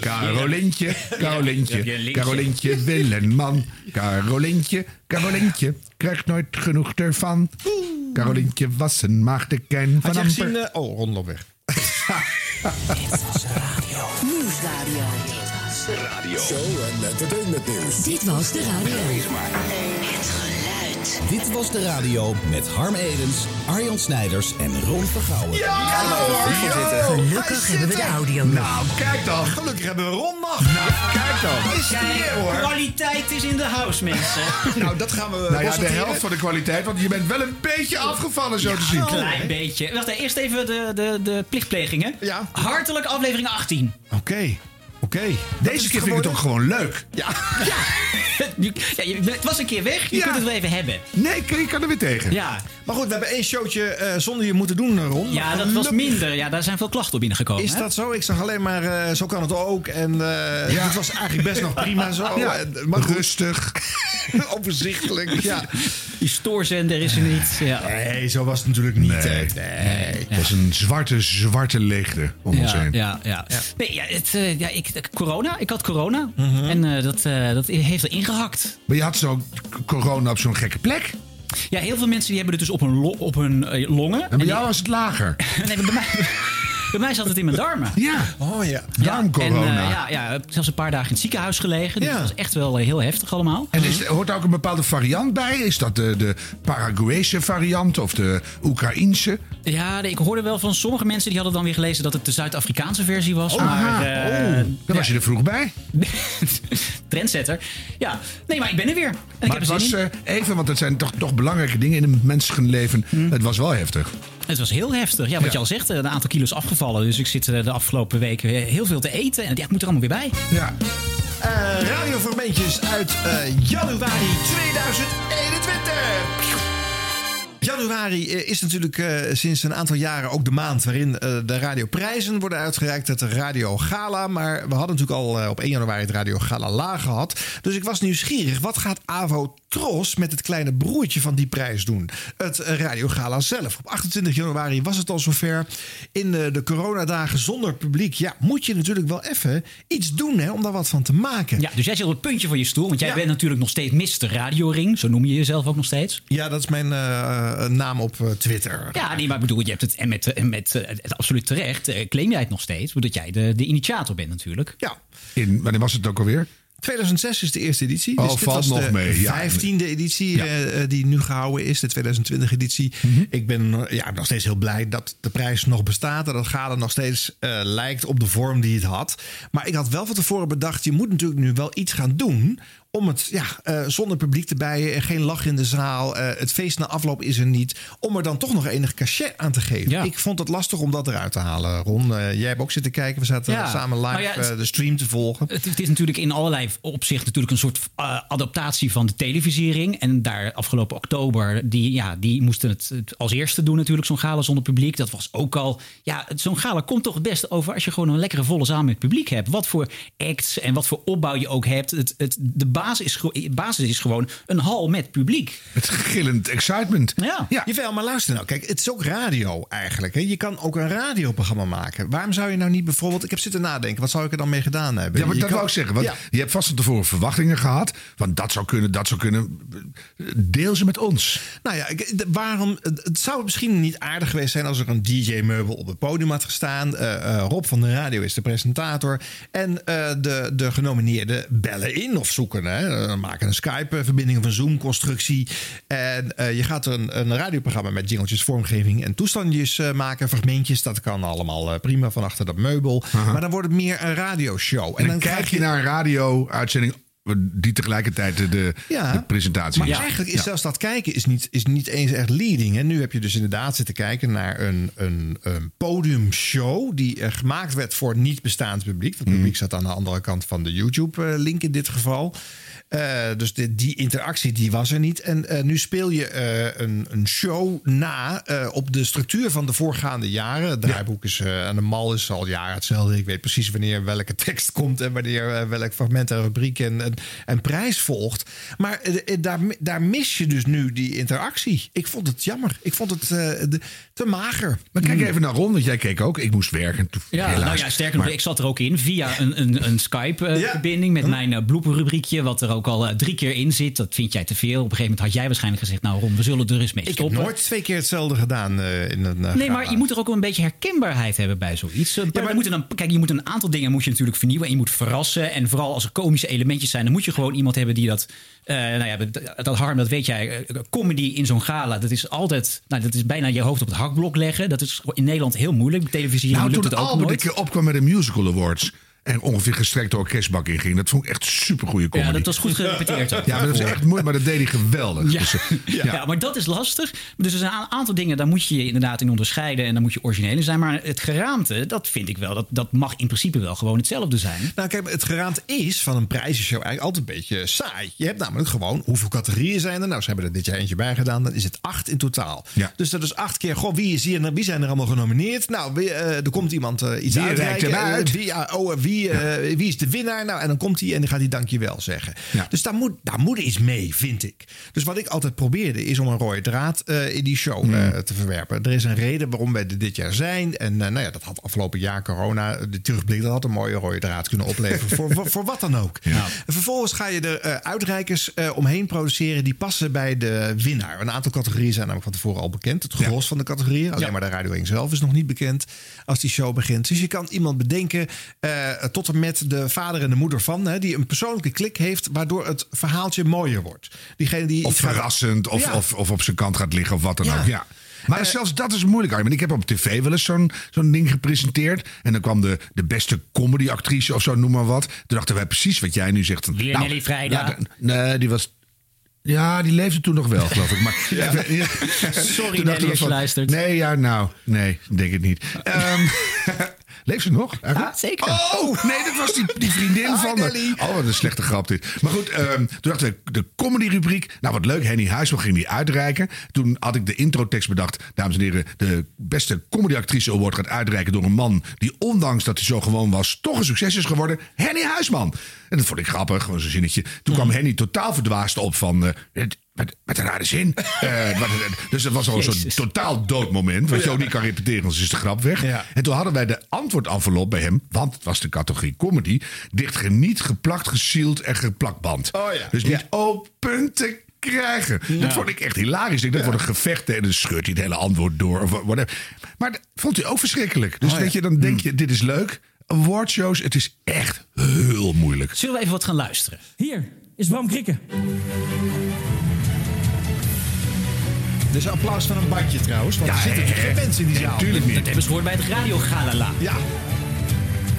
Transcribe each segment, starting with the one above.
Carolintje, Carolintje? Carolintje wil een man. Carolintje, Carolintje, krijgt nooit genoeg ervan. Carolintje was een maagdekijn van Had je amper. gezien... eh, oh, Ron weg. Nieuwsradio. Radio. Show en entertainment nieuws. Dit was de radio. Dit was de radio met Harm Edens, Arjan Snijders en Ron Vergouwen. Gelukkig hebben we de audio nog. Nou, kijk dan. Gelukkig hebben we Ron nog. Nou, kijk dan. Is weer, hoor. Kwaliteit is in de house, mensen. Nou, dat gaan we Nou ja, de helft van de kwaliteit, want je bent wel een beetje afgevallen zo te zien. Een klein beetje. Wacht, eerst even de, de, de plichtplegingen. Ja. Hartelijk aflevering 18. Oké, oké. Deze keer vind ik het ook gewoon leuk. Ja. Nu- ja, het was een keer weg, je Ja. kunt het wel even hebben. Nee, je kan er weer tegen. Ja, Maar goed, we hebben één showtje eh, zonder je moeten doen, Ron. ja dat was minder. Ja, daar zijn veel klachten op binnengekomen. Is hè? dat zo? Ik zag alleen maar, eh, zo kan het ook. En eh het was eigenlijk best nog prima zo. Ja, En- maar goed, rustig. overzichtelijk. Ja. Die stoorzender is er niet. Ja. Nee, zo was het natuurlijk niet. Nee. Nee. Het was een zwarte, zwarte leegte om ons Ja, heen. ja, ja. Nee, ja, het, ja ik, corona. Ik had corona. En eh, dat, eh, dat heeft er ingehakt. Maar je had zo corona op zo'n gekke plek. Ja, heel veel mensen die hebben het dus op hun, lo- op hun eh, longen. En bij jou was het lager. nee, bij mij, bij mij zat het in mijn darmen. Ja, Oh ja. darmcorona. En, ja, ja, ik heb zelfs een paar dagen in het ziekenhuis gelegen. Dus Ja. dat was echt wel eh, heel heftig allemaal. En is, hoort daar ook een bepaalde variant bij? Is dat de, de Paraguayse variant of de Oekraïense? Ja, ik hoorde wel van sommige mensen die hadden dan weer gelezen dat het de Zuid-Afrikaanse versie was. Aha. maar eh, oh, dan was je er vroeg bij. trendsetter. Ja, nee, maar ik ben er weer. En ik Maar heb het was even, want het zijn toch, toch belangrijke dingen in het mensenleven. Het was wel heftig. Het was heel heftig. Ja, wat Ja. je al zegt, eh, een aantal kilo's afgevallen. Dus ik zit eh, de afgelopen weken heel veel te eten. En ja, ik moet er allemaal weer bij. Ja. Radiovermentjes uit januari 2021. Januari eh, is natuurlijk eh, sinds een aantal jaren ook de maand waarin eh, de radioprijzen worden uitgereikt. Het Radio Gala. Maar we hadden natuurlijk al op 1 januari het Radio Gala La gehad. Dus ik was nieuwsgierig. Wat gaat Avo Tros met het kleine broertje van die prijs doen? Het Radio Gala zelf. Op 28 januari was het al zover. In de, de coronadagen zonder publiek. Ja, moet je natuurlijk wel even iets doen hè, om daar wat van te maken. Ja, dus jij zit op het puntje van je stoel. Want jij Ja. bent natuurlijk nog steeds Mr. Radioring. Zo noem je jezelf ook nog steeds. Ja, dat is mijn eh, naam op eh, Twitter. Ja, nee, maar ik bedoel, je hebt het en met, en met eh, het absoluut terecht. claim jij het nog steeds. Omdat jij de, de initiator bent natuurlijk. Ja. In, wanneer was het ook alweer? 2006 is de eerste editie. Oh, dus dit valt was nog de mee, ja. vijftiende editie Ja. die nu gehouden is, de 2020 editie. Mhm. Ik ben ja, nog steeds heel blij dat de prijs nog bestaat. En dat Gala nog steeds eh, lijkt op de vorm die het had. Maar ik had wel van tevoren bedacht, je moet natuurlijk nu wel iets gaan doen om het ja, eh, zonder publiek erbij, en geen lach in de zaal. eh, het feest na afloop is er niet. Om er dan toch nog enig cachet aan te geven. Ja. Ik vond het lastig om dat eruit te halen, Ron. Eh, jij hebt ook zitten kijken. We zaten Ja. samen live ja, het- de stream te volgen. Het, het is natuurlijk in allerlei opzichten natuurlijk een soort adaptatie van de televisiering. En daar afgelopen oktober, die, ja, die moesten het, het als eerste doen natuurlijk, zo'n gala zonder publiek. Dat was ook al, ja, zo'n gala komt toch het beste over als je gewoon een lekkere volle zaal met publiek hebt. Wat voor acts en wat voor opbouw je ook hebt. Het, het, de basis is, basis is gewoon een hal met publiek. Het gillend excitement. Ja. Ja. Jawel, maar luister nou. Kijk, het is ook radio eigenlijk. Hè. Je kan ook een radioprogramma maken. Waarom zou je nou niet bijvoorbeeld... Ik heb zitten nadenken. Wat zou ik er dan mee gedaan hebben? Ja, maar Je dat kan- wou ik zeggen. Want Ja. je hebt vast van tevoren verwachtingen gehad. Want dat zou kunnen, dat zou kunnen. Deel ze met ons. Nou ja, ik- de- waarom? Het het zou misschien niet aardig geweest zijn als er een DJ-meubel op het podium had gestaan. Eh, eh, Rob van de Radio is de presentator. En eh, de, de genomineerden bellen in of zoeken. Hè. Eh, maken een Skype-verbinding of een Zoom-constructie. En eh, je gaat een, een radioprogramma met jingeltjes, vormgeving en toestandjes eh, maken. Fragmentjes, dat kan allemaal eh, prima van achter dat meubel. Maar dan wordt het meer een radioshow. En dan, kijk je naar een radio-uitzending. Die tegelijkertijd de, de, Ja. de presentatie Maar is. eigenlijk is zelfs dat kijken is niet, is niet eens echt leading. En nu heb je dus inderdaad zitten kijken naar een, een, een podiumshow... die eh, gemaakt werd voor niet bestaand publiek. Het publiek zat aan de andere kant van de YouTube-link in dit geval. Eh, dus de, die interactie die was er niet. En eh, nu speel je eh, een, een show na eh, op de structuur van de voorgaande jaren. Het draaiboek is eh, aan de mal is al jaren hetzelfde. Ik weet precies wanneer welke tekst komt en wanneer welk fragment en rubriek. En prijs volgt. Maar daar, daar mis je dus nu die interactie. Ik vond het jammer. Ik vond het eh, de- te mager. Maar kijk even naar Ron, want jij keek ook. Ik moest werken. Toen- Ja, helaas. nou ja, sterker nog, Maar- ik zat er ook in via een, een, een Ja. Skype-verbinding met mijn uh, blooperrubriekje, wat er ook al eh, drie keer in zit. Dat vind jij te veel. Op een gegeven moment had jij waarschijnlijk gezegd, nou Ron, we zullen er eens mee Ik heb stoppen. nooit twee keer hetzelfde gedaan eh, in een eh, Nee, maar je moet er ook wel een beetje herkenbaarheid hebben bij zoiets. Ja, maar- dan, kijk, je moet een aantal dingen moet je natuurlijk vernieuwen en je moet verrassen. En vooral als er komische elementjes zijn, dan moet je gewoon iemand hebben die dat. eh, nou ja, dat, dat harm, dat weet jij. comedy in zo'n gala, dat is altijd. Nou, dat is bijna je hoofd op het hakblok leggen. Dat is in Nederland heel moeilijk. Televisie Nou, lukt toen het ook Albert een nooit. keer opkwam met de Musical Awards... en ongeveer gestrekt door orkestbak inging... dat vond ik echt super goede comedy. Ja, dat was goed gerepeteerd. ook. Ja, maar dat is echt mooi, maar dat deed hij geweldig. Ja. Dus, eh, Ja. maar dat is lastig. Dus er zijn een aantal dingen, daar moet je je inderdaad in onderscheiden. En dan moet je origineel in zijn. Maar het geraamte, dat vind ik wel. Dat, dat mag in principe wel gewoon hetzelfde zijn. Nou, kijk, het geraamte is van een prijzenshow eigenlijk altijd een beetje saai. Je hebt namelijk gewoon, hoeveel categorieën zijn er? Nou, ze hebben er dit jaar eentje bij gedaan. Dan is het acht in totaal. Ja. Dus dat is acht keer, goh, wie, is hier, wie zijn er allemaal genomineerd? Nou, wie, eh, er komt iemand eh, iets Wie uit? Wie, ja, oh, wie, eh, wie is de winnaar? Nou, en dan komt hij en dan gaat hij dankjewel zeggen. Dus daar moet, daar moet iets mee, vind ik. Dus wat ik altijd probeerde, is om een rode draad eh, in die show eh, te verwerpen. Er is een reden waarom wij dit jaar zijn. En nou ja, dat had afgelopen jaar corona, de terugblik, dat had een mooie rode draad kunnen opleveren. voor, voor, voor wat dan ook. En vervolgens ga je er uitreikers omheen produceren die passen bij de winnaar. Een aantal categorieën zijn namelijk van tevoren al bekend. Het gros van de categorieën. Alleen maar de Radio 1 zelf is nog niet bekend als die show begint. Dus je kan iemand bedenken eh, tot en met de vader en de moeder van, hè, die een persoonlijke klik heeft, waardoor het verhaaltje mooier wordt. Diegene die Of gaat- verrassend, of, Ja. of, of op zijn kant gaat liggen of wat dan Ja. ook. Ja. Maar Eh, zelfs dat is moeilijk, Armin. Ik heb op tv wel eens zo'n zo'n ding gepresenteerd. En dan kwam de, de beste comedyactrice of zo, noem maar wat. Toen dachten wij precies wat jij nu zegt. Weer Nelly Vrijda. ja, d- nee, die was... Ja, die leefde toen nog wel, geloof ik. Maar, ja. Sorry, Nelly, als je van, luistert. Nee, ja, nou, nee, denk het niet. Ehm leeft ze nog? Ja, zeker. Oh, nee, dat was die, die vriendin van me. Oh, wat een slechte grap dit. Maar goed, ehm, toen dachten we, de comedy-rubriek. Nou, wat leuk, Henny Huisman ging die uitreiken. Toen had ik de introtekst bedacht. Dames en heren, de beste comedy-actrice award gaat uitreiken door een man... die ondanks dat hij zo gewoon was, toch een succes is geworden. Henny Huisman. En dat vond ik grappig, gewoon zo'n zinnetje. Toen kwam Henny totaal verdwaasd op van... eh, het- met, met een rare zin. Eh, wat- dus dat was al zo'n Jezus. totaal dood moment. Wat je ook niet kan repeteren, anders is de grap weg. Ja. En toen hadden wij de antwoordenvelop bij hem, want het was de categorie comedy, dichtgeniet, geplakt, gesield en geplakband. Oh ja. Dus niet Ja. open te krijgen. Dat vond ik echt hilarisch. Ik dat wordt een gevecht en dan scheurt hij het hele antwoord door. Of whatever. Maar dat vond hij ook verschrikkelijk. Dus Oh, weet ja. je, dan denk je, dit is leuk. Awardshows, het is echt heel moeilijk. Zullen we even wat gaan luisteren? Hier is Bram Krikke. Dus applaus van een bandje trouwens. Want Ja, er zitten natuurlijk geen mensen in die zaal. Tuurlijk Dat niet. hebben ze gehoord bij het Radio Galala. Ja,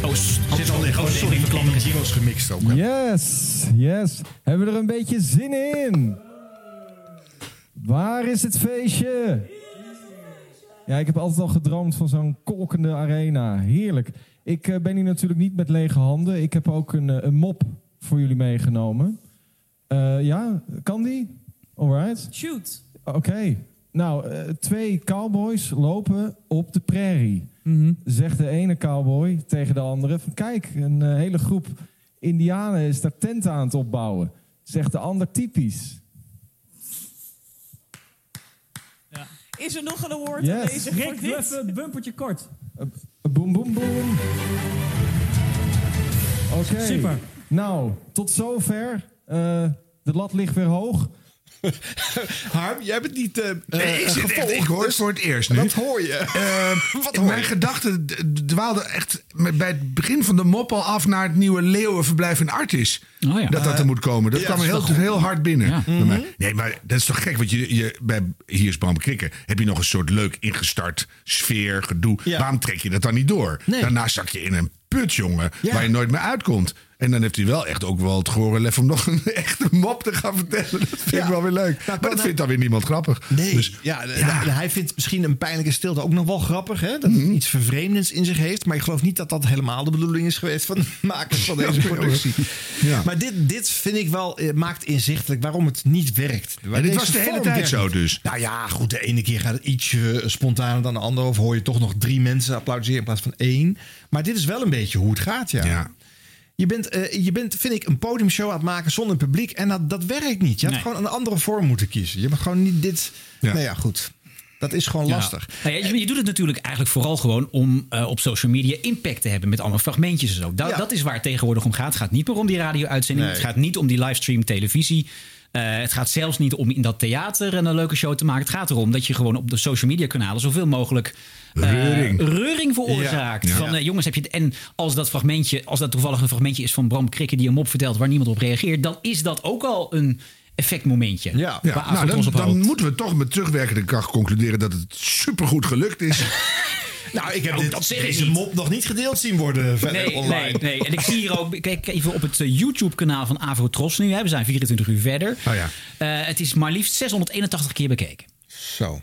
Oh, s- zit al sorry, in, oh, sorry, jingles gemixt ook. hè? Yes, yes. Hebben we er een beetje zin in? Waar is het feestje? Ja, ik heb altijd al gedroomd van zo'n kolkende arena. Heerlijk. Ik eh, ben hier natuurlijk niet met lege handen. Ik heb ook een, eh, een mop voor jullie meegenomen. Eh, ja, kan die? Alright. Shoot. Oké. Nou, eh, twee cowboys lopen op de prairie. Zegt de ene cowboy tegen de andere: van, Kijk, een eh, hele groep Indianen is daar tenten aan het opbouwen. Zegt de ander typisch. Is er nog een award Yes. aanwezig voor Rick, doe dit? even een bumpertje kort. Boom, boom, boom. Oké. Super. Nou, tot zover. Eh, de lat ligt weer hoog. Harm, jij bent niet eh Nee, eh, ik, zit echt, gevolgd, ik hoor het dus voor het eerst nu. Dat hoor je. Eh, Wat hoor mijn je? gedachten dwaalden echt bij het begin van de mop al af naar het nieuwe Leeuwenverblijf in Artis. Oh ja. Dat dat er moet komen. Dat ja, kwam heel, heel hard binnen. Ja. bij mij. Nee, maar dat is toch gek. Want je, je, bij, hier is Bram Krikke. Heb je nog een soort leuk ingestart sfeer, gedoe. Ja. Waarom trek je dat dan niet door? Nee. Daarna zak je in een put, jongen. Ja. Waar je nooit meer uitkomt. En dan heeft hij wel echt ook wel het gehoor lef om nog een echte mop te gaan vertellen. Dat vind Ja. ik wel weer leuk. maar dat nou- vindt dan weer niemand grappig. Nee, Dus, ja, hij vindt misschien een pijnlijke stilte ook nog wel grappig. Hè? Dat Mhm. het iets vervreemdends in zich heeft. Maar ik geloof niet dat dat helemaal de bedoeling is geweest van de makers van deze productie. Ja. Maar dit, dit vind ik wel, eh, maakt inzichtelijk waarom het niet werkt. En dit was de hele tijd werkt zo dus. Nou ja, goed, de ene keer gaat het ietsje spontaner dan de andere. Of hoor je toch nog drie mensen applaudisseren in plaats van één. Maar dit is wel een beetje hoe het gaat, ja. Ja. Je bent, eh, je bent, vind ik, een podiumshow aan het maken zonder publiek. En dat, dat werkt niet. Je had Nee. gewoon een andere vorm moeten kiezen. Je hebt gewoon niet dit... Ja. Nou ja, goed. Dat is gewoon Ja. lastig. Nou ja, je, je doet het natuurlijk eigenlijk vooral gewoon om eh, op social media impact te hebben met allemaal fragmentjes en zo. Da- Ja. Dat is waar het tegenwoordig om gaat. Het gaat niet meer om die radio-uitzending. Nee. Het gaat niet om die livestream televisie. Eh, het gaat zelfs niet om in dat theater een leuke show te maken. Het gaat erom dat je gewoon op de social media kanalen zoveel mogelijk eh, Reuring. reuring veroorzaakt. Ja. Van, eh, jongens, heb je het, en als dat fragmentje, als dat toevallig een fragmentje is van Bram Krikke die een mop vertelt waar niemand op reageert, dan is dat ook al een effectmomentje. Ja. Ja, nou, dan, dan moeten we toch met terugwerkende kracht concluderen dat het supergoed gelukt is. Nou, ik heb Oh, dit, dat zeg deze niet. mop nog niet gedeeld zien worden verder Nee, online. nee, nee. En ik zie hier ook, kijk even op het eh, YouTube-kanaal van Avrotros nu. Hè. We zijn 24 uur verder. Oh ja. Eh, het is maar liefst 681 keer bekeken. Zo.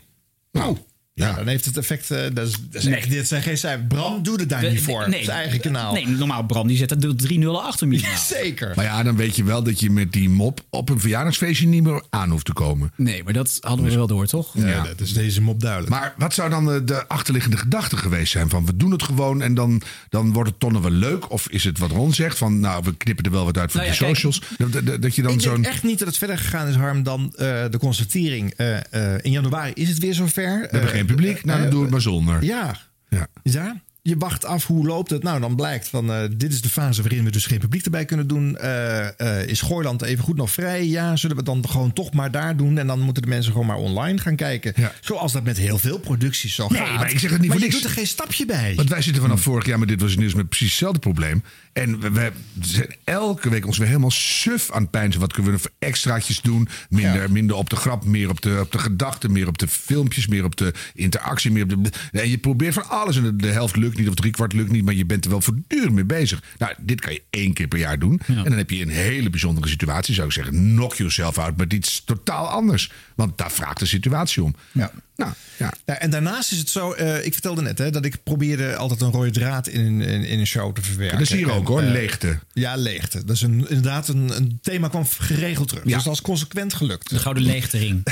Nou, Ja, ja. dan heeft het effect... eh, dat is, dat is Nee. echt, dit zijn geen cijfers. Bram doet het daar niet voor. Nee, zijn eigen kanaal. Nee, normaal Bram die zet er drie nullen achter minimaal. Zeker. Maar ja, dan weet je wel dat je met die mop op een verjaardagsfeestje niet meer aan hoeft te komen. Nee, maar dat hadden we wel door, toch? Ja, Ja. dat is deze mop duidelijk. Maar wat zou dan de, de achterliggende gedachte geweest zijn? Van we doen het gewoon en dan, dan wordt het nog wel leuk? Of is het wat Ron zegt? Van nou, we knippen er wel wat uit voor Nou de ja, kijk. socials. Dat, dat, dat je dan ik denk zo'n. echt niet dat het verder gegaan is, Harm, dan eh, de constatering. eh, eh, in januari is het weer zover. We hebben geen publiek, nou dan doen we het maar zonder. Ja. Ja. Ja. Je wacht af hoe loopt het. Nou, dan blijkt van eh, dit is de fase waarin we dus geen publiek erbij kunnen doen. Eh, eh, is Gooiland even goed nog vrij? Ja, zullen we het dan gewoon toch maar daar doen? En dan moeten de mensen gewoon maar online gaan kijken. Ja. Zoals dat met heel veel producties zo Nee, gaat. maar ik zeg het niet maar voor je niks. doet er geen stapje bij. Want wij zitten vanaf vorig jaar met Dit Was Het Nieuws met precies hetzelfde probleem. En we, we zijn elke week ons weer helemaal suf aan het pijnzen. Wat kunnen we voor extraatjes doen? Minder, Ja. minder op de grap, meer op de, op de gedachten, meer op de filmpjes, meer op de interactie. Meer op de, en je probeert van alles en de, de helft lukt niet of driekwart lukt niet. Maar je bent er wel voortdurend mee bezig. Nou, dit kan je één keer per jaar doen. En dan heb je een hele bijzondere situatie. Zou ik zeggen, knock yourself out met iets totaal anders. Want daar vraagt de situatie om. Ja. Nou, ja. Ja, en daarnaast is het zo, eh, ik vertelde net hè, dat ik probeerde altijd een rode draad in, een- in, in een show te verwerken. Dat is hier En, ook hoor, eh, leegte. Ja, leegte. Dat is een, inderdaad een, een thema kwam geregeld terug. Ja. Dus dat is consequent gelukt. De gouden leegtering.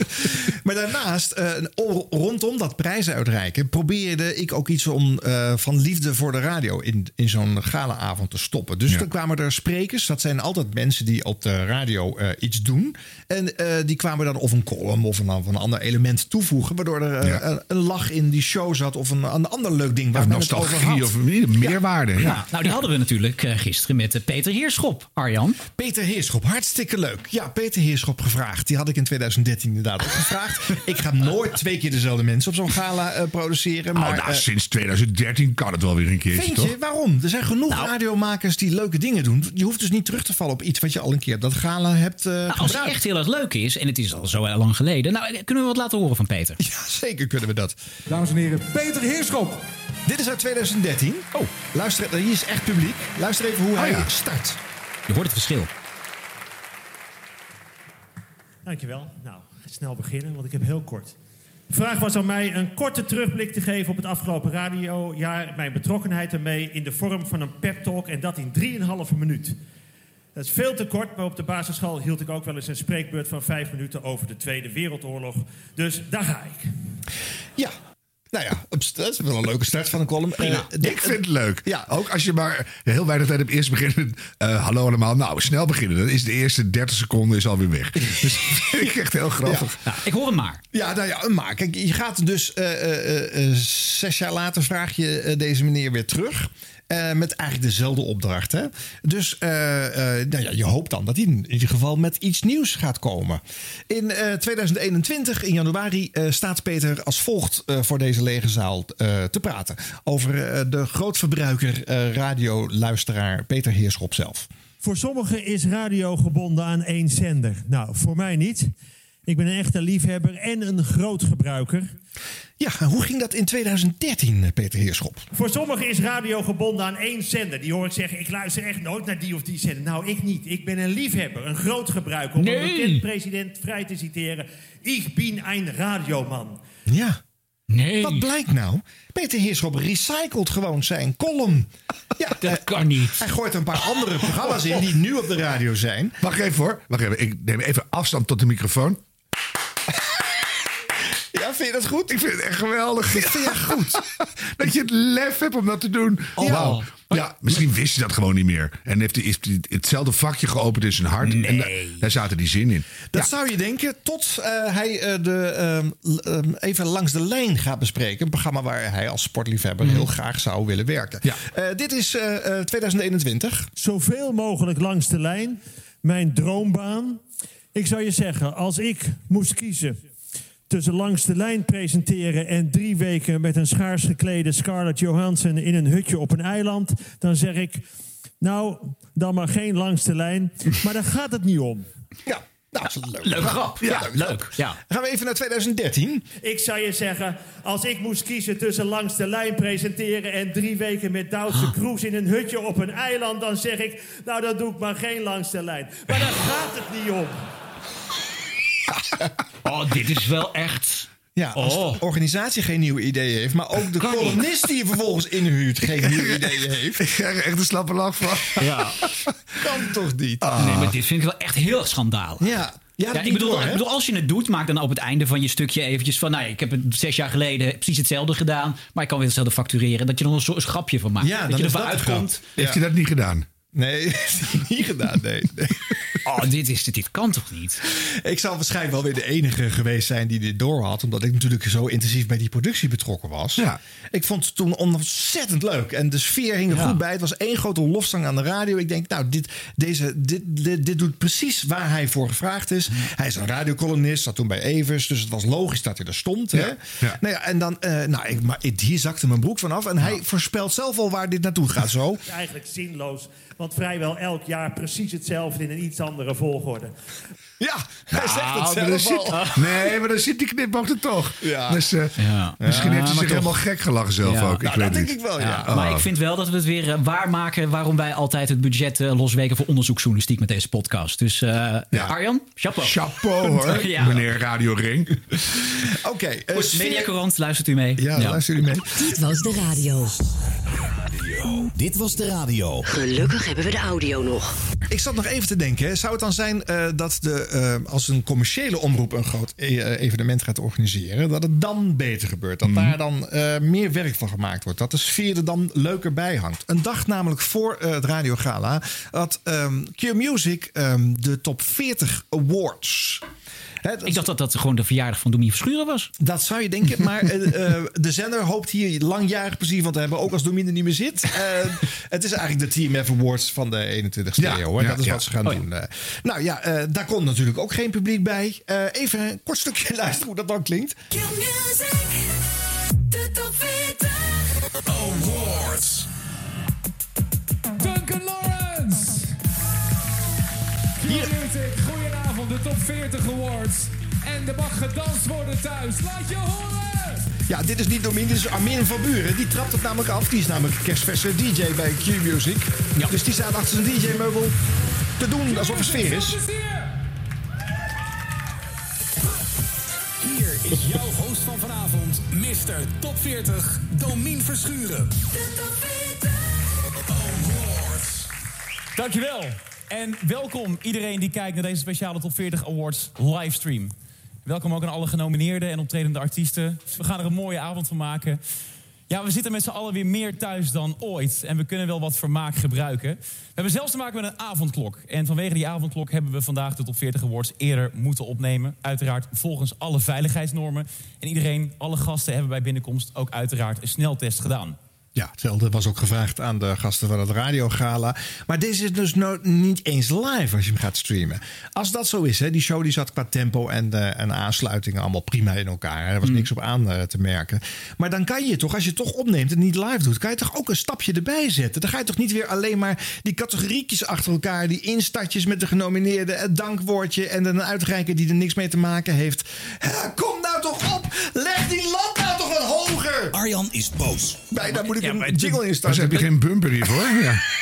Maar daarnaast, eh, rondom dat prijzen uitreiken, probeerde ik ook iets om eh, van liefde voor de radio in, in zo'n galaavond te stoppen. Dus Ja. dan kwamen er sprekers. Dat zijn altijd mensen die op de radio eh, iets doen. En eh, die kwamen dan of een column of een, of een ander element toevoegen, waardoor er Ja. een, een lach in die show zat of een, een ander leuk ding waar Ja, men het over nostalgie had. of meer- meerwaarde. Ja. Ja. Nou, die hadden we natuurlijk gisteren met Peter Heerschop, Arjan. Peter Heerschop, hartstikke leuk. Ja, Peter Heerschop gevraagd. Die had ik in 2013 inderdaad ook gevraagd. ik ga nooit twee keer dezelfde mensen op zo'n gala eh, produceren. Nou, Maar, nou, eh, sinds 2013 kan het wel weer een keertje, Vind toch? je? Waarom? Er zijn genoeg Nou. radiomakers die leuke dingen doen. Je hoeft dus niet terug te vallen op iets wat je al een keer op dat gala hebt eh Nou, als het echt heel erg leuk is, en het is al zo lang geleden. Nou, kunnen we wat laten horen van Peter? Ja, zeker kunnen we dat. Dames en heren, Peter Heerschop. Dit is uit 2013. Oh. Luister, hier is echt publiek. Luister even hoe hij ja. start. Je hoort het verschil. Dankjewel. Nou, snel beginnen, want ik heb heel kort. De vraag was aan mij een korte terugblik te geven op het afgelopen radiojaar. Mijn betrokkenheid ermee in de vorm van een pep talk en dat in 3,5 minuut. Dat is veel te kort, maar op de basisschool hield ik ook wel eens een spreekbeurt van vijf minuten over de Tweede Wereldoorlog. Dus daar ga ik. Ja. Nou ja, dat is wel een leuke start van een column. Eh, Ik vind het leuk. Ja. Ook als je maar heel weinig tijd hebt. Eerst beginnen. eh, hallo allemaal. Nou, snel beginnen. Dan is de eerste 30 seconden is alweer weg. Dus dat vind ik echt heel grappig. Nou, ik hoor hem maar. Ja, nou ja, maar kijk, je gaat dus eh, zes jaar later vraag je deze meneer weer terug. Eh, met eigenlijk dezelfde opdracht. Hè? Dus eh, eh, nou ja, je hoopt dan dat hij in ieder geval met iets nieuws gaat komen. In eh, 2021, in januari, staat Peter als volgt voor deze lege zaal te praten. Over de grootverbruiker, radioluisteraar Peter Heerschop zelf. Voor sommigen is radio gebonden aan één zender. Nou, voor mij niet. Ik ben een echte liefhebber en een groot gebruiker. Ja, hoe ging dat in 2013, eh, Peter Heerschop? Voor sommigen is radio gebonden aan één zender. Die hoor ik zeggen, ik luister echt nooit naar die of die zender. Nou, ik niet. Ik ben een liefhebber, een groot gebruiker. Om Nee. een bekend president vrij te citeren. Ik ben een radioman. Ja. Nee, Wat blijkt nou? Peter Heerschop recycelt gewoon zijn column. Ja, dat kan niet. hij gooit een paar andere programma's in die nu op de radio zijn. Wacht even hoor. Wacht even. Ik neem even afstand tot de microfoon. Ja, Ja, vind je dat goed? Ik vind het echt geweldig. Dat vind je goed. dat je het lef hebt om dat te doen. Oh. Wauw. Ja, misschien wist hij dat gewoon niet meer. En heeft hij, hetzelfde vakje geopend in zijn hart. En da- daar zaten die zin in. Dat zou je denken, tot eh, hij eh, de, ehm, ehm, even langs de lijn gaat bespreken. Een programma waar hij als sportliefhebber heel graag zou willen werken. Ja. Eh, dit is eh, eh, 2021. Zoveel mogelijk langs de lijn. Mijn droombaan. Ik zou je zeggen, als ik moest kiezen tussen langs de lijn presenteren en drie weken met een schaars geklede Scarlett Johansson in een hutje op een eiland, dan zeg ik, nou, dan maar geen langs de lijn. Maar daar gaat het niet om. Ja, nou, dat is een leuk. Leuke grap. Ja, leuk. Ja. Dan gaan we even naar 2013. Ik zou je zeggen, als ik moest kiezen tussen langs de lijn presenteren en drie weken met Duitse cruise in een hutje op een eiland, dan zeg ik, nou dan doe ik maar geen langs de lijn. Maar daar gaat het niet om. Oh, dit is wel echt... Ja, als Oh. de organisatie geen nieuwe ideeën heeft, maar ook de Kan columnist die je vervolgens inhuurt geen nieuwe ideeën heeft, Ik krijg er echt een slappe lach van. Ja. kan toch niet? Nee, maar dit vind ik wel echt heel erg schandalig. Ja, ja, ik, bedoel, door, hè? ik bedoel, als je het doet, maak dan op het einde van je stukje eventjes van... Nou, ja, ik heb het zes jaar geleden precies hetzelfde gedaan... maar ik kan weer hetzelfde factureren. Dat je er nog een soort grapje van maakt. Ja, dat dan je is ervan dat de grap. uitkomt. Heeft hij dat niet gedaan? Nee, niet gedaan. Nee, nee. Oh, dit, is, dit kan toch niet? Ik zal waarschijnlijk wel weer de enige geweest zijn die dit door had. Omdat ik natuurlijk zo intensief bij die productie betrokken was. Ja. Ik vond het toen ontzettend leuk. En de sfeer hing er Ja. goed bij. Het was één grote lofzang aan de radio. Ik denk, nou, dit, deze, dit, dit, dit doet precies waar hij voor gevraagd is. Hij is een radiocolumnist, zat toen bij Evers. Dus het was logisch dat hij er stond. Hè? Ja. Nou ja, en dan, eh, nou, ik, maar ik- hier zakte mijn broek vanaf. En hij voorspelt zelf al waar dit naartoe gaat zo. Eigenlijk zinloos, want vrijwel elk jaar precies hetzelfde in een iets andere volgorde. Ja, hij zegt het maar zelf zit- al. Nee, maar dan zit die knipboog er toch. Ja. Dus, eh, Ja. Misschien Ja, heeft hij zich toch. helemaal gek gelachen zelf Ja. ook. Ik Nou, weet dat denk ik wel, ja. Ja, Maar ik vind wel dat we het weer eh, waarmaken... waarom wij altijd het budget eh, losweken voor onderzoeksjournalistiek met deze podcast. Dus eh, Arjan, chapeau. Chapeau hoor, Ja. meneer Radio Ring. Oké, eh, Goed, sfeer- Mediacourant, luistert u mee? Ja, luister jullie mee. Dit was de radio. Dit was de radio. Gelukkig hebben we de audio nog. Ik zat nog even te denken. Zou het dan zijn eh, dat de, eh, als een commerciële omroep een groot eh, evenement gaat organiseren, dat het dan beter gebeurt? Dat daar dan eh, meer werk van gemaakt wordt? Dat de sfeer er dan leuker bij hangt? Een dag namelijk voor het Radio Gala had ehm Q Music ehm, de top 40 awards. Dat, Ik dacht dat dat gewoon de verjaardag van Domien Verschuren was. dat zou je denken, maar eh, eh, de zender hoopt hier langjarig plezier van te hebben, ook als Domine er niet meer zit. Eh, het is eigenlijk de Team F Awards van de 21ste Ja, eeuw. Hoor. ja, dat is ja. wat ze gaan Oh doen. Nou ja, eh, daar komt natuurlijk ook geen publiek bij. Eh, even een kort stukje luisteren hoe dat dan klinkt. Duncan top 40 awards. En er mag gedanst worden thuis. Laat je horen! Ja, dit is niet Domine, dit is Armin van Buren. Die trapt het namelijk af. Die is namelijk kerstverse DJ bij Q Music. Dus die staat achter zijn DJ-meubel te doen alsof er sfeer is. Hier is jouw host van vanavond, Mr. Top 40, Domien Verschuren. Dankjewel. En welkom iedereen die kijkt naar deze speciale Top 40 Awards livestream. Welkom ook aan alle genomineerden en optredende artiesten. We gaan er een mooie avond van maken. Ja, we zitten met z'n allen weer meer thuis dan ooit. En we kunnen wel wat vermaak gebruiken. We hebben zelfs te maken met een avondklok. En vanwege die avondklok hebben we vandaag de Top 40 Awards eerder moeten opnemen. Uiteraard volgens alle veiligheidsnormen. En iedereen, alle gasten hebben bij binnenkomst ook uiteraard een sneltest gedaan. Ja, hetzelfde was ook gevraagd aan de gasten van het radiogala. Maar deze is dus no- niet eens live als je hem gaat streamen. Als dat zo is, hè, die show die zat qua tempo en, eh, en aansluitingen allemaal prima in elkaar. hè. Er was niks op aan eh, te merken. Maar dan kan je toch, als je het toch opneemt en niet live doet, kan je toch ook een stapje erbij zetten. Dan ga je toch niet weer alleen maar die categoriekjes achter elkaar, die instartjes met de genomineerden, het dankwoordje en dan een uitreiker die er niks mee te maken heeft. Kom nou toch op! Leg die lat nou toch wat hoger! Arjan is boos. Bijna moet ik Ja, een maar jingle instarten. hebben geen bumper hiervoor.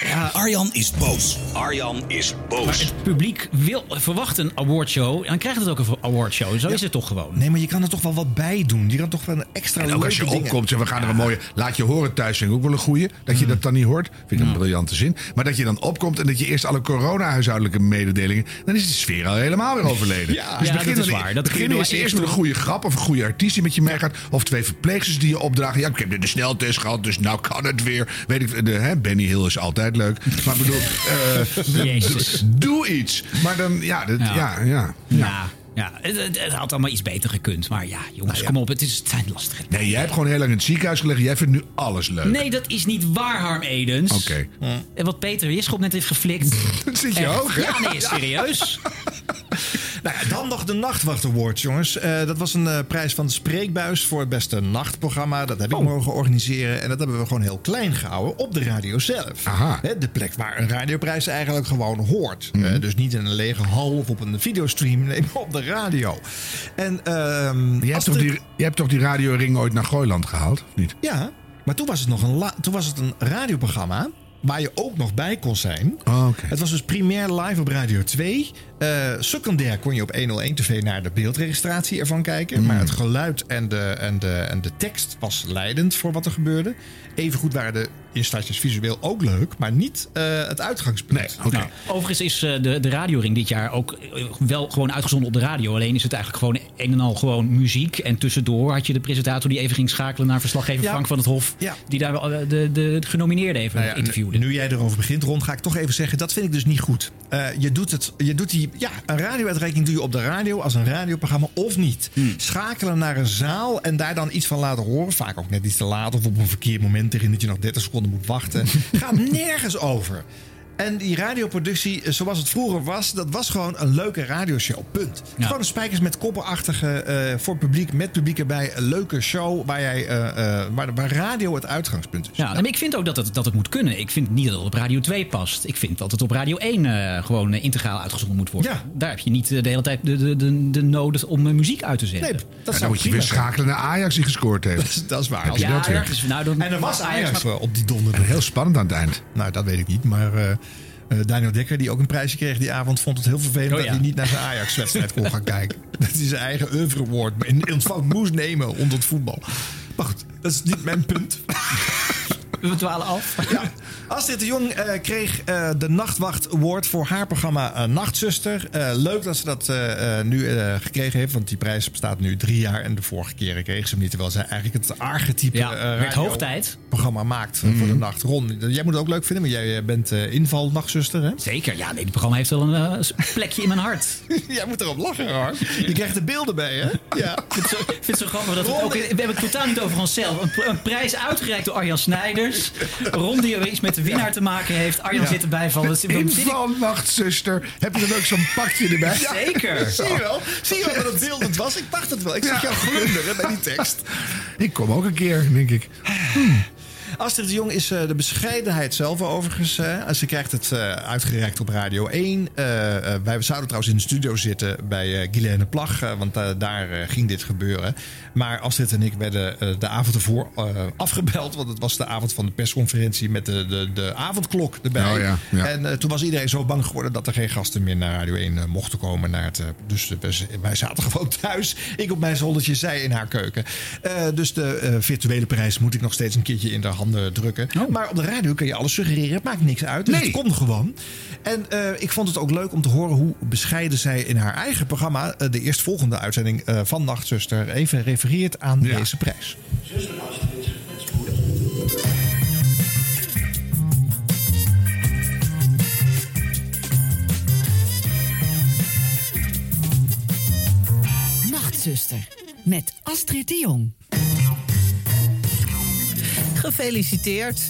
Ja. Arjan is boos. Arjan is boos. Maar het publiek wil, verwacht een awardshow. En dan krijgt het ook een awardshow. Zo is het toch gewoon. Nee, maar je kan er toch wel wat bij doen. Je kan toch wel een extra En ook als je dingen- opkomt en we gaan er een mooie... Laat je horen thuis, vind ik ook wel een goeie. Dat je dat dan niet hoort. Vind ik een briljante zin. Maar dat je dan opkomt en dat je eerst alle corona-huishoudelijke mededelingen... dan is de sfeer al helemaal weer overleden. Ja, dus ja, begin dat is dan- waar. Dat kun je begin wel eerst, met een goede grap of een goede artiest die met je meegaat. Of twee verpleegsters die je opdragen. Ja, ik heb de sneltest gehad, dus nou kan het weer. Weet ik, de, hè, Benny Hill is altijd leuk. Maar bedoel, eh, doe iets. Maar dan, ja, dat, ja. Ja. ja, Ja, ja het, het- had allemaal iets beter gekund. Maar ja, jongens, kom op. Het, is, het zijn lastige Nee, jij hebt gewoon heel lang in het ziekenhuis gelegen. Jij vindt nu alles leuk. Nee, dat is niet waar, Harm Edens. Oké. En wat Peter Weerschop net heeft geflikt. Dat zit je hoog, hè? Ja, nee, serieus. Nou ja, dan nog de Nachtwacht Awards, jongens. Eh, dat was een eh, prijs van de Spreekbuis voor het beste nachtprogramma. Dat heb Oh. ik mogen organiseren. En dat hebben we gewoon heel klein gehouden op de radio zelf. Aha. Hè, de plek waar een radioprijs eigenlijk gewoon hoort. Mhm. Eh, dus niet in een lege hal of op een videostream. Nee, maar op de radio. En, ehm, Jij hebt, toch de- die, jij hebt toch die radioring ooit naar Gooiland gehaald, of niet? Ja, maar toen was het nog een, la- toen was het een radioprogramma waar je ook nog bij kon zijn. Oh. Het was dus primair live op Radio 2. Eh, secundair kon je op 101 TV naar de beeldregistratie ervan kijken. Mm. Maar het geluid en de, en, de, en de tekst was leidend voor wat er gebeurde. Evengoed waren de installaties visueel ook leuk, maar niet eh, het uitgangspunt. Nee, oké. Nou, overigens is eh, de, de radioring dit jaar ook wel gewoon uitgezonden op de radio. Alleen is het eigenlijk gewoon een en al gewoon muziek. En tussendoor had je de presentator die even ging schakelen naar verslaggever Ja. Frank van het Hof. Ja. Die daar eh, de, de genomineerde even Nou ja, interviewde. Nu jij erover begint, Ron, ga ik toch even zeggen: dat vind ik dus niet goed. Eh, je doet het, je doet die, ja, een radio-uitreiking doe je op de radio als een radioprogramma of niet. Hmm. Schakelen naar een zaal en daar dan iets van laten horen, vaak ook net iets te laat of op een verkeerd moment erin dat je nog 30 seconden moet wachten, gaat nergens over. En die radioproductie, eh, zoals het vroeger was, dat was gewoon een leuke radioshow. Punt. Ja. Gewoon een spijkers met koppenachtige, eh, voor publiek, met publiek erbij, een leuke show waar, jij, eh, eh, waar, waar radio het uitgangspunt is. Ja, maar ik vind ook dat het, dat het moet kunnen. Ik vind niet dat het op Radio 2 past. Ik vind dat het op Radio 1 eh, gewoon integraal uitgezonden moet worden. Ja. Daar heb je niet de hele tijd de, de, de, de nodig om muziek uit te zetten. Nee, dat En dan zou moet je weer schakelen naar Ajax die gescoord heeft. Dat is, dat is waar. Heb Als je dat. Nou, dan, En er was Ajax maar- eh, op die donderdag. En heel spannend aan het eind. Nou, dat weet ik niet. Maar eh, Daniel Dekker, die ook een prijsje kreeg die avond, vond het heel vervelend Oh, dat ja. hij niet naar zijn Ajax-wedstrijd kon gaan kijken. Dat hij zijn eigen oeuvre in ontvangst moest nemen onder het voetbal. Maar goed, dat is niet mijn punt. We dwalen af. Ja. Astrid de Jong eh, kreeg eh, de Nachtwacht Award voor haar programma eh, Nachtzuster. Leuk dat ze dat nu gekregen heeft, want die prijs bestaat nu drie jaar. En de vorige keren kreeg ze hem niet, terwijl zij eigenlijk het archetype Ja, programma maakt voor de nacht. Ron, jij moet het ook leuk vinden, maar jij bent inval nachtzuster, hè? Zeker, ja, nee, dit programma heeft wel een plekje in mijn hart. jij moet erop lachen, hoor. Je krijgt er beelden bij, hè? Ja. Ik vind het zo, ik vind het zo grappig dat we het ook... We hebben het totaal niet over onszelf. Een, een prijs uitgereikt door Arjan Snijders. Ron die er iets met de winnaar te maken heeft. Arjan Ja. zit erbij van... Wat, wat Inval, nachtzuster. Heb je dan ook zo'n pakje erbij? Zeker. Zie je wel? Zie je wel dat het beeldend was? Ik dacht het wel. Ik zag jou glunderen bij die tekst. Ik kom ook een keer, denk ik. Astrid de Jong is eh, de bescheidenheid zelf overigens. eh, ze krijgt het eh, uitgereikt op Radio 1. Eh, wij zouden trouwens in de studio zitten bij Guilaine Plag. want daar ging dit gebeuren. Maar Astrid en ik werden de avond ervoor afgebeld. Want het was de avond van de persconferentie met de, de, de avondklok erbij. Oh ja, ja. En toen was iedereen zo bang geworden dat er geen gasten meer naar Radio 1 eh, mochten komen. Naar het, dus wij- zaten gewoon thuis. Ik op mijn zoldertje, zij in haar keuken. Dus de virtuele prijs moet ik nog steeds een keertje in de handen drukken. Maar op de radio kun je alles suggereren. Het maakt niks uit. Dus Nee. het komt gewoon. En eh, ik vond het ook leuk om te horen hoe bescheiden zij in haar eigen programma... eh, de eerstvolgende uitzending eh, van Nachtzuster even refereert aan Ja. deze prijs. Nachtzuster met Astrid de Jong. Gefeliciteerd.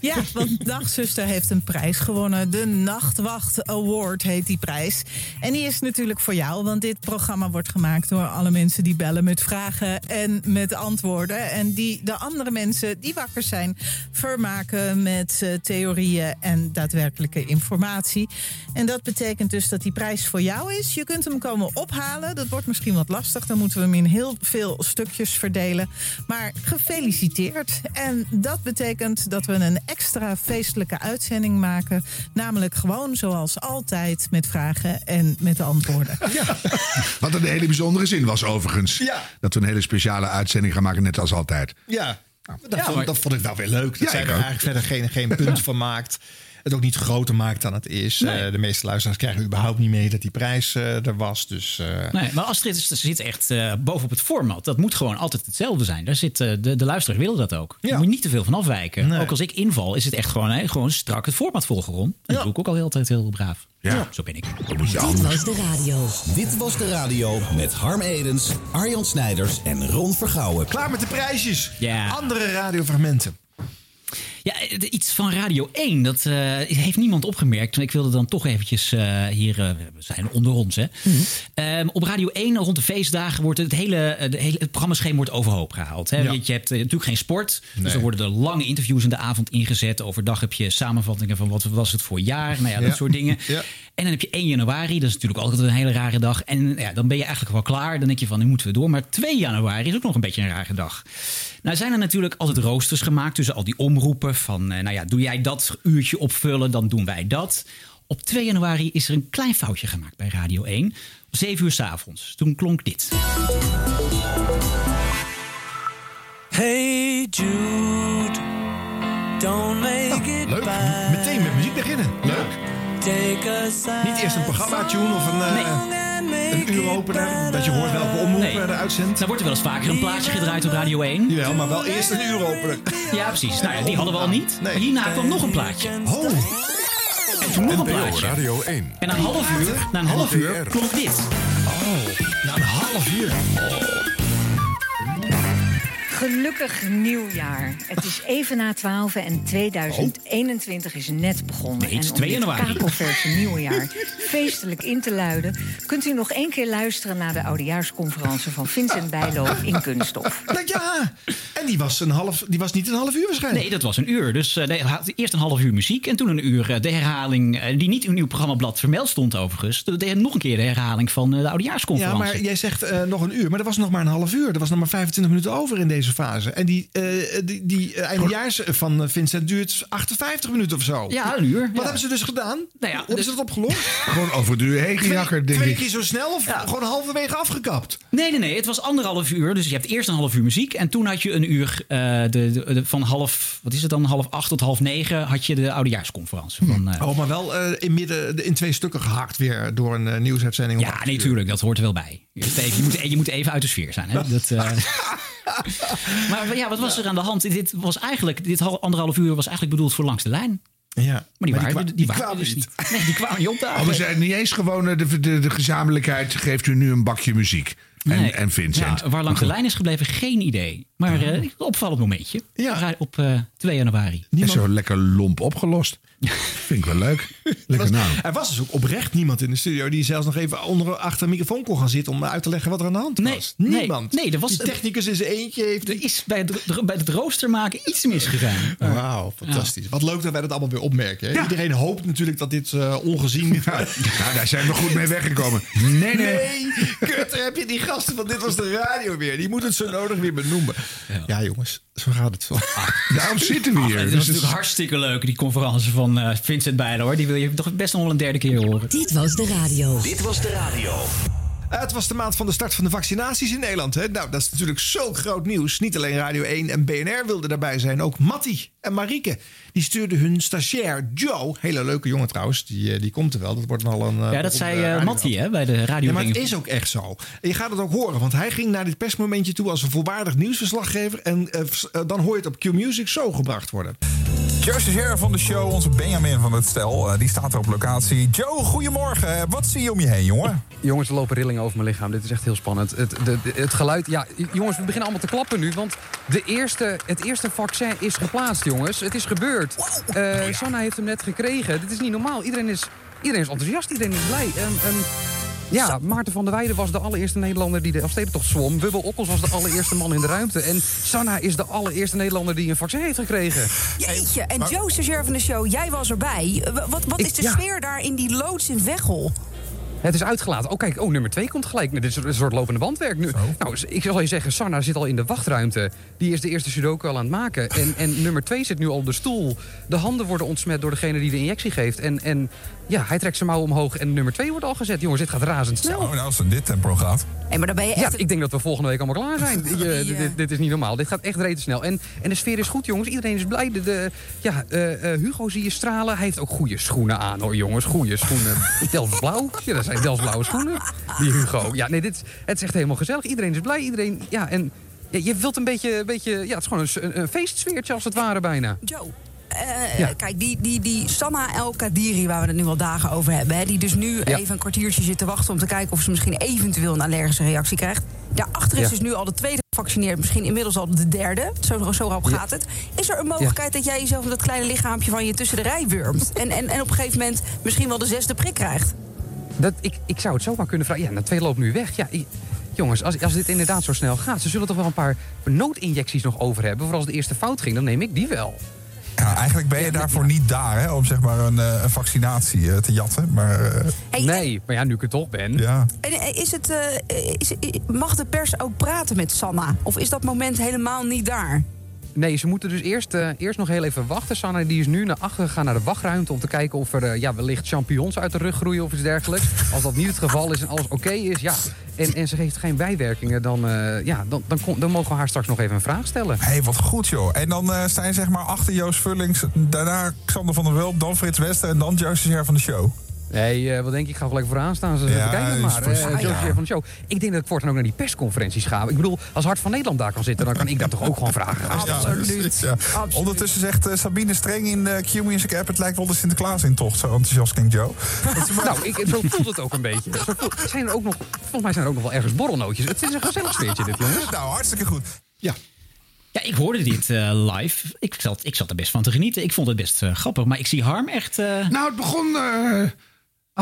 Ja, want Nachtzuster heeft een prijs gewonnen. De Nachtwacht Award heet die prijs. En die is natuurlijk voor jou, want dit programma wordt gemaakt door alle mensen die bellen met vragen en met antwoorden. En die de andere mensen die wakker zijn, vermaken met eh, theorieën en daadwerkelijke informatie. En dat betekent dus dat die prijs voor jou is. Je kunt hem komen ophalen. Dat wordt misschien wat lastig. Dan moeten we hem in heel veel stukjes verdelen. Maar gefeliciteerd. En dat betekent dat we een extra feestelijke uitzending maken. Namelijk gewoon zoals altijd met vragen en met antwoorden. Wat een hele bijzondere zin was overigens. Ja. Dat we een hele speciale uitzending gaan maken, net als altijd. Ja, dat, Ja, vond, maar- dat vond ik wel weer leuk. Dat Ja, zij er eigenlijk verder geen, geen punt van maakt. Het ook niet groter maakt dan het is. Eh, de meeste luisteraars krijgen überhaupt niet mee dat die prijs eh, er was. Dus eh, Nee, maar Astrid is- zit echt eh, bovenop het format. Dat moet gewoon altijd hetzelfde zijn. Daar zit, eh, de, de luisteraars willen dat ook. Daar moet je niet te veel van afwijken. Nee. Ook als ik inval, is het echt gewoon, hè, gewoon strak het format volgen, Ron. Dat doe ik ook al heel altijd heel braaf. Ja. Zo ben ik. Je Dit was de radio. Dit was de radio met Harm Edens, Arjan Snijders en Ron Vergouwen. klaar met de prijsjes. Ja. Andere radiofragmenten. Ja, iets van Radio 1, dat eh, heeft niemand opgemerkt. Ik wilde dan toch eventjes eh, hier, eh, we zijn onder ons hè. Ehm, op Radio 1 rond de feestdagen wordt het hele, de hele het programmaschema wordt overhoop gehaald. Hè. Ja. Je, je hebt natuurlijk geen sport, dus er worden er lange interviews in de avond ingezet. Overdag heb je samenvattingen van wat was het voor jaar, nou ja, dat Ja. soort dingen. Ja. En dan heb je 1 januari, dat is natuurlijk altijd een hele rare dag. En ja, dan ben je eigenlijk wel klaar. Dan denk je van, nu moeten we door. Maar 2 januari is ook nog een beetje een rare dag. Nou zijn er natuurlijk altijd roosters gemaakt tussen al die omroepen. Van, eh, nou ja, doe jij dat uurtje opvullen, dan doen wij dat. Op 2 januari is er een klein foutje gemaakt bij Radio 1. Om 7 uur s'avonds. Toen klonk dit. Hey Jude, don't make it Leuk. bad. Meteen met muziek beginnen. Leuk. Take a side Niet eerst een programma-tune of een, eh, een uur opener. Dat je hoort welke omroep Nee. er uitzendt. Dan wordt er wel eens vaker een plaatje gedraaid op Radio 1. Jawel, maar wel eerst een uur opener. Ja, precies. Nou ja, die hadden we al niet. Nee. Maar hierna kwam nog een plaatje. Oh, En toen nog een plaatje. Radio 1. En na een half uur, na een half uur klonk dit. na een half uur. Gelukkig nieuwjaar. Het is even na 12 en 2021 is net begonnen. Nee, het is en 2 om dit januari. kakelverse nieuwjaar feestelijk in te luiden... kunt u nog één keer luisteren naar de oudejaarsconferentie... van Vincent Bijlo in Kunststof. Nou ja, en die was, een half, die was niet een half uur waarschijnlijk. Nee, dat was een uur. Dus eh, eerst een half uur muziek en toen een uur eh, de herhaling... eh, die niet in uw programmablad vermeld stond overigens. De, de- nog een keer de herhaling van eh, de Ja, oudejaarsconferentie. maar jij zegt eh, nog een uur. Maar er was nog maar een half uur. Er was nog maar 25 minuten over in deze fase. En die, eh, die, die eh, eindejaars van eh, Vincent duurt 58 minuten of zo. Ja, een uur. Wat ja. hebben ze dus gedaan? Nou ja, ze dat opgelost? Gewoon over de uur heen gejakkerd, denk Twee ik. keer zo snel of gewoon halverwege afgekapt? Nee, nee, nee. Het was anderhalf uur. Dus je hebt eerst een half uur muziek. En toen had je een uur eh, de, de, de- van half... Wat is het dan? Half acht tot half negen had je de oudejaarsconferentie. Van, eh, Oh, maar wel eh, in midden in twee stukken gehakt weer door een nieuwsuitzending. ja, acht nee. Dat hoort er wel bij. Je moet even, je moet, je moet even uit de sfeer zijn. Hè? Dat, eh. maar ja, wat was er aan de hand? Dit was eigenlijk, dit hal- anderhalf uur was eigenlijk bedoeld voor langs de lijn. Ja, Maar die waren, die, die waren kwamen dus niet. niet. Nee, die kwamen niet opdagen. Oh, we zijn niet eens gewoon eh, de, de, de gezamenlijkheid. Geeft u nu een bakje muziek. En, Nee. en Vincent. Ja, waar langs de lijn is gebleven, geen idee. Maar een opvallend momentje. Ja. Op eh 2 januari. En zo lekker lomp opgelost. Vind ik wel leuk. Lekker. Er was dus ook oprecht niemand in de studio die zelfs nog even onder, achter een microfoon kon gaan zitten om uit te leggen wat er aan de hand Nee, was. nee, Niemand. nee, er was- die technicus in zijn eentje heeft. Er is bij het, bij het rooster maken iets misgegaan. Wauw, fantastisch. Wat leuk dat wij dat allemaal weer opmerken. hè? Ja. Iedereen hoopt natuurlijk dat dit eh, ongezien. Ja, nou, daar zijn we goed mee weggekomen. Nee, nee. Nee, kut, heb je die gasten van Dit Was De Radio weer. Die moeten het zo nodig weer benoemen. Ja, jongens, zo gaat het zo. Daarom zitten we hier. Het Dus was het- natuurlijk hartstikke leuk, die conferentie van eh, Vincent Bijlo. Hoor. Die wil je toch best nog wel een derde keer horen. Dit was de radio. Dit was de radio. Eh, het was de maand van de start van de vaccinaties in Nederland. Hè? Nou, dat is natuurlijk zo groot nieuws. Niet alleen Radio 1 en BNR wilden daarbij zijn. Ook Matti en Marieke. Die stuurden hun stagiair Joe. Hele leuke jongen trouwens. Die, eh, die komt er wel. Dat wordt al een... Ja, dat zei Matti hè, bij de radio. Ja, maar het is ook echt zo. En je gaat het ook horen, want hij ging naar dit persmomentje toe als een volwaardig nieuwsverslaggever. En dan hoor je het op Q-Music zo gebracht worden. Joe Stagiair van de show, onze Benjamin van het stel, eh, die staat er op locatie. Joe, goedemorgen. Wat zie je om je heen, jongen? Jongens, er lopen rillingen over mijn lichaam. Dit is echt heel spannend. Het, de, het geluid... Ja, jongens, we beginnen allemaal te klappen nu. Want de eerste, het eerste vaccin is geplaatst, jongens. Het is gebeurd. Eh Sanna heeft hem net gekregen. Dit is niet normaal. Iedereen is, iedereen is enthousiast. Iedereen is blij. Ehm, ehm, ja, Maarten van der Weijden was de allereerste Nederlander die de Elfstedentocht zwom. Bubbel Okkels was de allereerste man in de ruimte. En Sanna is de allereerste Nederlander die een vaccin heeft gekregen. Jeetje, en Joe, stagiair van de show, jij was erbij. Wat, wat is de ja. sfeer daar in die loods in Veghel? Het is uitgelaten. Oh, kijk, oh, nummer 2 komt gelijk. Dit is een soort lopende bandwerk. Nu, nou, ik zal je zeggen, Sanna zit al in de wachtruimte. Die is de eerste sudoku al aan het maken. En, en nummer 2 zit nu al op de stoel. De handen worden ontsmet door degene die de injectie geeft. En, en ja, hij trekt zijn mouw omhoog en nummer 2 wordt al gezet. Jongens, dit gaat razendsnel. Nou, als het in dit tempo gaat. Hey, maar dan ben je echt... Ja, ik denk dat we volgende week allemaal klaar zijn. Je- dit, dit is niet normaal. Dit gaat echt rete snel. En, en de sfeer is goed, jongens. Iedereen is blij. De, de- ja, eh, eh, Hugo zie je stralen. Hij heeft ook goede schoenen aan, hoor, jongens. Goede schoenen. Delftsblauw. Ja, dat zijn Delftsblauwe schoenen. Die Hugo. Ja, nee, dit, het is echt helemaal gezellig. Iedereen is blij. Iedereen, ja, en ja, je wilt een beetje, een beetje... Ja, het is gewoon een, een, een feestsfeertje als het ware bijna. Joe. Eh, Kijk, die, die, die Sanna El Kadiri, waar we het nu al dagen over hebben... Hè, die dus nu Ja. even een kwartiertje zit te wachten... om te kijken of ze misschien eventueel een allergische reactie krijgt. Daarachter is dus nu al de tweede gevaccineerd... misschien inmiddels al de derde, zo, zo rap gaat het. Is er een mogelijkheid dat jij jezelf dat kleine lichaampje van je tussen de rij wurmt... en, en, en op een gegeven moment misschien wel de zesde prik krijgt? Dat, ik, ik zou het zomaar kunnen vragen. Ja, de twee loopt nu weg. Ja, jongens, als, als dit inderdaad zo snel gaat... ze zullen toch wel een paar noodinjecties nog over hebben... voor als de eerste fout ging, dan neem ik die wel. Ja, eigenlijk ben je daarvoor niet daar hè, om zeg maar een, eh, een vaccinatie eh, te jatten. Maar, eh, nee, maar ja, nu ik er toch ben. Ja. En is het, eh, is, mag de pers ook praten met Sanna? Of is dat moment helemaal niet daar? Nee, ze moeten dus eerst, eh, eerst nog heel even wachten. Sanne die is nu naar achter gegaan naar de wachtruimte... om te kijken of er eh, ja, wellicht champignons uit de rug groeien of iets dergelijks. Als dat niet het geval is en alles oké is, ja... En, en ze geeft geen bijwerkingen, dan, eh, ja, dan, dan, dan mogen we haar straks nog even een vraag stellen. Hé, hey, wat goed joh. En dan sta je zeg maar achter Joost Vullings, daarna Xander van der Wulp, dan Frits Wester en dan Joost van de show. Nee, eh, wat denk ik? Ik ga gelijk vooraan staan. Ze Ja, even kijken maar. Ah, ja. van de show. Ik denk dat ik voortaan ook naar die persconferenties ga. Ik bedoel, als Hart van Nederland daar kan zitten... dan kan ik daar toch ook gewoon vragen gaan stellen. Ja. Ondertussen zegt eh, Sabine Streng in de Q-Music app... het lijkt wel de Sinterklaas in tocht, zo enthousiast klinkt Joe. nou, ik, zo voelt het ook een beetje. Zijn er ook nog, volgens mij zijn er ook nog wel ergens borrelnootjes. Het is een gezellig sfeertje dit, jongens. Nou, hartstikke goed. Ja. Ja, ik hoorde dit live. Ik zat, ik zat er best van te genieten. Ik vond het best grappig. Maar ik zie Harm echt... eh, Nou, het begon eh,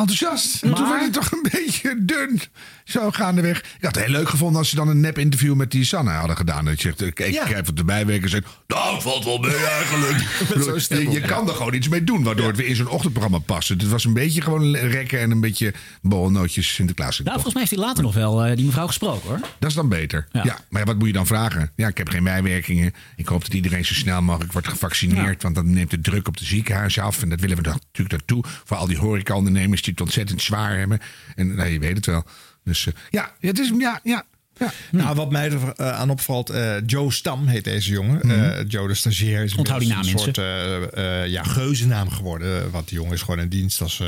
enthousiast. En Maar- toen werd het toch een beetje dun. Zo gaandeweg. Ik had het heel leuk gevonden als ze dan een nep-interview met die Sanne hadden gedaan. Dat je zegt, ik, ik krijg wat erbij werken en zegt... Nou, valt wel mee eigenlijk. Bedoel, je, ja. kan er gewoon iets mee doen, waardoor het weer in zo'n ochtendprogramma past. Het was een beetje gewoon rekken en een beetje borrelnootjes Sinterklaas. nou, volgens mij heeft hij later nog wel eh, die mevrouw gesproken, hoor. Dat is dan beter. Ja. Ja. maar ja, wat moet je dan vragen? Ja, ik heb geen bijwerkingen. Ik hoop dat iedereen zo snel mogelijk wordt gevaccineerd. Want dan neemt de druk op de ziekenhuizen af. En dat willen we natuurlijk naartoe. Voor al die horecaondernemers het ontzettend zwaar hebben. En nou, je weet het wel. Dus eh, ja, het is... Ja, ja, ja. Nou, wat mij er eh, aan opvalt, eh, Joe Stam heet deze jongen. Eh, Joe de stagiair is Onthoud die naam, een soort ja, geuzennaam geworden. Want die jongen is gewoon in dienst als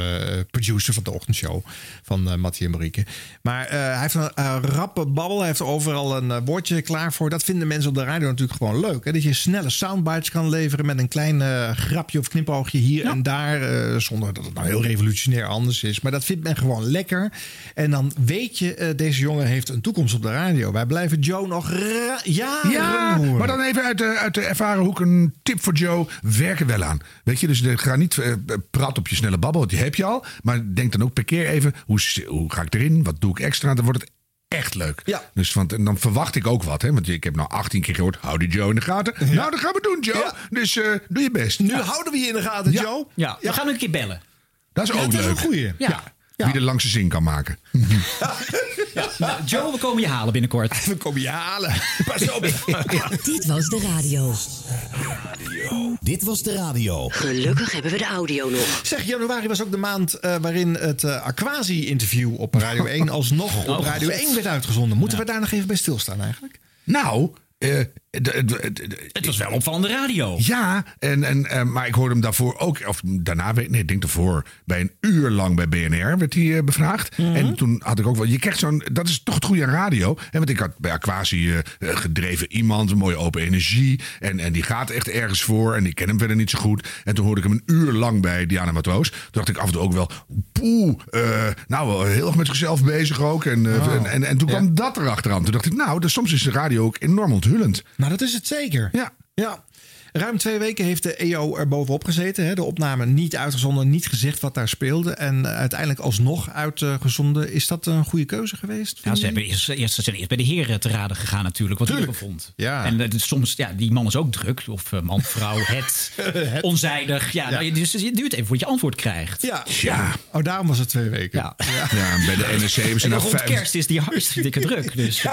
producer van de ochtendshow van Mattie en Marieke. Maar hij heeft een rappe babbel. Hij heeft overal een woordje klaar voor. Dat vinden mensen op de radio natuurlijk gewoon leuk. Hè? Dat je snelle soundbites kan leveren met een klein grapje of knipoogje hier en daar. zonder dat het nou heel revolutionair anders is. Maar dat vindt men gewoon lekker. En dan weet je, deze jongen heeft een toekomst op de radio. Wij blijven Joe nog jaren Ja, horen. maar dan even uit de, uit de ervaren hoek een tip voor Joe. Werk er wel aan. Weet je, dus eh, ga niet eh, prat op je snelle babbel. want Die heb je al. Maar denk dan ook per keer even, hoe, hoe ga ik erin? Wat doe ik extra? Dan wordt het echt leuk. Ja. Dus want, en dan verwacht ik ook wat. Hè? Want ik heb nou 18 keer gehoord, hou die Joe in de gaten. Nou, dat gaan we doen, Joe. Dus eh, doe je best. Nu houden we je in de gaten, Ja. Joe. Ja, we gaan een keer bellen. Dat is Ja, ook dat is leuk. een goeie. Ja. Wie de langste zin kan maken. Nou, Joe, we komen je halen binnenkort. We komen je halen. Pas op. Dit was de radio. Dit was de radio. Gelukkig hebben we de audio nog. Zeg, januari was ook de maand eh, waarin het eh, Aquasi-interview op Radio 1 alsnog op Oh, Radio God. 1 werd uitgezonden. Moeten we daar nog even bij stilstaan eigenlijk? Nou, eh, Het was wel opvallende radio. Ja, en, en, eh, maar ik hoorde hem daarvoor ook, of daarna, weet- nee, ik denk daarvoor, bij een uur lang bij BNR werd hij eh, bevraagd. En toen had ik ook wel, je krijgt zo'n, dat is toch het goede aan radio. En want ik had bij Aquasi gedreven iemand, een mooie open energie. En, en die gaat echt ergens voor. En ik ken hem verder niet zo goed. En toen hoorde ik hem een uur lang bij Diana Matroos. Toen dacht ik af en toe ook wel, poeh, eh, nou wel heel erg met zichzelf bezig ook. En, en, en, en toen kwam dat erachteraan. Toen dacht ik, nou, dus soms is de radio ook enorm onthullend. Nou, dat is het zeker. Ja. Ja. Ruim twee weken heeft de EO er bovenop gezeten. Hè? De opname niet uitgezonden, niet gezegd wat daar speelde. En uiteindelijk alsnog uitgezonden. Is dat een goede keuze geweest? Ja, ze, hebben eerst, eerst, ze zijn eerst bij de heren te raden gegaan natuurlijk, wat hij ervan vond. Ja. En eh, dus soms, ja, die man is ook druk. Of eh, man, vrouw, het, onzijdig. Ja, nou, dus het duurt even voordat je antwoord krijgt. Ja. ja. Oh, daarom was het twee weken. Ja. Ja, bij de NRC hebben ze nog vijf... kerst is die hartstikke druk. Dus,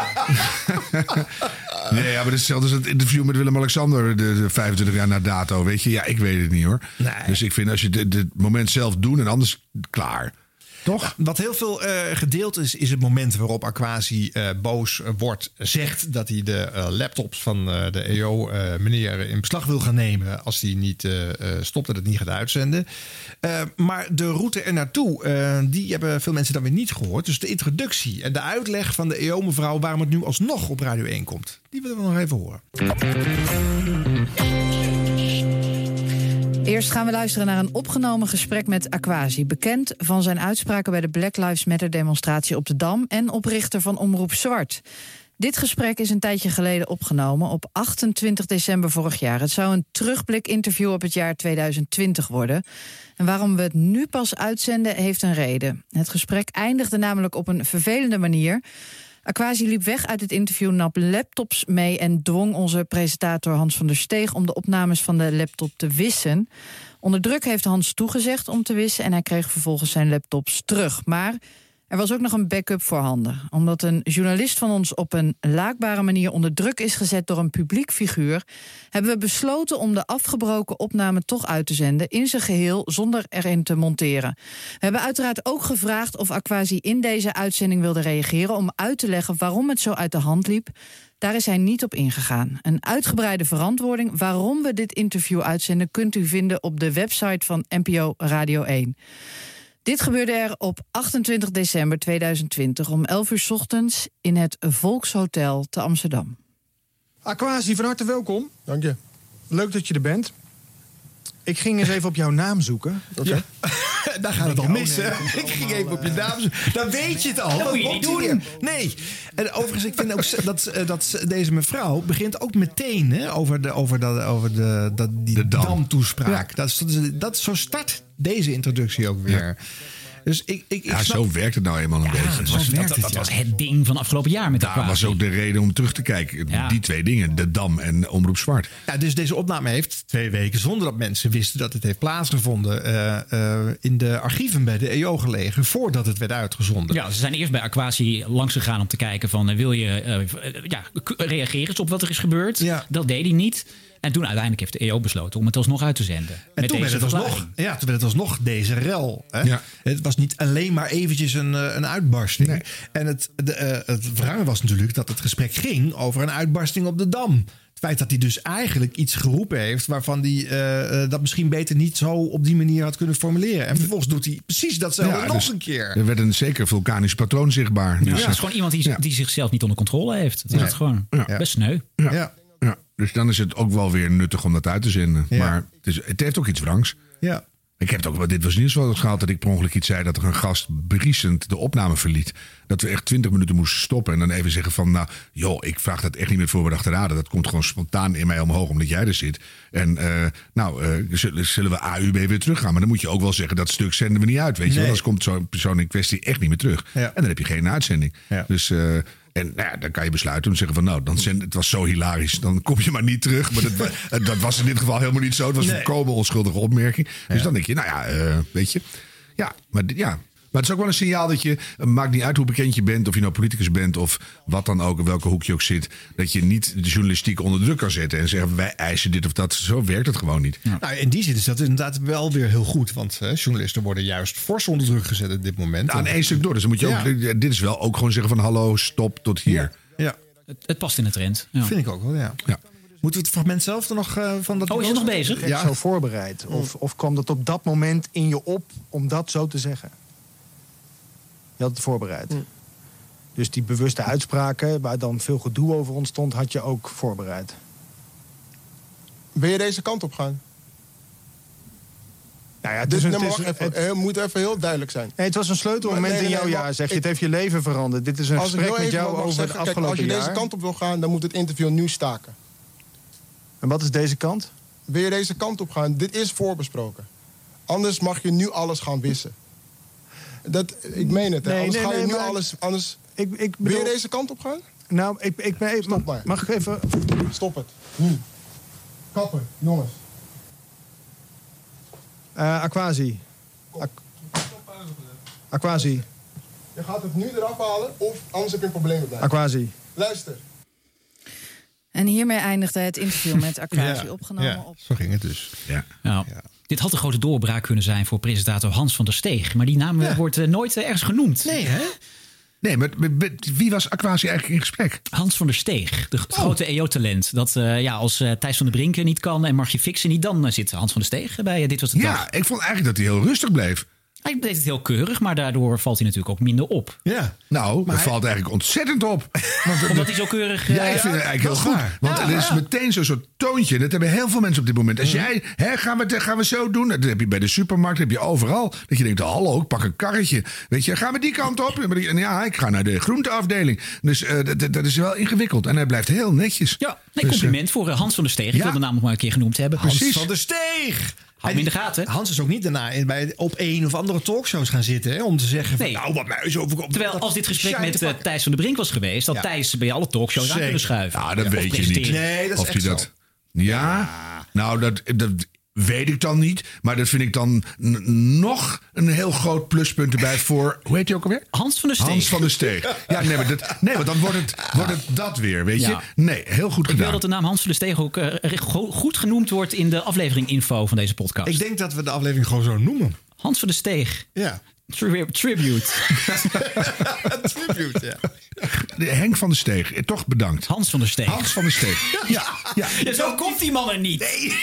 Nee, ja, maar dat is hetzelfde als het interview met Willem-Alexander, de, de 25 jaar na dato. Weet je, ja, ik weet het niet hoor. Dus ik vind als je dit dit moment zelf doet en anders klaar. Toch? Wat heel veel eh, gedeeld is, is het moment waarop Aquasi eh, boos eh, wordt. Zegt dat hij de laptops van eh, de EO-meneer in beslag wil gaan nemen. als hij niet eh, eh, stopt en het niet gaat uitzenden. Eh, maar de route er naartoe, eh, die hebben veel mensen dan weer niet gehoord. Dus de introductie en de uitleg van de EO-mevrouw waarom het nu alsnog op Radio 1 komt. Die willen we nog even horen. Eerst gaan we luisteren naar een opgenomen gesprek met Aquasi. Bekend van zijn uitspraken bij de Black Lives Matter demonstratie op de Dam... en oprichter van Omroep Zwart. Dit gesprek is een tijdje geleden opgenomen op 28 december vorig jaar. Het zou een terugblik-interview op het jaar 2020 worden. En waarom we het nu pas uitzenden, heeft een reden. Het gesprek eindigde namelijk op een vervelende manier... Aquasi liep weg uit het interview, nam laptops mee... en dwong onze presentator Hans van der Steeg... om de opnames van de laptop te wissen. Onder druk heeft Hans toegezegd om te wissen... en hij kreeg vervolgens zijn laptops terug. Maar er was ook nog een backup voorhanden. Omdat een journalist van ons op een laakbare manier onder druk is gezet door een publiek figuur, hebben we besloten om de afgebroken opname toch uit te zenden in zijn geheel zonder erin te monteren. We hebben uiteraard ook gevraagd of Aquasi in deze uitzending wilde reageren om uit te leggen waarom het zo uit de hand liep. Daar is hij niet op ingegaan. Een uitgebreide verantwoording waarom we dit interview uitzenden kunt u vinden op de website van NPO Radio 1. Dit gebeurde er op 28 december 2020 om 11 uur 's ochtends in het Volkshotel te Amsterdam. Aquasi, van harte welkom. Dank je. Leuk dat je er bent. Ik ging eens even op jouw naam zoeken. Ja. Daar gaat het al mis? Ik ging even op je naam zoeken. Dan weet je het al. Dat moet je niet doen. Nee. En overigens, ik vind ook dat, eh, dat deze mevrouw begint ook meteen hè, over, de, over, dat, over de, dat, die dam-toespraak. Dat, is, dat, is, dat, zo start deze introductie ook weer. Dus ik, ik, ik Ja, snap- zo werkt het nou eenmaal een beetje. dat, was, dat, dat was het ding van afgelopen jaar met Daar Aquasi. was ook de reden om terug te kijken. Die twee dingen, de Dam en Omroep Zwart. Ja, dus deze opname heeft twee weken zonder dat mensen wisten dat het heeft plaatsgevonden. eh, eh, in de archieven bij de EO gelegen voordat het werd uitgezonden. Ja, ze zijn eerst bij Aquasi langs gegaan om te kijken van... eh, wil je ja, reageren op wat er is gebeurd? Dat deed hij niet. En toen uiteindelijk heeft de EO besloten om het alsnog uit te zenden. En met toen werd, deze het alsnog, ja, toen werd het alsnog deze rel. Hè? Ja. Het was niet alleen maar eventjes een, eh, een uitbarsting. En het, de, eh, het wrange was natuurlijk dat het gesprek ging over een uitbarsting op de Dam. Het feit dat hij dus eigenlijk iets geroepen heeft... waarvan hij eh, dat misschien beter niet zo op die manier had kunnen formuleren. En vervolgens doet hij precies datzelfde Ja, nog dus een keer. Er werd een zeker vulkanisch patroon zichtbaar. Ja, Dus, het is gewoon iemand die, die zichzelf niet onder controle heeft. Dat is Nee. het gewoon Ja. best sneu. Ja. Ja. Dus dan is het ook wel weer nuttig om dat uit te zenden. Ja. Maar het, is, het heeft ook iets wrangs. Ja. Ik heb het ook, dit was nieuws wel eens gehad dat ik per ongeluk iets zei dat er een gast briesend de opname verliet. Dat we echt twintig minuten moesten stoppen en dan even zeggen van, nou, joh, ik vraag dat echt niet met voorbedachte raden. Dat komt gewoon spontaan in mij omhoog omdat jij er zit. En eh, nou, eh, zullen, we AUB weer teruggaan? Maar dan moet je ook wel zeggen dat stuk zenden we niet uit, weet je. Wel. Anders komt zo'n persoon in kwestie echt niet meer terug. Ja. En dan heb je geen uitzending. Dus eh, en nou ja, dan kan je besluiten om te zeggen van nou, dan zend, het was zo hilarisch. Dan kom je maar niet terug. Maar dat, wa- dat was in dit geval helemaal niet zo. Het was een volkomen onschuldige opmerking. Dus dan denk je, nou ja, eh, weet je. Ja, maar ja. Maar het is ook wel een signaal dat je, maakt niet uit hoe bekend je bent, of je nou politicus bent of wat dan ook, in welke hoek je ook zit, dat je niet de journalistiek onder druk kan zetten en zeggen wij eisen dit of dat. Zo werkt het gewoon niet. Nou, in die zin is dat inderdaad wel weer heel goed. Want eh, journalisten worden juist fors onder druk gezet op dit moment. Aan één stuk door. Dus dan moet je Ja. ook, dit is wel ook gewoon zeggen van hallo, stop tot hier. Ja. Het, het past in de trend. Ja. Vind ik ook wel, ja. Moeten we het fragment zelf er nog eh, van dat... Oh, is het nog bezig? Je zo voorbereid? Of, of kwam dat op dat moment in je op om dat zo te zeggen? Je had het voorbereid. Dus die bewuste uitspraken, waar dan veel gedoe over ontstond, had je ook voorbereid. Ben je deze kant op gaan? Nou ja, het, Dit, is het, is- even. het- Het moet even heel duidelijk zijn. nee, het was een sleutelmoment Nee, nee, in jouw nee, jaar, zeg je. ik- Het heeft je leven veranderd. Dit is een gesprek met jou over zeggen, het kijk, afgelopen als je jaar. deze kant op wil gaan, dan moet het interview nu staken. En wat is deze kant? Wil je deze kant op gaan? Dit is voorbesproken. Anders mag je nu alles gaan wissen. Dat, ik meen het, hè. Nee, anders nee, ga je nee, nu alles... Anders... Ik, ik Wil bedoel- je deze kant op gaan? Nou, ik, ik ben even... Stop maar. Mag ik even... Stop het. Nu. Kappen, jongens. eh Aquasi. Ak- Aquasi. Je gaat het nu eraf halen of anders heb je een probleem met mij. Aquasi. Luister. En hiermee eindigde het interview met Aquasi, opgenomen op Zo ging het dus. Ja. Nou, Dit had een grote doorbraak kunnen zijn voor presentator Hans van der Steeg. Maar die naam eh, wordt eh, nooit eh, ergens genoemd. Nee, hè? Nee, maar wie was Aquasi eigenlijk in gesprek? Hans van der Steeg, de Oh. grote EO-talent. Dat ja, als Thijs van der Brinken niet kan en Margie Fixen niet... dan eh, zit Hans van der Steeg bij Dit Was de Dag. Ja, ik vond eigenlijk dat hij heel rustig bleef. Hij deed het heel keurig, maar daardoor valt hij natuurlijk ook minder op. Ja. Nou, dat hij- valt eigenlijk ontzettend op. Want, Omdat hij zo keurig... Ja, eh, ik vind het eigenlijk heel goed. waar. Want Ja, er is ja. meteen zo'n soort toontje. Dat hebben heel veel mensen op dit moment. Als Mhm. jij, hè, gaan, we het, gaan we zo doen? Dat heb je bij de supermarkt, dat heb je overal. Dat je denkt, oh, hallo, ik pak een karretje. Weet je, gaan we die kant op? En ja, ik ga naar de groenteafdeling. Dus eh, dat- is wel ingewikkeld. En hij blijft heel netjes. Ja, nee, Dus, compliment voor eh, Hans van der Steeg. Ik ja. wil de naam nog maar een keer genoemd hebben. Hans Hans van der Steeg. Hou hem in de gaten. Hans is ook niet daarna in- bij op één of andere talkshows gaan zitten hè, om te zeggen: van, Nee. Nou, wat mij is overkomt. Terwijl dat als dit gesprek met eh. Thijs van der Brink was geweest... had Ja. Thijs bij alle talkshows aan kunnen schuiven. Ja, dat weet je niet. Nee, dat is of echt hij dat. zo. Ja? Nou, dat, dat weet ik dan niet. Maar dat vind ik dan nog een heel groot pluspunt erbij voor. Hoe heet je ook alweer? Hans van der Steeg. Hans van der Steeg. Ja, nee, maar, dat, nee, want dan wordt het, wordt het dat weer, weet je? Ja. Nee, heel goed Ik wil gedaan. dat de naam Hans van der Steeg ook eh, go- goed genoemd wordt... in de aflevering info van deze podcast. Ik denk dat we de aflevering gewoon zo noemen. Hans van der Steeg. Ja. Tri- tribute. Tribute, ja. De Henk van der Steeg, eh, toch bedankt. Hans van der Steeg. Hans van der Steeg. Ja, ja. Ja, zo komt die man er niet. Nee.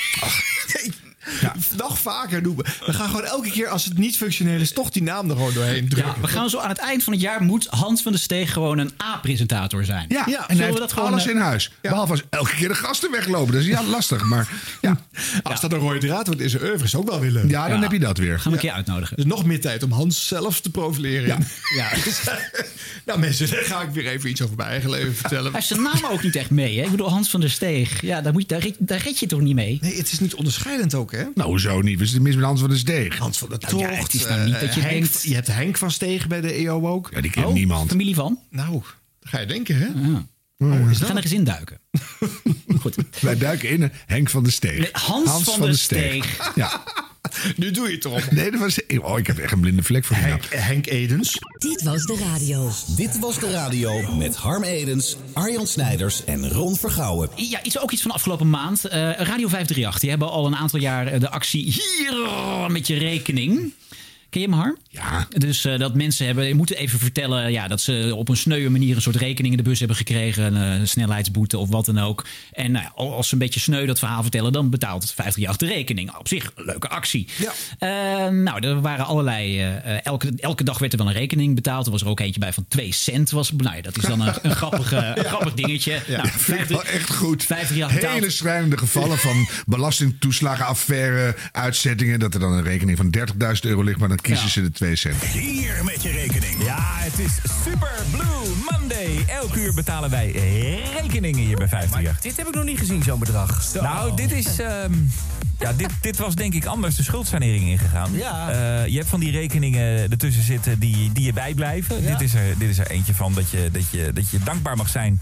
Nog vaker noemen. We gaan gewoon elke keer als het niet functioneel is, toch die naam er gewoon doorheen drukken. Ja, we gaan zo aan het eind van het jaar moet Hans van der Steeg gewoon een A-presentator zijn. Ja, Zullen en hij we dat gewoon alles eh, in huis. Behalve als elke keer de gasten weglopen. Dat is ja, lastig. Maar ja, Als dat een rode draad wordt in zijn oeuvre, is ook wel weer leuk. ja dan Ja. heb je dat weer. Gaan we een keer uitnodigen. Dus nog meer tijd om Hans zelf te profileren. Ja. Ja. Dus, nou mensen, daar ga ik weer even iets over mijn eigen leven vertellen. Hij heeft zijn naam ook niet echt mee. Hè? Ik bedoel, Hans van der Steeg. Ja, daar, moet je, daar, red, daar red je toch niet mee? Nee, het is niet onderscheidend ook, hè? Nou, hoezo niet? We zitten mis met Hans van der Steeg. Hans van der Nou ja, Tocht. het is nou niet eh, dat je Henk- denkt- Je hebt Henk van Stegen bij de EO ook. Ja, die kent Oh, niemand. Familie van? Nou, dat ga je denken, hè? Ja. Oh, is We gaan er eens in duiken. Goed. Wij duiken in Henk van der Steeg. Nee, Hans van der Steeg. Ja. Nu doe je het erop. Nee, dat was... Oh, ik heb echt een blinde vlek voor. Henk, Henk Edens. Dit was de radio. Dit was de radio met Harm Edens, Arjan Snijders en Ron Vergouwen. Ja, iets, ook iets van de afgelopen maand. Eh, Radio 538, die hebben al een aantal jaar eh, de actie hier met je rekening. Ken je hem, Harm? Ja. Dus eh, dat mensen hebben, moeten even vertellen ja, dat ze op een sneuwe manier een soort rekening in de bus hebben gekregen. Een eh, snelheidsboete of wat dan ook. En nou ja, als ze een beetje sneu dat verhaal vertellen, dan betaalt het 538 de rekening. Op zich, een leuke actie. Ja. Eh, nou, er waren allerlei. eh, elke, elke dag werd er wel een rekening betaald. Er was er ook eentje bij van 2 cent. Was, nou ja, dat is dan een, een, grappige, grappig dingetje. Nou, ik wel echt goed. 538 betaalt. Hele schrijnende gevallen van belastingtoeslagenaffaire, uitzettingen. Dat er dan een rekening van 30.000 euro ligt, maar dan kiezen Ja. ze de 2 cent. Hier met je rekening. Ja, het is Super Blue Monday. Elk uur betalen wij rekeningen hier bij 538. Dit heb ik nog niet gezien, zo'n bedrag. Nou, dit is... ehm, ja, dit, dit was denk ik anders de schuldsanering ingegaan. Ja. Eh, je hebt van die rekeningen ertussen zitten die, die je bijblijven. Ja. Dit, is er, dit is er eentje van dat je, dat je, dat je dankbaar mag zijn...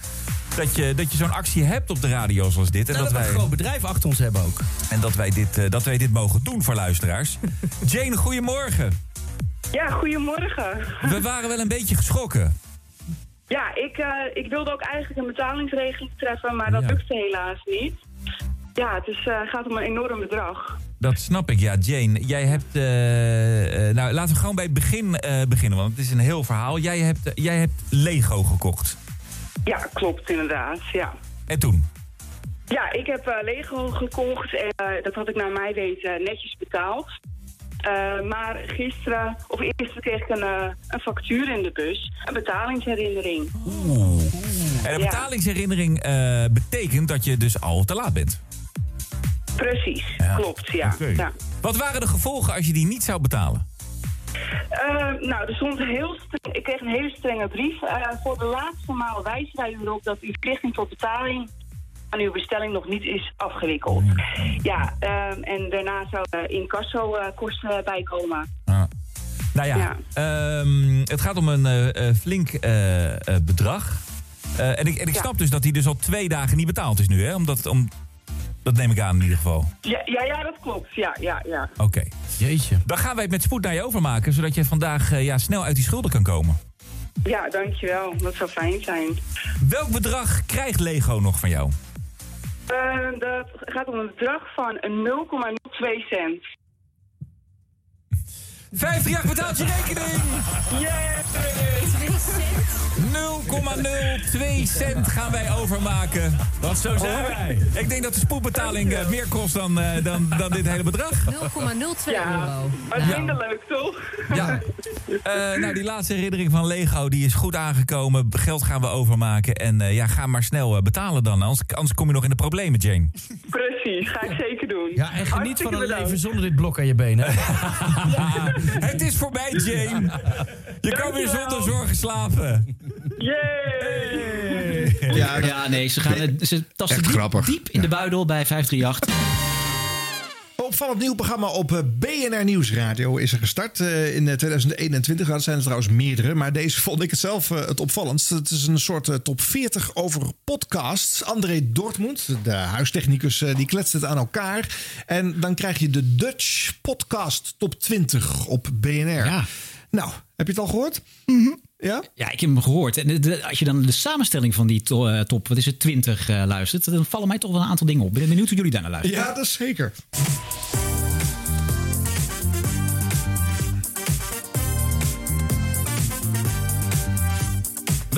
Dat je, dat je zo'n actie hebt op de radio zoals dit. En En dat dat we een wij, groot bedrijf achter ons hebben ook. en dat wij, dit, eh, dat wij dit mogen doen voor luisteraars. Jane, goedemorgen. Ja, goedemorgen. We waren wel een beetje geschrokken. Ja, ik, eh, ik wilde ook eigenlijk een betalingsregeling treffen, maar dat Ja. lukte helaas niet. Ja, het is, eh, gaat om een enorm bedrag. Dat snap ik, ja. Jane, jij hebt... eh, eh, nou, laten we gewoon bij het begin beginnen, want het is een heel verhaal. Jij hebt, jij hebt Lego gekocht. Ja, klopt inderdaad, ja. En toen? Ja, ik heb Lego gekocht en dat had ik naar mij weten netjes betaald. Maar gisteren, of eerst kreeg ik een, een factuur in de bus, een betalingsherinnering. Oeh. En een Ja. betalingsherinnering betekent dat je dus al te laat bent. Precies, Ja, klopt, ja. Wat waren de gevolgen als je die niet zou betalen? Eh, nou, er stond heel streng, ik kreeg een hele strenge brief. Eh, voor de laatste maal wijzen wij u erop dat uw verplichting tot betaling aan uw bestelling nog niet is afgewikkeld. Ja, ehm, en daarna zou uh, incasso uh, kosten bijkomen. Nou ja, ehm, het gaat om een eh, eh, flink eh, eh, bedrag. Eh, en ik, en ik snap dus dat hij dus al twee dagen niet betaald is nu, hè? Omdat, om, dat neem ik aan in ieder geval. Ja, ja, ja dat klopt. Ja, ja, ja. Oké. Jeetje. Dan gaan wij het met spoed naar je overmaken, zodat je vandaag eh, ja, snel uit die schulden kan komen. Ja, dankjewel. Dat zou fijn zijn. Welk bedrag krijgt Lego nog van jou? Ehm, dat gaat om een bedrag van een 0,02 cent. 538 betaalt je rekening! 0,02 cent gaan wij overmaken. Want zo zijn wij. Ik denk dat de spoedbetaling eh, meer kost dan, eh, dan, dan dit hele bedrag. 0,02 euro. Maar Ja. minder leuk, toch? Ja. Eh, nou, die laatste herinnering van Lego die is goed aangekomen. Geld gaan we overmaken. En eh, ja, ga maar snel betalen dan. Anders, anders kom je nog in de problemen, Jane. Precies, ga ik zeker doen. Ja, en geniet van een leven zonder dit blok aan je benen. Het is voorbij, Jane. Je kan weer zonder zorgen slapen. Ja, ja, nee, ze, gaan, het- ze tasten Echt diep, grappig. diep in de buidel bij 538. Opvallend nieuw programma op eh, BNR Nieuwsradio is er gestart eh, in eh, 2021. Dat zijn er trouwens meerdere, maar deze vond ik het zelf eh, het opvallendst. Het is een soort eh, top 40 over podcasts. André Dortmund, de huistechnicus, eh, die kletst het aan elkaar. En dan krijg je de Dutch Podcast Top 20 op BNR. Ja. Nou, heb je het al gehoord? Ja? Ja, ik heb hem gehoord. En de- de- als je dan de samenstelling van die to- eh, top, wat is het, 20 eh, luistert, dan vallen mij toch wel een aantal dingen op. Ik ben benieuwd hoe jullie daar naar luisteren. Ja, dat is zeker.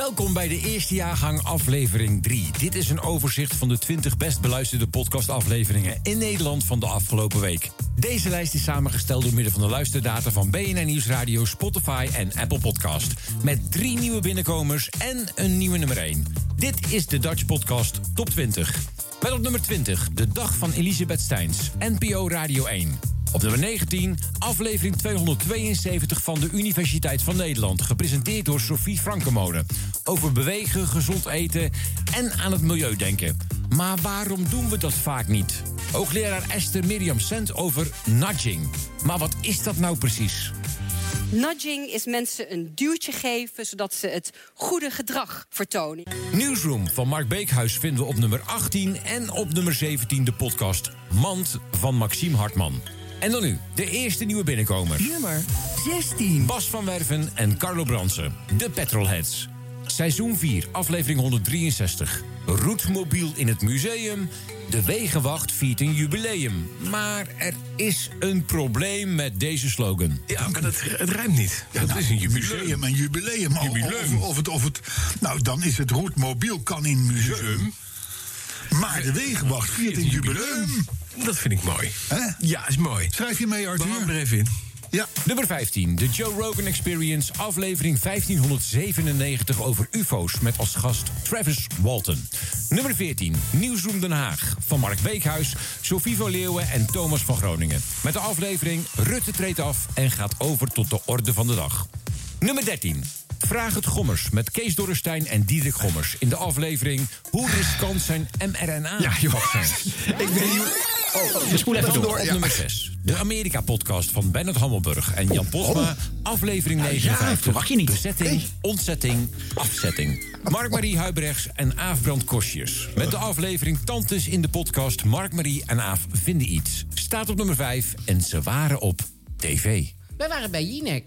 Welkom bij de eerste jaargang aflevering 3. Dit is een overzicht van de 20 best beluisterde podcastafleveringen in Nederland van de afgelopen week. Deze lijst is samengesteld door middel van de luisterdata van BNN Nieuwsradio, Spotify en Apple Podcast. Met drie nieuwe binnenkomers en een nieuwe nummer 1. Dit is de Dutch Podcast Top 20. Met op nummer 20 de dag van Elisabeth Steins, NPO Radio 1. Op nummer 19, aflevering 272 van de Universiteit van Nederland. Gepresenteerd door Sophie Frankemode. Over bewegen, gezond eten en aan het milieu denken. Maar waarom doen we dat vaak niet? Hoogleraar Esther Mirjam Sent over nudging. Maar wat is dat nou precies? Nudging is mensen een duwtje geven zodat ze het goede gedrag vertonen. Newsroom van Mark Beekhuis vinden we op nummer 18 en op nummer 17 de podcast Mand van Maxime Hartman. En dan nu, de eerste nieuwe binnenkomer. Nummer 16. Bas van Werven en Carlo Bransen, de Petrolheads. Seizoen 4, aflevering 163. Roetmobiel in het museum. De Wegenwacht viert een jubileum. Maar er is een probleem met deze slogan. Ja, maar het, het rijmt niet. Ja, dat is een jubileum. Een jubileum. Of, of, of het, of het, nou, dan is het roetmobiel kan in museum. Maar de wegenwacht viert een jubileum. Dat vind ik mooi. Ja, is mooi. Schrijf je mee, Arthur? We houden er even in. Ja. Nummer 15, de Joe Rogan Experience, aflevering 1597 over UFO's met als gast Travis Walton. Nummer 14, Nieuwsroom Den Haag van Mark Beekhuis, Sophie van Leeuwen en Thomas van Groningen. Met de aflevering Rutte treedt af en gaat over tot de orde van de dag. Nummer 13. Vraag het Gommers met Kees Dorrestein en Diederik Gommers. In de aflevering Hoe riskant zijn mRNA-vaccins? Ik weet niet Oh, we spoelen even door. Op nummer 6. De Amerika-podcast van Bernard Hammelburg en Jan Posma. Aflevering 59. verwacht je niet. Bezetting, ontzetting, afzetting. Mark-Marie Huibrechts en Aaf Brand Kostjes. Met de aflevering Tantes in de podcast Mark-Marie en Aaf vinden iets. Staat op nummer 5 en ze waren op tv. We waren bij Jinek.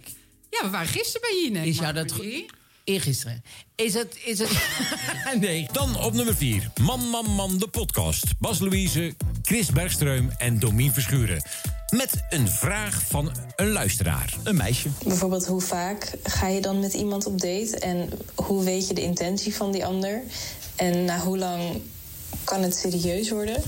Ja, we waren gisteren bij Jinek. Is jou dat goed? Eergisteren. Is het... Is het... nee. Dan op nummer 4. Man, man, man, de podcast. Bas Louise, Chris Bergström en Domien Verschuren. Met een vraag van een luisteraar. Een meisje. Bijvoorbeeld, hoe vaak ga je dan met iemand op date? En hoe weet je de intentie van die ander? En na hoe lang kan het serieus worden?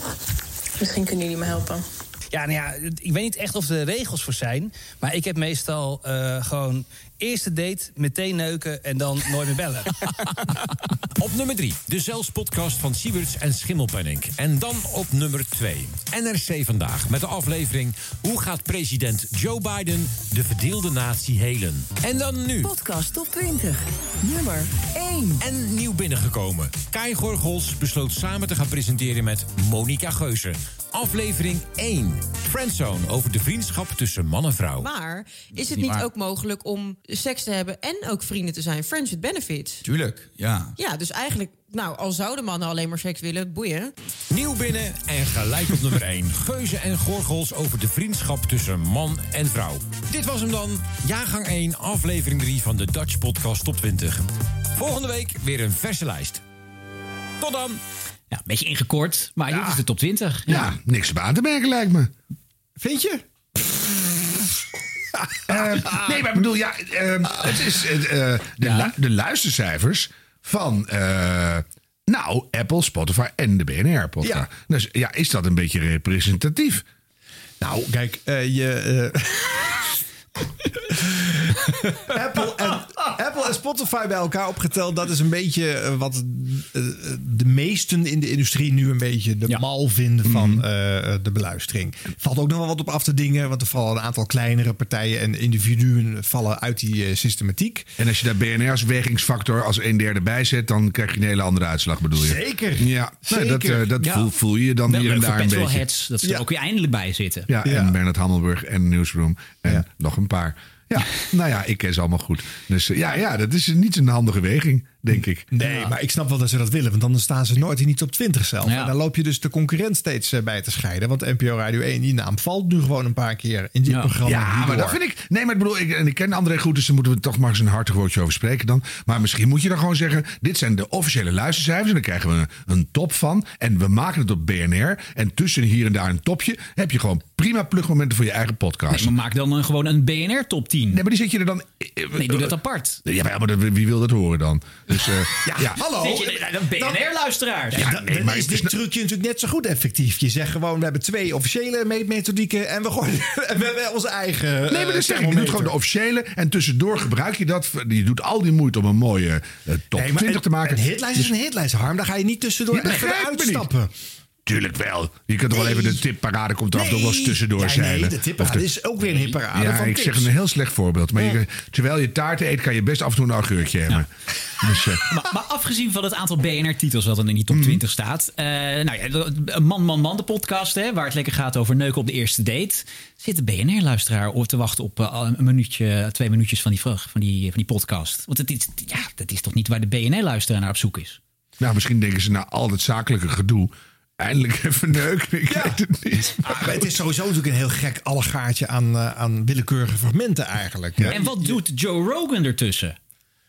Misschien kunnen jullie me helpen. Ja, nou ja, ik weet niet echt of er regels voor zijn. Maar ik heb meestal eh, gewoon eerste date, meteen neuken en dan nooit meer bellen. Op nummer 3, de Zelfs-podcast van Sieberts en Schimmelpenninck. En dan op nummer 2, NRC Vandaag. Met de aflevering Hoe gaat president Joe Biden de verdeelde natie helen? En dan nu... Podcast top 20. Nummer 1. En nieuw binnengekomen. Kai Gorgels besloot samen te gaan presenteren met Monica Geuze. Aflevering 1. Friendzone over de vriendschap tussen man en vrouw. Maar is het Niet ook mogelijk om seks te hebben en ook vrienden te zijn? Friends with benefits. Tuurlijk, ja. Ja, dus eigenlijk, nou, al zouden mannen alleen maar seks willen, boeien. Nieuw binnen en gelijk op nummer 1. Geuze en Gorgels over de vriendschap tussen man en vrouw. Dit was hem dan. Jaargang 1, aflevering 3 van de Dutch Podcast Top 20. Volgende week weer een verse lijst. Tot dan. Ja, een beetje ingekort, maar dit is de top 20. Ja, niks op aan te merken lijkt me. Vind je? Eh, nee, maar ik bedoel, ja, eh, het is eh, de, lu- de luistercijfers van, eh, nou, Apple, Spotify en de BNR-podcast. Ja. Dus ja, is dat een beetje representatief? Nou, kijk, eh, je. eh, Apple, en, Apple en Spotify bij elkaar opgeteld, dat is een beetje eh, wat eh, de meesten in de industrie nu een beetje de mal vinden van Mhm. eh, de beluistering. Valt ook nog wel wat op af te dingen, want er vallen een aantal kleinere partijen en individuen vallen uit die eh, systematiek. En als je daar BNR's wegingsfactor als een derde bij zet, dan krijg je een hele andere uitslag, bedoel je? Zeker. Ja, Nee, dat, Zeker. eh, dat Ja. Voel, voel je dan hier en daar een beetje. Heads, dat ze Ja. er ook weer eindelijk bij zitten. Ja, en Bernard Hammelburg en Newsroom en nog een paar. Ja, nou ja, ik ken ze allemaal goed. Dus eh, ja, ja, dat is niet een handige weging, denk ik. Nee, maar ik snap wel dat ze dat willen. Want dan staan ze nooit in die top 20 zelf. Ja. En dan loop je dus de concurrent steeds eh, bij te scheiden. Want NPO Radio 1, die naam valt nu gewoon een paar keer in dit programma. Ja, hierdoor. maar dat vind ik. Nee, maar ik bedoel, ik, en ik ken André goed, dus daar moeten we toch maar eens een hartig woordje over spreken dan. Maar misschien moet je dan gewoon zeggen: dit zijn de officiële luistercijfers. En dan krijgen we een, een top van. En we maken het op BNR. En tussen hier en daar een topje heb je gewoon prima plugmomenten voor je eigen podcast. Nee, maar maak dan een- gewoon een BNR top 10. Nee, maar die zet je er dan. Nee, doe dat apart. Ja, maar, wie wil dat horen dan? Dus, eh, ja, hallo. Er- BNR-luisteraars. Ja, dan, dan is dit trucje natuurlijk net zo goed effectief. Je zegt gewoon, we hebben twee officiële meetmethodieken en we, gooien, en we hebben onze eigen Nee, maar eh, dat zeg ik. Je doet gewoon de officiële. En tussendoor gebruik je dat. Je doet al die moeite om een mooie eh, top Nee, maar 20 te maken. Een hitlijst is Dus- een hitlijst, Harm. Daar ga je niet tussendoor me niet. Tuurlijk wel. Je kunt toch wel even de tipparade komt er af en toe wel eens Nee. tussendoor Ja, nee, zeilen. de tipparade is ook weer een hitparade Ja, van ik tips. zeg een heel slecht voorbeeld. Maar je, terwijl je taart eet, kan je best af en toe een augurkje hebben. Dus, eh, Maar, maar afgezien van het aantal BNR-titels wat er in die Mhm. top 20 staat. eh, nou ja, de- Man, Man, Man, de podcast, hè, waar het lekker gaat over neuken op de eerste date. Zit de BNR-luisteraar op te wachten op eh, een minuutje, twee minuutjes van die, van die, van die podcast? Want het is, ja, dat is toch niet waar de BNR-luisteraar naar op zoek is? nou, misschien denken ze na al het zakelijke gedoe. Eindelijk even neuken. Ik weet het niet. Ah, maar het is sowieso natuurlijk een heel gek allegaartje aan, eh, aan willekeurige fragmenten eigenlijk. hè. En wat doet Joe Rogan ertussen?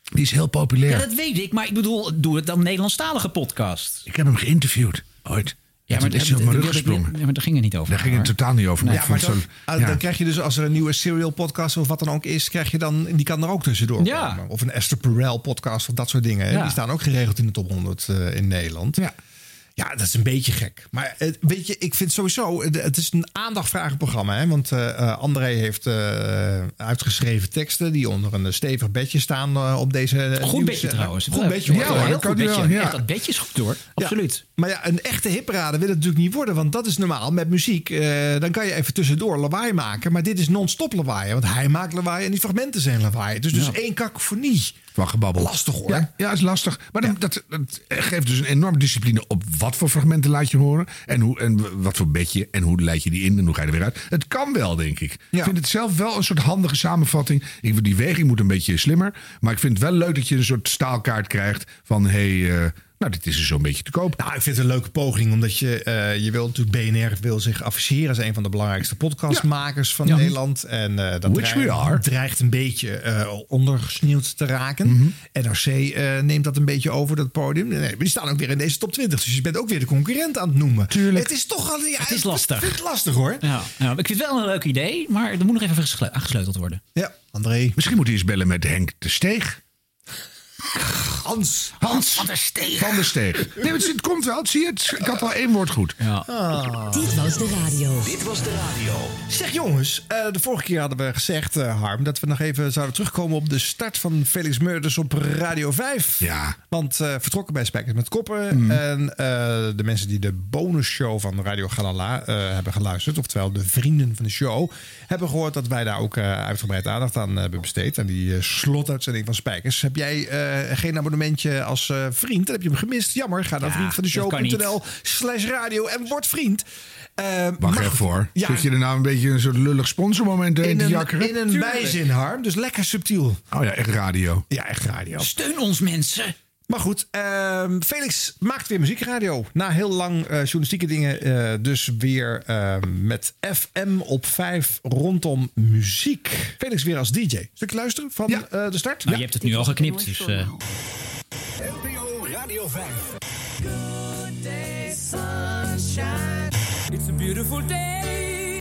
Die is heel populair. Ja, dat weet ik, maar ik bedoel, doe het dan Nederlandstalige podcast. Ik heb hem geïnterviewd ooit. Ja, maar is hij op mijn rug gesprongen. Ja, maar daar ging het niet over. Daar ging het totaal niet over. maar Ja, maar het dan, zo- ah, ja. dan krijg je dus als er een nieuwe serial podcast of wat dan ook is, krijg je dan, die kan er ook tussendoor Ja. komen. Of een Esther Perel podcast of dat soort dingen. hè. Ja. Die staan ook geregeld in de top 100 eh, in Nederland. Ja. Ja, dat is een beetje gek. Maar eh, weet je, ik vind sowieso, eh, het is een aandachtvragend programma. Hè? Want eh, André heeft uitgeschreven teksten die onder een stevig bedje staan op deze... Goed nieuws- bedje trouwens. Goed bedje. Ja, hoor. dat kan bedje. wel, ja. Echt, dat bedje is goed hoor. Absoluut. Maar ja, een echte hitparade wil het natuurlijk niet worden. Want dat is normaal met muziek. dan kan je even tussendoor lawaai maken. Maar dit is non-stop lawaai. Want hij maakt lawaai en die fragmenten zijn lawaai. Dus dus één kakofonie. Gebabbel. Lastig hoor. Ja, ja is lastig. Maar dan, dat, dat geeft dus een enorme discipline op wat voor fragmenten laat je horen. En, hoe, en wat voor bedje. En hoe leid je die in en hoe ga je er weer uit. Het kan wel, denk ik. Ik vind het zelf wel een soort handige samenvatting. Ik, vind die weging moet een beetje slimmer. Maar ik vind het wel leuk dat je een soort staalkaart krijgt. Van hé, hey, eh, nou dit is er zo'n beetje te koop. Nou, ik vind het een leuke poging. Omdat je, eh, je wil natuurlijk BNR wil zich afficheren als een van de belangrijkste podcastmakers van Ja. Nederland. En eh, dat Which we dreigt, are. dreigt een beetje eh, ondergesneeuwd te raken. Mhm. NRC neemt dat een beetje over, dat podium. Nee, maar die staan ook weer in deze top 20. Dus je bent ook weer de concurrent aan het noemen. Tuurlijk. Het is toch al... Ja, Het is lastig. Ik vind het lastig hoor. Ja, ja, ik vind het wel een leuk idee, maar er moet nog even aangesleuteld worden. Ja, André. Misschien moet hij eens bellen met Henk de Steeg. Hans. Hans van der Steeg. Van der Steeg. Nee, het, het komt wel. Zie je het? Ik had al één woord goed. Ja. Dit was de radio. Dit was de radio. Zeg jongens, eh, de vorige keer hadden we gezegd, eh, Harm, dat we nog even zouden terugkomen op de start van Felix Meurders op Radio 5. Ja. Want eh, vertrokken bij Spijkers met Koppen. En eh, de mensen die de bonusshow van Radio Galala eh, hebben geluisterd, oftewel de vrienden van de show, hebben gehoord dat wij daar ook eh, uitgebreid aandacht aan hebben besteed. Aan die uh, slotuitzending van Spijkers. Heb jij eh, geen abonnementje als eh, vriend? Dan heb je hem gemist. Jammer. Ga naar Ja, vriendvandeshow.nl slash radio en word vriend. Eh, Wacht mag- even voor. Ja. Zit je er nou een beetje een soort lullig sponsormoment heen in te jakkeren? in een Tuurlijk. bijzin, Harm. Dus lekker subtiel. Oh ja, echt radio. Ja, echt radio. Steun ons mensen. Maar goed, ehm, Felix maakt weer muziekradio. Na heel lang eh, journalistieke dingen, eh, dus weer ehm, met FM op 5 rondom muziek. Felix weer als DJ. Stuk luisteren van eh, de start? Nou, je hebt het nu al geknipt, dus... eh, NPO Radio 5. It's a beautiful day.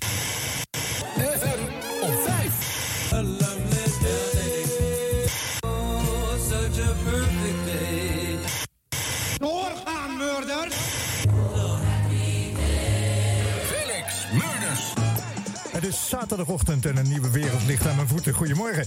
Doorgaan, murder. Felix Murders. Het is zaterdagochtend en een nieuwe wereld ligt aan mijn voeten. Goedemorgen.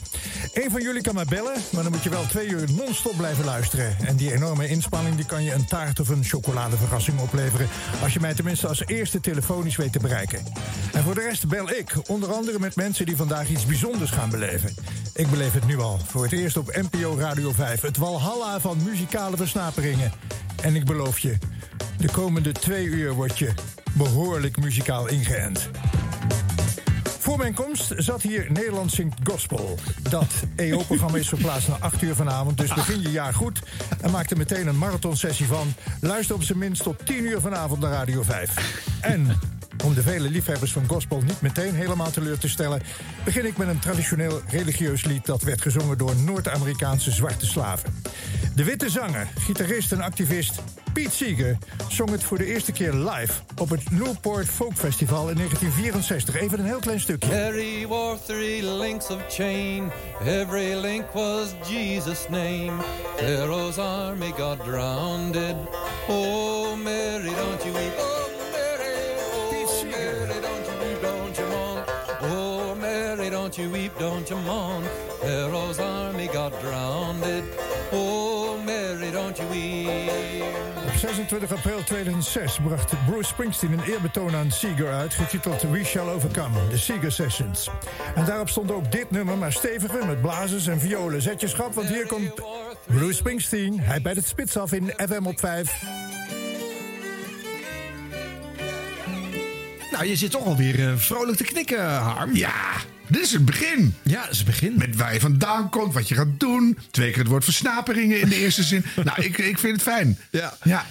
Eén van jullie kan mij bellen, maar dan moet je wel twee uur non-stop blijven luisteren. En die enorme inspanning die kan je een taart of een chocoladeverrassing opleveren... als je mij tenminste als eerste telefonisch weet te bereiken. En voor de rest bel ik, onder andere met mensen die vandaag iets bijzonders gaan beleven. Ik beleef het nu al, voor het eerst op NPO Radio 5. Het walhalla van muzikale versnaperingen. En ik beloof je, de komende twee uur word je behoorlijk muzikaal ingeënt. Voor mijn komst zat hier Nederland Zingt Gospel. Dat EO-programma is verplaatst naar 8 uur vanavond, dus begin je jaar goed. En maak er meteen een marathonsessie van. Luister op zijn minst tot 10 uur vanavond naar Radio 5. En om de vele liefhebbers van gospel niet meteen helemaal teleur te stellen... begin ik met een traditioneel religieus lied dat werd gezongen door Noord-Amerikaanse zwarte slaven. De witte zanger, gitarist en activist Pete Seeger zong het voor de eerste keer live op het Newport Folk Festival in 1964. Even een heel klein stukje. Mary wore three links of chain. Every link was Jesus' name. Pharaoh's army got drowned. Oh, Mary, don't you weep. Oh, don't you weep, don't you mourn. Pharaoh's army got drowned. Oh, Mary, don't you weep. Op 26 april 2006 bracht Bruce Springsteen een eerbetoon aan Seeger uit, getiteld We Shall Overcome, de Seeger Sessions. En daarop stond ook dit nummer, maar steviger, met blazers en violen. Zet je schrap, want hier komt Bruce Springsteen. Hij bijt het spits af in FM op 5. Nou, je zit toch alweer eh, vrolijk te knikken, Harm. Ja, dit is het begin. Ja, dat is het begin. Met waar je vandaan komt, wat je gaat doen. Twee keer het woord versnaperingen in de eerste zin. Nou, ik, ik vind het fijn. Ja. Ja.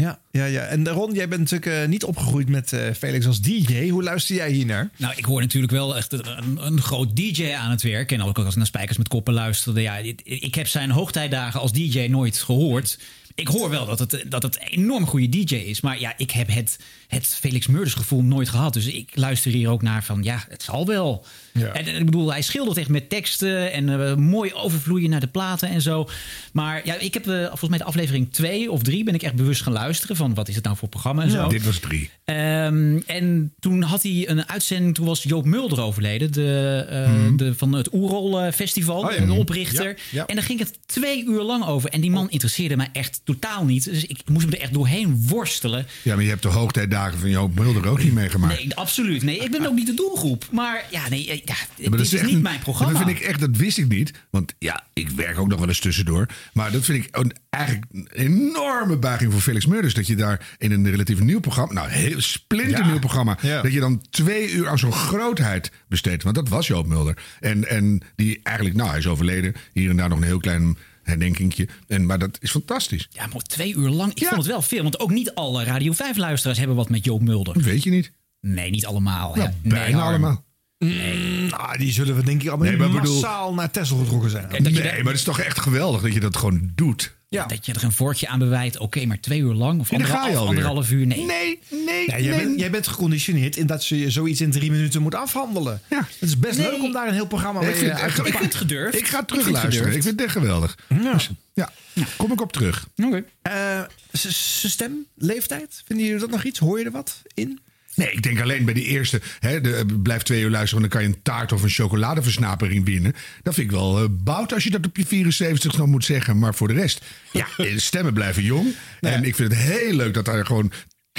Ja, ja, ja. En Ron, jij bent natuurlijk eh, niet opgegroeid met eh, Felix als DJ. Hoe luister jij hier naar? Nou, ik hoor natuurlijk wel echt een, een groot DJ aan het werk. En ook als ik naar Spijkers met Koppen luisterde. Ja, ik, ik heb zijn hoogtijdagen als DJ nooit gehoord. Ik hoor wel dat het, dat het een enorm goede DJ is. Maar ja, ik heb het, het Felix Murders gevoel nooit gehad. Dus ik luister hier ook naar van, ja, het zal wel. En, en ik bedoel, hij schildert echt met teksten en eh, mooi overvloeien naar de platen en zo. Maar ja, ik heb eh, volgens mij de aflevering 2 of 3 ben ik echt bewust gaan luisteren van wat is het nou voor programma en zo. Dit was drie. Ehm, en toen had hij een uitzending, toen was Joop Mulder overleden, de, eh, Mhm. de, van het Oerol Festival, Oh ja. de oprichter. Ja, ja. En daar ging het twee uur lang over. En die man interesseerde mij echt totaal niet. Dus ik moest me er echt doorheen worstelen. Ja, maar je hebt de hoogtijdagen van Joop Mulder ook niet meegemaakt. Nee, absoluut. Nee, ik ben ook niet de doelgroep. Maar ja, nee, eh, ja, Ja, dit dat is, niet een- mijn programma. Dat vind ik echt, dat wist ik niet. Want ja, ik werk ook nog wel eens tussendoor. Maar dat vind ik een, eigenlijk een enorme buiging voor Felix Murders. Dat je daar in een relatief nieuw programma, nou, heel splinternieuw Ja. programma, dat je dan twee uur aan zo'n grootheid besteedt. Want dat was Joop Mulder. En, en die eigenlijk, nou, hij is overleden. Hier en daar nog een heel klein herdenkingje. En, maar dat is fantastisch. Ja, maar twee uur lang. Ik vond het wel veel. Want ook niet alle Radio 5-luisteraars hebben wat met Joop Mulder. Weet je niet? Nee, niet allemaal. Ja, hè. bijna nee, Harm. Allemaal. Nou, die zullen we denk ik allemaal Nee, maar bedoel- massaal naar Tesla getrokken zijn. Dat nee, maar het is toch echt geweldig dat je dat gewoon doet. Ja. Dat je er een vorkje aan bewijt. Oké, maar twee uur lang of ga je anderhalf, uur. Nee. Nee, nee, Ja, jij, nee. bent, jij bent geconditioneerd in dat je zoiets in drie minuten moet afhandelen. Ja. Het is best Nee. leuk om daar een heel programma Ik mee vind eh, te Ik pakken. vind het gedurfd. Ik ga het terugluisteren. gedurfd. Ik vind het echt geweldig. Ja. Dus, Ja, kom ik op terug. Oké. Eh, Zijn stem, leeftijd, vinden jullie dat nog iets? Hoor je er wat in? Nee, ik denk alleen bij die eerste. Hè, de, blijf twee uur luisteren, dan kan je een taart of een chocoladeversnapering winnen. Dat vind ik wel eh, bout als je dat op je 74 nog moet zeggen. Maar voor de rest, ja, de stemmen blijven jong. En ik vind het heel leuk dat daar gewoon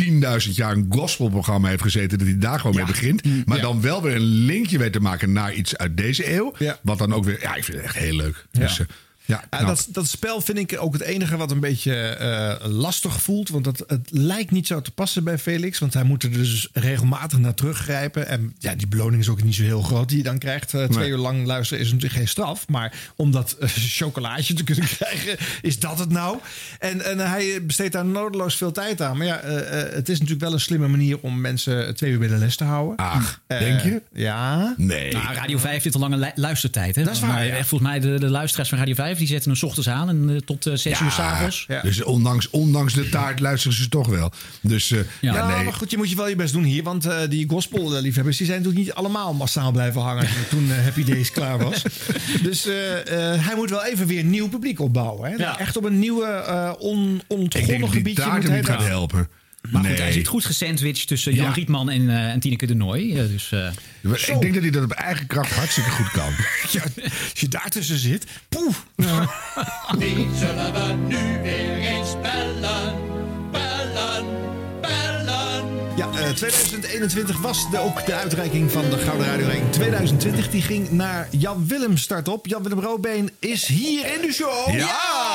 10.000 jaar een gospelprogramma heeft gezeten. Dat hij daar gewoon mee begint. Maar Ja. dan wel weer een linkje weet te maken naar iets uit deze eeuw. Wat dan ook weer, ja, ik vind het echt heel leuk. Dus, eh, ja, Ja, knap. dat, dat spel vind ik ook het enige wat een beetje eh, lastig voelt. Want dat, het lijkt niet zo te passen bij Felix. Want hij moet er dus regelmatig naar teruggrijpen. En ja, die beloning is ook niet zo heel groot die je dan krijgt. Eh, twee Nee. uur lang luisteren is natuurlijk geen straf. Maar om dat eh, chocolaatje te kunnen krijgen, is dat het nou? En, en hij besteedt daar nodeloos veel tijd aan. Maar ja, eh, eh, het is natuurlijk wel een slimme manier om mensen twee uur bij de les te houden. Ach, Eh, denk je? Ja. Nee. Nou, Radio 5 heeft een lange lu- luistertijd. Hè? Dat is waar, Maar ja. echt, volgens mij de, de luisteraars van Radio 5 die zetten hem 's ochtends aan en eh, tot eh, 6 uur s'avonds. Dus ondanks, ondanks de taart luisteren ze toch wel. Dus eh, ja, Ja, nee. maar goed, je moet je wel je best doen hier. Want eh, die gospel-liefhebbers die zijn natuurlijk niet allemaal massaal blijven hangen. toen Happy Days klaar was. dus eh, eh, hij moet wel even weer een nieuw publiek opbouwen. Hè? Ja. Echt op een nieuwe, eh on, Ik denk ontgonnen dat die gebiedje taart moet hem niet gaat dat- helpen. Maar nee. goed, hij zit goed gesandwiched tussen Jan Ja. Rietman en, eh en Tineke de Nooi. Eh, dus, eh, Ik denk dat hij dat op eigen kracht hartstikke goed kan. Ja, als je daar tussen zit, poef. Wie zullen we nu weer eens? Bellen, 2021 was de, ook de uitreiking van de Gouden Radio Ring 2020. Die ging naar Jan Willem start op. Jan Willem Roobeen is hier in de show. Ja!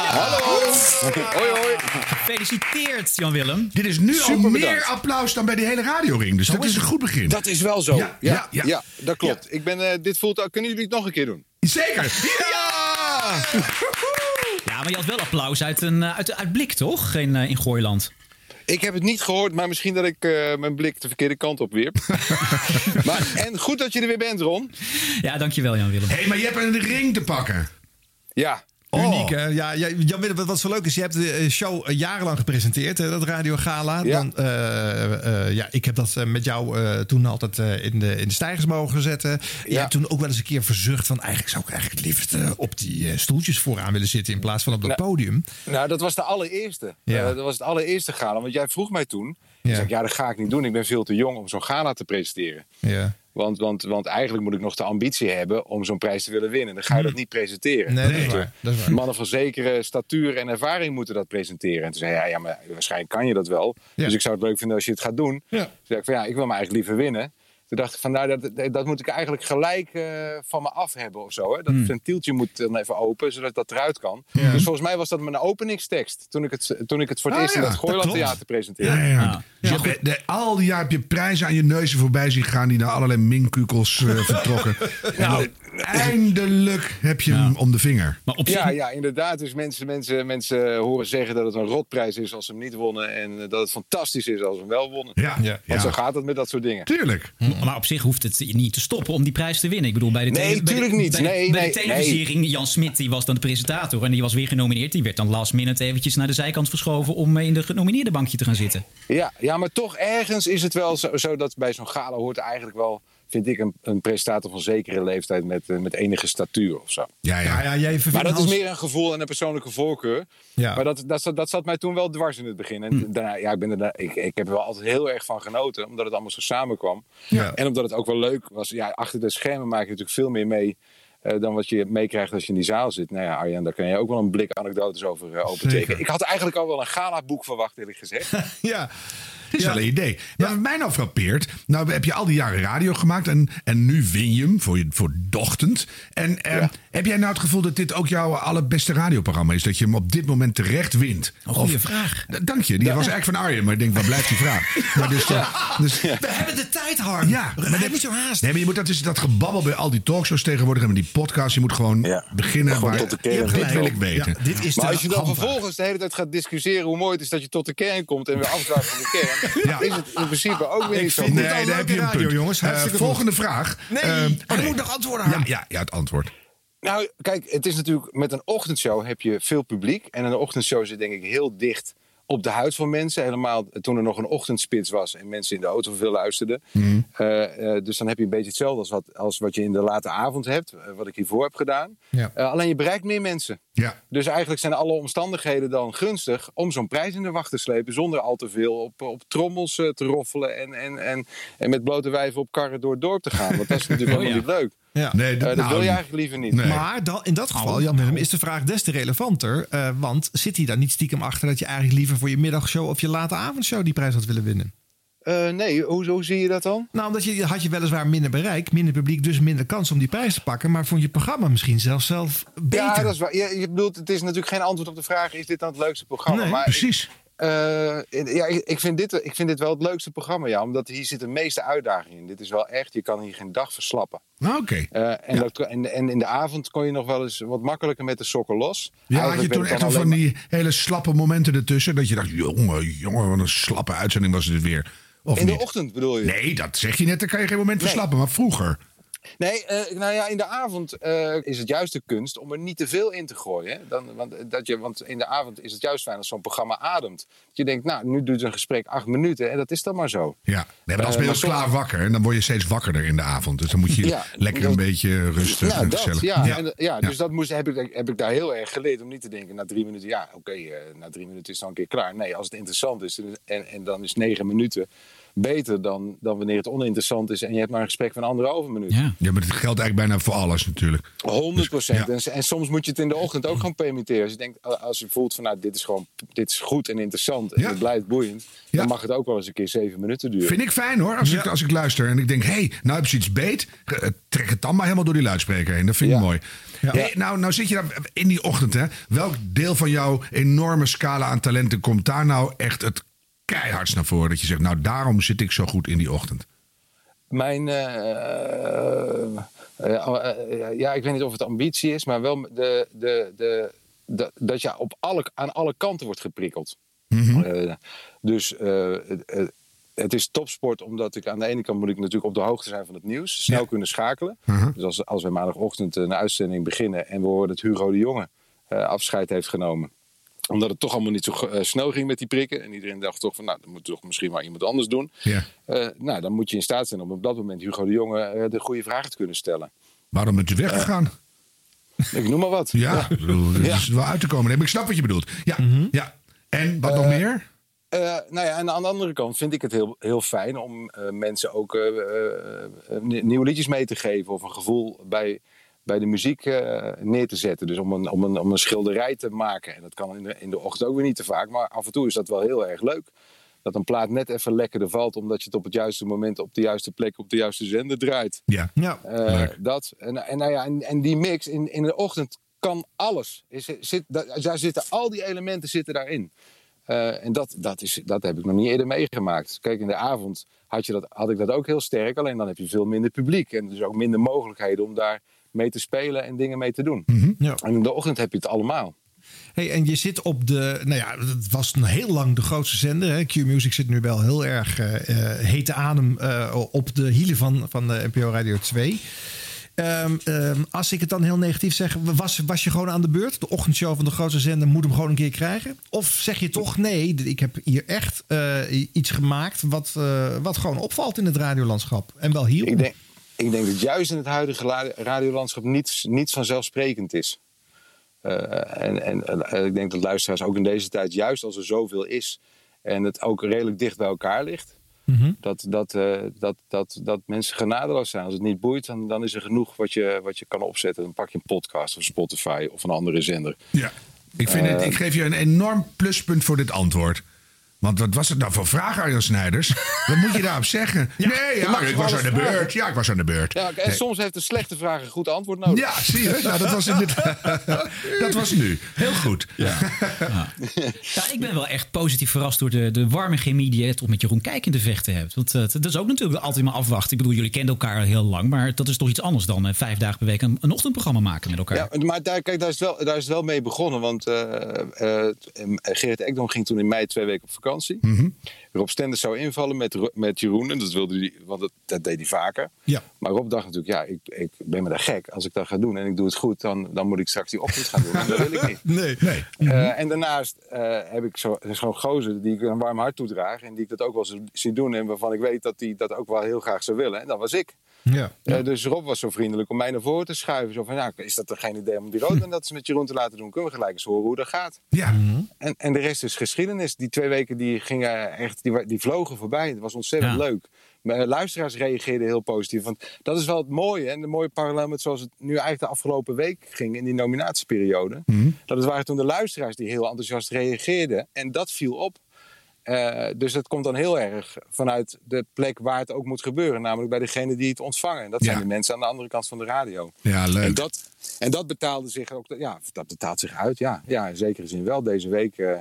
Hallo! Hoi, hoi. Gefeliciteerd, Jan Willem. Dit is nu al meer bedankt. applaus dan bij de hele radioring. Dus dat is een goed begin. Dat is wel zo. Ja, Ja, ja, ja, ja. dat klopt. Ik ben, eh, dit voelt, kunnen jullie het nog een keer doen? Zeker! Ja! Ja, maar je had wel applaus uit, een, eh, uit, uit Blik, toch? In, eh, in Gooiland. Ik heb het niet gehoord, maar misschien dat ik eh, mijn blik de verkeerde kant op wierp. maar, en goed dat je er weer bent, Ron. Ja, dankjewel, Jan Willem. Hé, hey, maar je hebt een ring te pakken. Ja. Uniek, hè? Ja, ja, Jan Willem, wat zo leuk is, je hebt de eh, show eh, jarenlang gepresenteerd, dat Radio Gala. Ja. Dan, eh, ja, ik heb dat met jou toen altijd in, de, in de stijgers mogen zetten. Je Ja. hebt toen ook wel eens een keer verzucht van, eigenlijk zou ik eigenlijk het liefst op die stoeltjes vooraan willen zitten in plaats van op dat Nou, podium. Nou, dat was de allereerste. Ja. Dat was het allereerste gala. Want jij vroeg mij toen. Ja. Ja. Zei ik, ja, dat ga ik niet doen. Ik ben veel te jong om zo'n gala te presenteren. Ja. Want, want, want eigenlijk moet ik nog de ambitie hebben om zo'n prijs te willen winnen. Dan ga je dat niet presenteren. Hmm. Nee, dat is waar, dat is waar. Mannen van zekere statuur en ervaring moeten dat presenteren. En toen zei hij, ja, ja, maar waarschijnlijk kan je dat wel. Ja. Dus ik zou het leuk vinden als je het gaat doen. Ja. Toen zei ik van, ja, ik wil me eigenlijk liever winnen. Toen dacht ik van, nou, dat, dat moet ik eigenlijk gelijk eh, van me af hebben of zo. Hè? Dat Hmm. ventieltje moet dan even open, zodat dat eruit kan. Dus volgens mij was dat mijn openingstekst. Toen ik het, toen ik het voor het Oh eerst in het dat Gooiland. Theater presenteerde. Ja, ja. Dus je hebt, de, al die jaar heb je prijzen aan je neuzen voorbij zien gaan... die naar allerlei minkukels eh, vertrokken. En eindelijk heb je hem om de vinger. Maar op Ja, ja, inderdaad. Dus mensen, mensen, mensen horen zeggen dat het een rotprijs is als ze hem niet wonnen. En eh, dat het fantastisch is als ze hem wel wonnen. Ja, Ja. Want ja. zo gaat het met dat soort dingen. Tuurlijk. Maar op zich hoeft het niet te stoppen om die prijs te winnen. Ik bedoel, bij de, Nee, tuurlijk niet. Bij, de- Nee, bij nee, de televisiering, Jan Smit die was dan de presentator en die was weer genomineerd. Die werd dan last minute eventjes naar de zijkant verschoven om in de genomineerde bankje te gaan zitten. Ja, ja, maar toch ergens is het wel zo, zo dat bij zo'n gala hoort eigenlijk wel, vind ik, een, een presentator van zekere leeftijd met, eh, met enige statuur of zo. Ja, Ja, ja. ja, jij Maar dat is meer een gevoel en een persoonlijke voorkeur. Ja. Maar dat, dat, zat- dat zat mij toen wel dwars in het begin. En Hm. daarna, ja, ik, ben er, ik, ik heb er wel altijd heel erg van genoten, omdat het allemaal zo samenkwam. Ja. En omdat het ook wel leuk was. Ja, achter de schermen maak je natuurlijk veel meer mee eh, dan wat je meekrijgt als je in die zaal zit. Nou ja, Arjan, daar kan je ook wel een blik anekdotes over uh, opentekenen. Ik had eigenlijk al wel een gala-boek verwacht, eerlijk gezegd. Ja. Het is wel een idee. Maar wat mij nou frappeert... Nou heb je al die jaren radio gemaakt... en, en nu win je hem voor, je, voor Dochtend. En eh, heb jij nou het gevoel dat dit ook jouw allerbeste radioprogramma is? Dat je hem op dit moment terecht wint? Een goede Of- vraag. D- Dank je. Die was eigenlijk van Arjen. Maar ik denk, waar blijft die vraag? Maar dus, eh, dus, We hebben de tijd, Harm. Ja, maar heb niet zo haast. Nee, maar je moet dat, is dat gebabbel bij al die talkshows tegenwoordig en met die podcasts. Je moet gewoon beginnen Gewoon waar, tot de kern. Ja, dit wil ik weten. Ja, dit is Maar de als je dan vervolgens de hele tijd gaat discussiëren hoe mooi het is dat je tot de kern komt en weer afdwaalt van de kern, Ja. is het in principe ook weer Ik niet zo vind goed. het Nee, daar heb je een radio, punt. jongens. Eh, goed. volgende vraag. Nee, Eh, oh, nee. moet nog antwoorden, Ja, ja, ja, het antwoord. Nou, kijk, het is natuurlijk met een ochtendshow heb je veel publiek. En een ochtendshow zit denk ik heel dicht op de huid van mensen. Helemaal toen er nog een ochtendspits was en mensen in de auto veel luisterden. Mhm. Eh, eh, dus dan heb je een beetje hetzelfde als wat, als wat je in de late avond hebt. eh, wat ik hiervoor heb gedaan. Ja. Eh, alleen je bereikt meer mensen. Ja. Dus eigenlijk zijn alle omstandigheden dan gunstig om zo'n prijs in de wacht te slepen. Zonder al te veel op, op trommels te roffelen en, en, en, en met blote wijven op karren door het dorp te gaan. Want dat is natuurlijk Oh, helemaal ja. niet leuk. Ja. Nee, Eh, dat- dat nou, wil je eigenlijk liever niet. Maar dan, in dat geval, Jan Willem, is de vraag des te relevanter. eh, want zit hij daar niet stiekem achter dat je eigenlijk liever voor je middagshow of je late avondshow die prijs had willen winnen? Eh, nee, hoe, hoe zie je dat dan? Nou, omdat je had je weliswaar minder bereik, minder publiek, dus minder kans om die prijs te pakken. Maar vond je programma misschien zelfs zelf beter? Ja, dat is waar. Je, je bedoelt, het is natuurlijk geen antwoord op de vraag: is dit dan het leukste programma? Nee, maar precies. Eh, ja, ik, vind dit, ik vind dit wel het leukste programma, ja. Omdat hier zit de meeste uitdaging in. Dit is wel echt, je kan hier geen dag verslappen. Nou, Oké. Eh, en, en, en in de avond kon je nog wel eens wat makkelijker met de sokken los. Ja, had je toen echt wel van die hele slappe momenten ertussen? Dat je dacht, jongen, jongen, wat een slappe uitzending was dit weer. Of In de niet? ochtend bedoel je? Nee, dat zeg je net, dan kan je geen moment Nee. verslappen. Maar vroeger. Nee, eh, nou ja, in de avond eh, is het juist de kunst om er niet te veel in te gooien. Hè? Dan, want, dat je, want in de avond is het juist fijn als zo'n programma ademt. Dat je denkt, nou, nu duurt een gesprek acht minuten en dat is dan maar zo. Ja, nee, maar dan Eh, ben je al klaar soms- wakker. En dan word je steeds wakkerder in de avond. Dus dan moet je Ja, lekker dat- een beetje rustig Nou, en dat, gezellig. ja. En, ja, dus dat moest, heb, ik, heb ik daar heel erg geleerd om niet te denken na drie minuten. Ja, oké, eh, na drie minuten is het dan een keer klaar. Nee, als het interessant is en, en dan is negen minuten beter dan, dan wanneer het oninteressant is en je hebt maar een gesprek van anderhalve minuut. Ja. ja, maar dat geldt eigenlijk bijna voor alles natuurlijk. 100 procent. En, en soms moet je het in de ochtend ook gewoon permitteren. Als je denkt, als je voelt van nou, dit is gewoon dit is goed en interessant en Ja. het blijft boeiend, dan mag het ook wel eens een keer zeven minuten duren. Vind ik fijn hoor, als, ik, als ik luister en ik denk, hé, hey, nou heb je iets beet. eh, Trek het dan maar helemaal door die luidspreker heen. Dat vind ik mooi. Hey, nou, nou zit je daar in die ochtend, hè. Welk deel van jouw enorme scala aan talenten komt daar nou echt het keihardst naar voren? Dat je zegt, nou daarom zit ik zo goed in die ochtend. Mijn, eh, eh, eh, ja, ik weet niet of het ambitie is, maar wel de, de, de, de- dat je op alle, aan alle kanten wordt geprikkeld. Eh, dus het- is topsport, omdat ik aan de ene kant moet ik natuurlijk op de hoogte zijn van het nieuws, snel kunnen schakelen. Dus als, als we maandagochtend een uitzending beginnen en we horen dat Hugo de Jonge afscheid heeft genomen omdat het toch allemaal niet zo eh, snel ging met die prikken. En iedereen dacht toch van, nou, dan moet toch misschien maar iemand anders doen. Ja. Eh, nou, dan moet je in staat zijn om op dat moment Hugo de Jonge eh, de goede vragen te kunnen stellen. Waarom bent u weggegaan? Ik noem maar wat. Ja, bedoel, Ja. is wel uit te komen. Nee, maar ik snap wat je bedoelt. Ja, ja. En wat nog meer? Eh, nou ja, en aan de andere kant vind ik het heel, heel fijn om eh, mensen ook nieuwe liedjes mee te geven. Of een gevoel bij, bij de muziek eh, neer te zetten. Dus om een, om, een, om een schilderij te maken. En dat kan in de, in de ochtend ook weer niet te vaak. Maar af en toe is dat wel heel erg leuk. Dat een plaat net even lekkerder valt. Omdat je het op het juiste moment op de juiste plek op de juiste zender draait. Ja, ja. Eh, dat. En, en, nou ja, en, en die mix in, in de ochtend kan alles. Is, zit, daar, daar zitten al die elementen zitten daarin. Eh, en dat, dat, is, dat heb ik nog niet eerder meegemaakt. Kijk, in de avond had, je dat, had ik dat ook heel sterk. Alleen dan heb je veel minder publiek. En dus ook minder mogelijkheden om daar mee te spelen en dingen mee te doen. Ja. En in de ochtend heb je het allemaal. Hey, en je zit op de, nou ja, het was een heel lang de grootste zender. Hè. Q-Music zit nu wel heel erg eh, eh, hete adem eh, op de hielen van, van de NPO Radio 2. Ehm, ehm, als ik het dan heel negatief zeg, was, was je gewoon aan de beurt? De ochtendshow van de grootste zender moet hem gewoon een keer krijgen? Of zeg je toch, nee, ik heb hier echt eh, iets gemaakt wat, eh, wat gewoon opvalt in het radiolandschap? En wel hier. Ik denk, ik denk dat juist in het huidige la- radiolandschap niets, niets vanzelfsprekend is. Eh, en en eh, ik denk dat luisteraars ook in deze tijd, juist als er zoveel is en het ook redelijk dicht bij elkaar ligt, dat, dat, eh, dat, dat, dat mensen genadeloos zijn. Als het niet boeit, dan, dan is er genoeg wat je, wat je kan opzetten. Dan pak je een podcast of Spotify of een andere zender. Ja. Ik, vind het, ik geef je een enorm pluspunt voor dit antwoord. Want wat was het nou voor vraag, Arjan Snijders? Wat moet je daarop zeggen? nee, ja, ik was aan de vragen. beurt. Ja, ik was aan de beurt. Ja, en Nee. soms heeft een slechte vraag een goed antwoord nodig. Ja, zie je? Nou, dat, was in dit, dat was nu. Heel goed. Ja, ik ben wel echt positief verrast door de, de warme chemie die je toch met Jeroen Kijk in de vechten hebt. Want eh, dat is ook natuurlijk altijd maar afwachten. Ik bedoel, jullie kenden elkaar al heel lang, maar dat is toch iets anders dan eh, vijf dagen per week een, een ochtendprogramma maken met elkaar. Ja, maar daar, kijk, daar, is het wel, daar is het wel mee begonnen. Want eh eh, Gerrit Ekdom ging toen in mei twee weken op vakantie. Mhm. Rob Stenders zou invallen met, met Jeroen. En dat, wilde hij, want dat, dat deed hij vaker. Ja. Maar Rob dacht natuurlijk, ja, ik, ik ben me daar gek. Als ik dat ga doen en ik doe het goed, dan, dan moet ik straks die ochtend gaan doen. En dat wil ik niet. Nee. nee. Eh, en daarnaast eh, heb ik zo- zo'n gozer die ik een warm hart toedraag. En die ik dat ook wel zo- zie doen. En waarvan ik weet dat hij dat ook wel heel graag zou willen. En dat was ik. Ja. Eh, dus Rob was zo vriendelijk om mij naar voren te schuiven. Zo van, ja, is dat er geen idee om die rood en dat eens met Jeroen te laten doen? Kunnen we gelijk eens horen hoe dat gaat? Ja. En, en de rest is geschiedenis. Die twee weken die gingen echt, die, die vlogen voorbij. Het was ontzettend Ja. leuk. Maar eh, luisteraars reageerden heel positief. Want dat is wel het mooie. En de mooie parallel met zoals het nu eigenlijk de afgelopen week ging in die nominatieperiode. Dat het waren toen de luisteraars die heel enthousiast reageerden. En dat viel op. Eh, dus het komt dan heel erg vanuit de plek waar het ook moet gebeuren. Namelijk bij degene die het ontvangen. En dat zijn Ja. de mensen aan de andere kant van de radio. Ja, leuk. En dat, en dat betaalde zich ook. Ja, dat betaalt zich uit. Ja, ja in zekere zin wel. Deze week eh,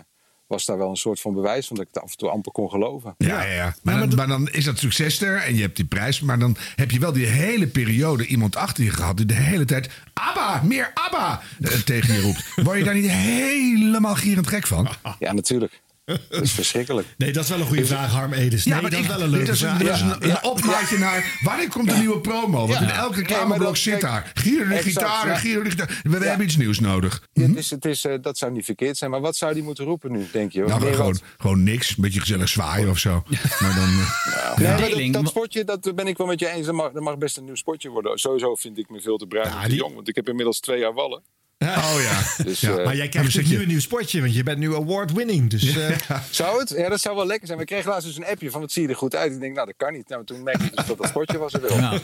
was daar wel een soort van bewijs van dat ik het af en toe amper kon geloven. Ja, ja, ja. Maar, dan, maar dan is dat succes er en je hebt die prijs. Maar dan heb je wel die hele periode iemand achter je gehad... die de hele tijd ABBA, meer ABBA eh, tegen je roept. Word je daar niet helemaal gierend gek van? Ja, natuurlijk. Dat is verschrikkelijk. Nee, dat is wel een goede vraag, Harm Edens. Nee, Ja, maar dat is wel een leuke dit is een, vraag. dit is een, Ja. een opmaatje naar wanneer komt de nieuwe promo? Want Ja. in elke Nee, reclameblok zit daar. Gieren de gitaar, gieren de gitaar. We, hebben iets nieuws nodig. Ja, het is, het is, eh, dat zou niet verkeerd zijn. Maar wat zou die moeten roepen nu, denk je? Nou, Meer gewoon, wat? gewoon niks. Een beetje gezellig zwaaien of zo. Maar dan, eh, Nee, maar dat, dat spotje, dat ben ik wel met je eens. Dat mag, dat mag best een nieuw spotje worden. Sowieso vind ik me veel te bruin en te die- jong. Want ik heb inmiddels twee jaar wallen. Oh ja. Dus, Ja. eh, Maar jij krijgt dus nu een nieuw sportje, want je bent nu award-winning. Dus, eh, Zou het? Ja, dat zou wel lekker zijn. We kregen laatst dus een appje van wat zie je er goed uit. Ik denk, nou dat kan niet. Nou, toen merkte ik dus dat dat sportje was er wel.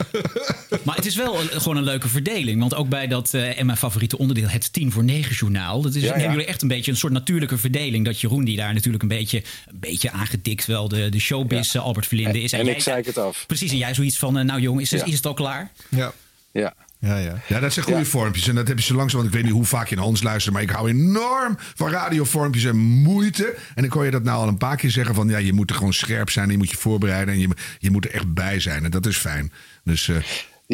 Maar het is wel een- gewoon een leuke verdeling. Want ook bij dat eh en mijn favoriete onderdeel, het 10 voor 9 journaal. Dat is, Ja, ja. hebben jullie echt een beetje een soort natuurlijke verdeling. Dat Jeroen, die daar natuurlijk een beetje, een beetje aangedikt wel de, de showbiz eh, Albert Verlinde is. En jij- ik zei het af. Precies, en jij zoiets van, nou jong, is, Ja. is het al klaar? ja. Ja. Ja, ja. Ja, dat zijn goede Ja. vormpjes. En dat heb je zo langzaam, want ik weet niet hoe vaak je naar ons luistert. Maar ik hou enorm van radiovormpjes en moeite. En dan kon je dat nou al een paar keer zeggen van... ja, je moet er gewoon scherp zijn en je moet je voorbereiden. En je, je moet er echt bij zijn. En dat is fijn. Dus eh,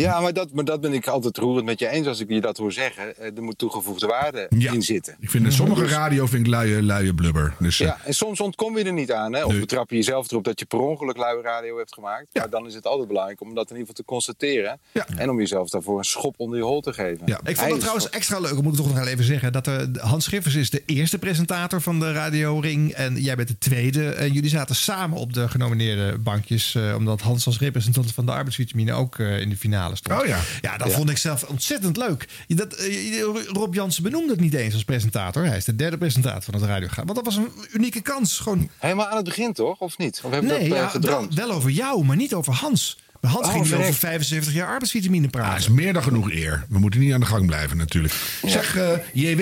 Ja, maar dat, maar dat ben ik altijd roerend met je eens als ik je dat hoor zeggen. Eh, Er moet toegevoegde waarde ja, in zitten. ik vind in sommige Dus- radio vind ik luie, luie blubber. Dus, eh, Ja, en soms ontkom je er niet aan. Hè? Of Nee. betrap je jezelf erop dat je per ongeluk luie radio hebt gemaakt. Maar dan is het altijd belangrijk om dat in ieder geval te constateren. En om jezelf daarvoor een schop onder je hol te geven. Ik vond Hij het trouwens extra leuk, moet ik toch nog even zeggen. Dat er, Hans Schiffers is de eerste presentator van de Radio Ring. En jij bent de tweede. En jullie zaten samen op de genomineerde bankjes. eh, omdat Hans als representant van de arbeidsvitamine ook eh, in de finale stond. Oh ja. Ja, dat Ja. vond ik zelf ontzettend leuk. Dat, eh, Rob Jansen benoemde het niet eens als presentator. Hij is de derde presentator van het Radio Want dat was een unieke kans. Gewoon... Helemaal aan het begin toch? Of niet? Of Nee, dat eh, ja, wel, gedroomd? wel over jou, maar niet over Hans. Bij Hans Oh, ging het over verrek. 75 jaar arbeidsvitamine praten. dat is meer dan genoeg eer. We moeten niet aan de gang blijven natuurlijk. Zeg, eh, JW,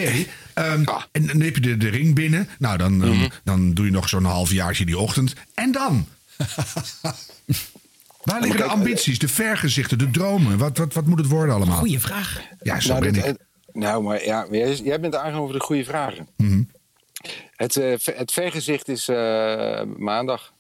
ehm, en dan heb je de, de ring binnen. Nou, dan, ehm, Mhm. dan doe je nog zo'n halfjaartje die ochtend. En dan? Waar liggen de ambities, de vergezichten, de dromen? Wat, wat, wat moet het worden allemaal? Goeie vraag. Ja, zo Nou, ben dit- ik. het- nou, maar ja, jij, jij bent aangenomen voor de goede vragen. Mhm. Het, eh, het vergezicht is eh, maandag.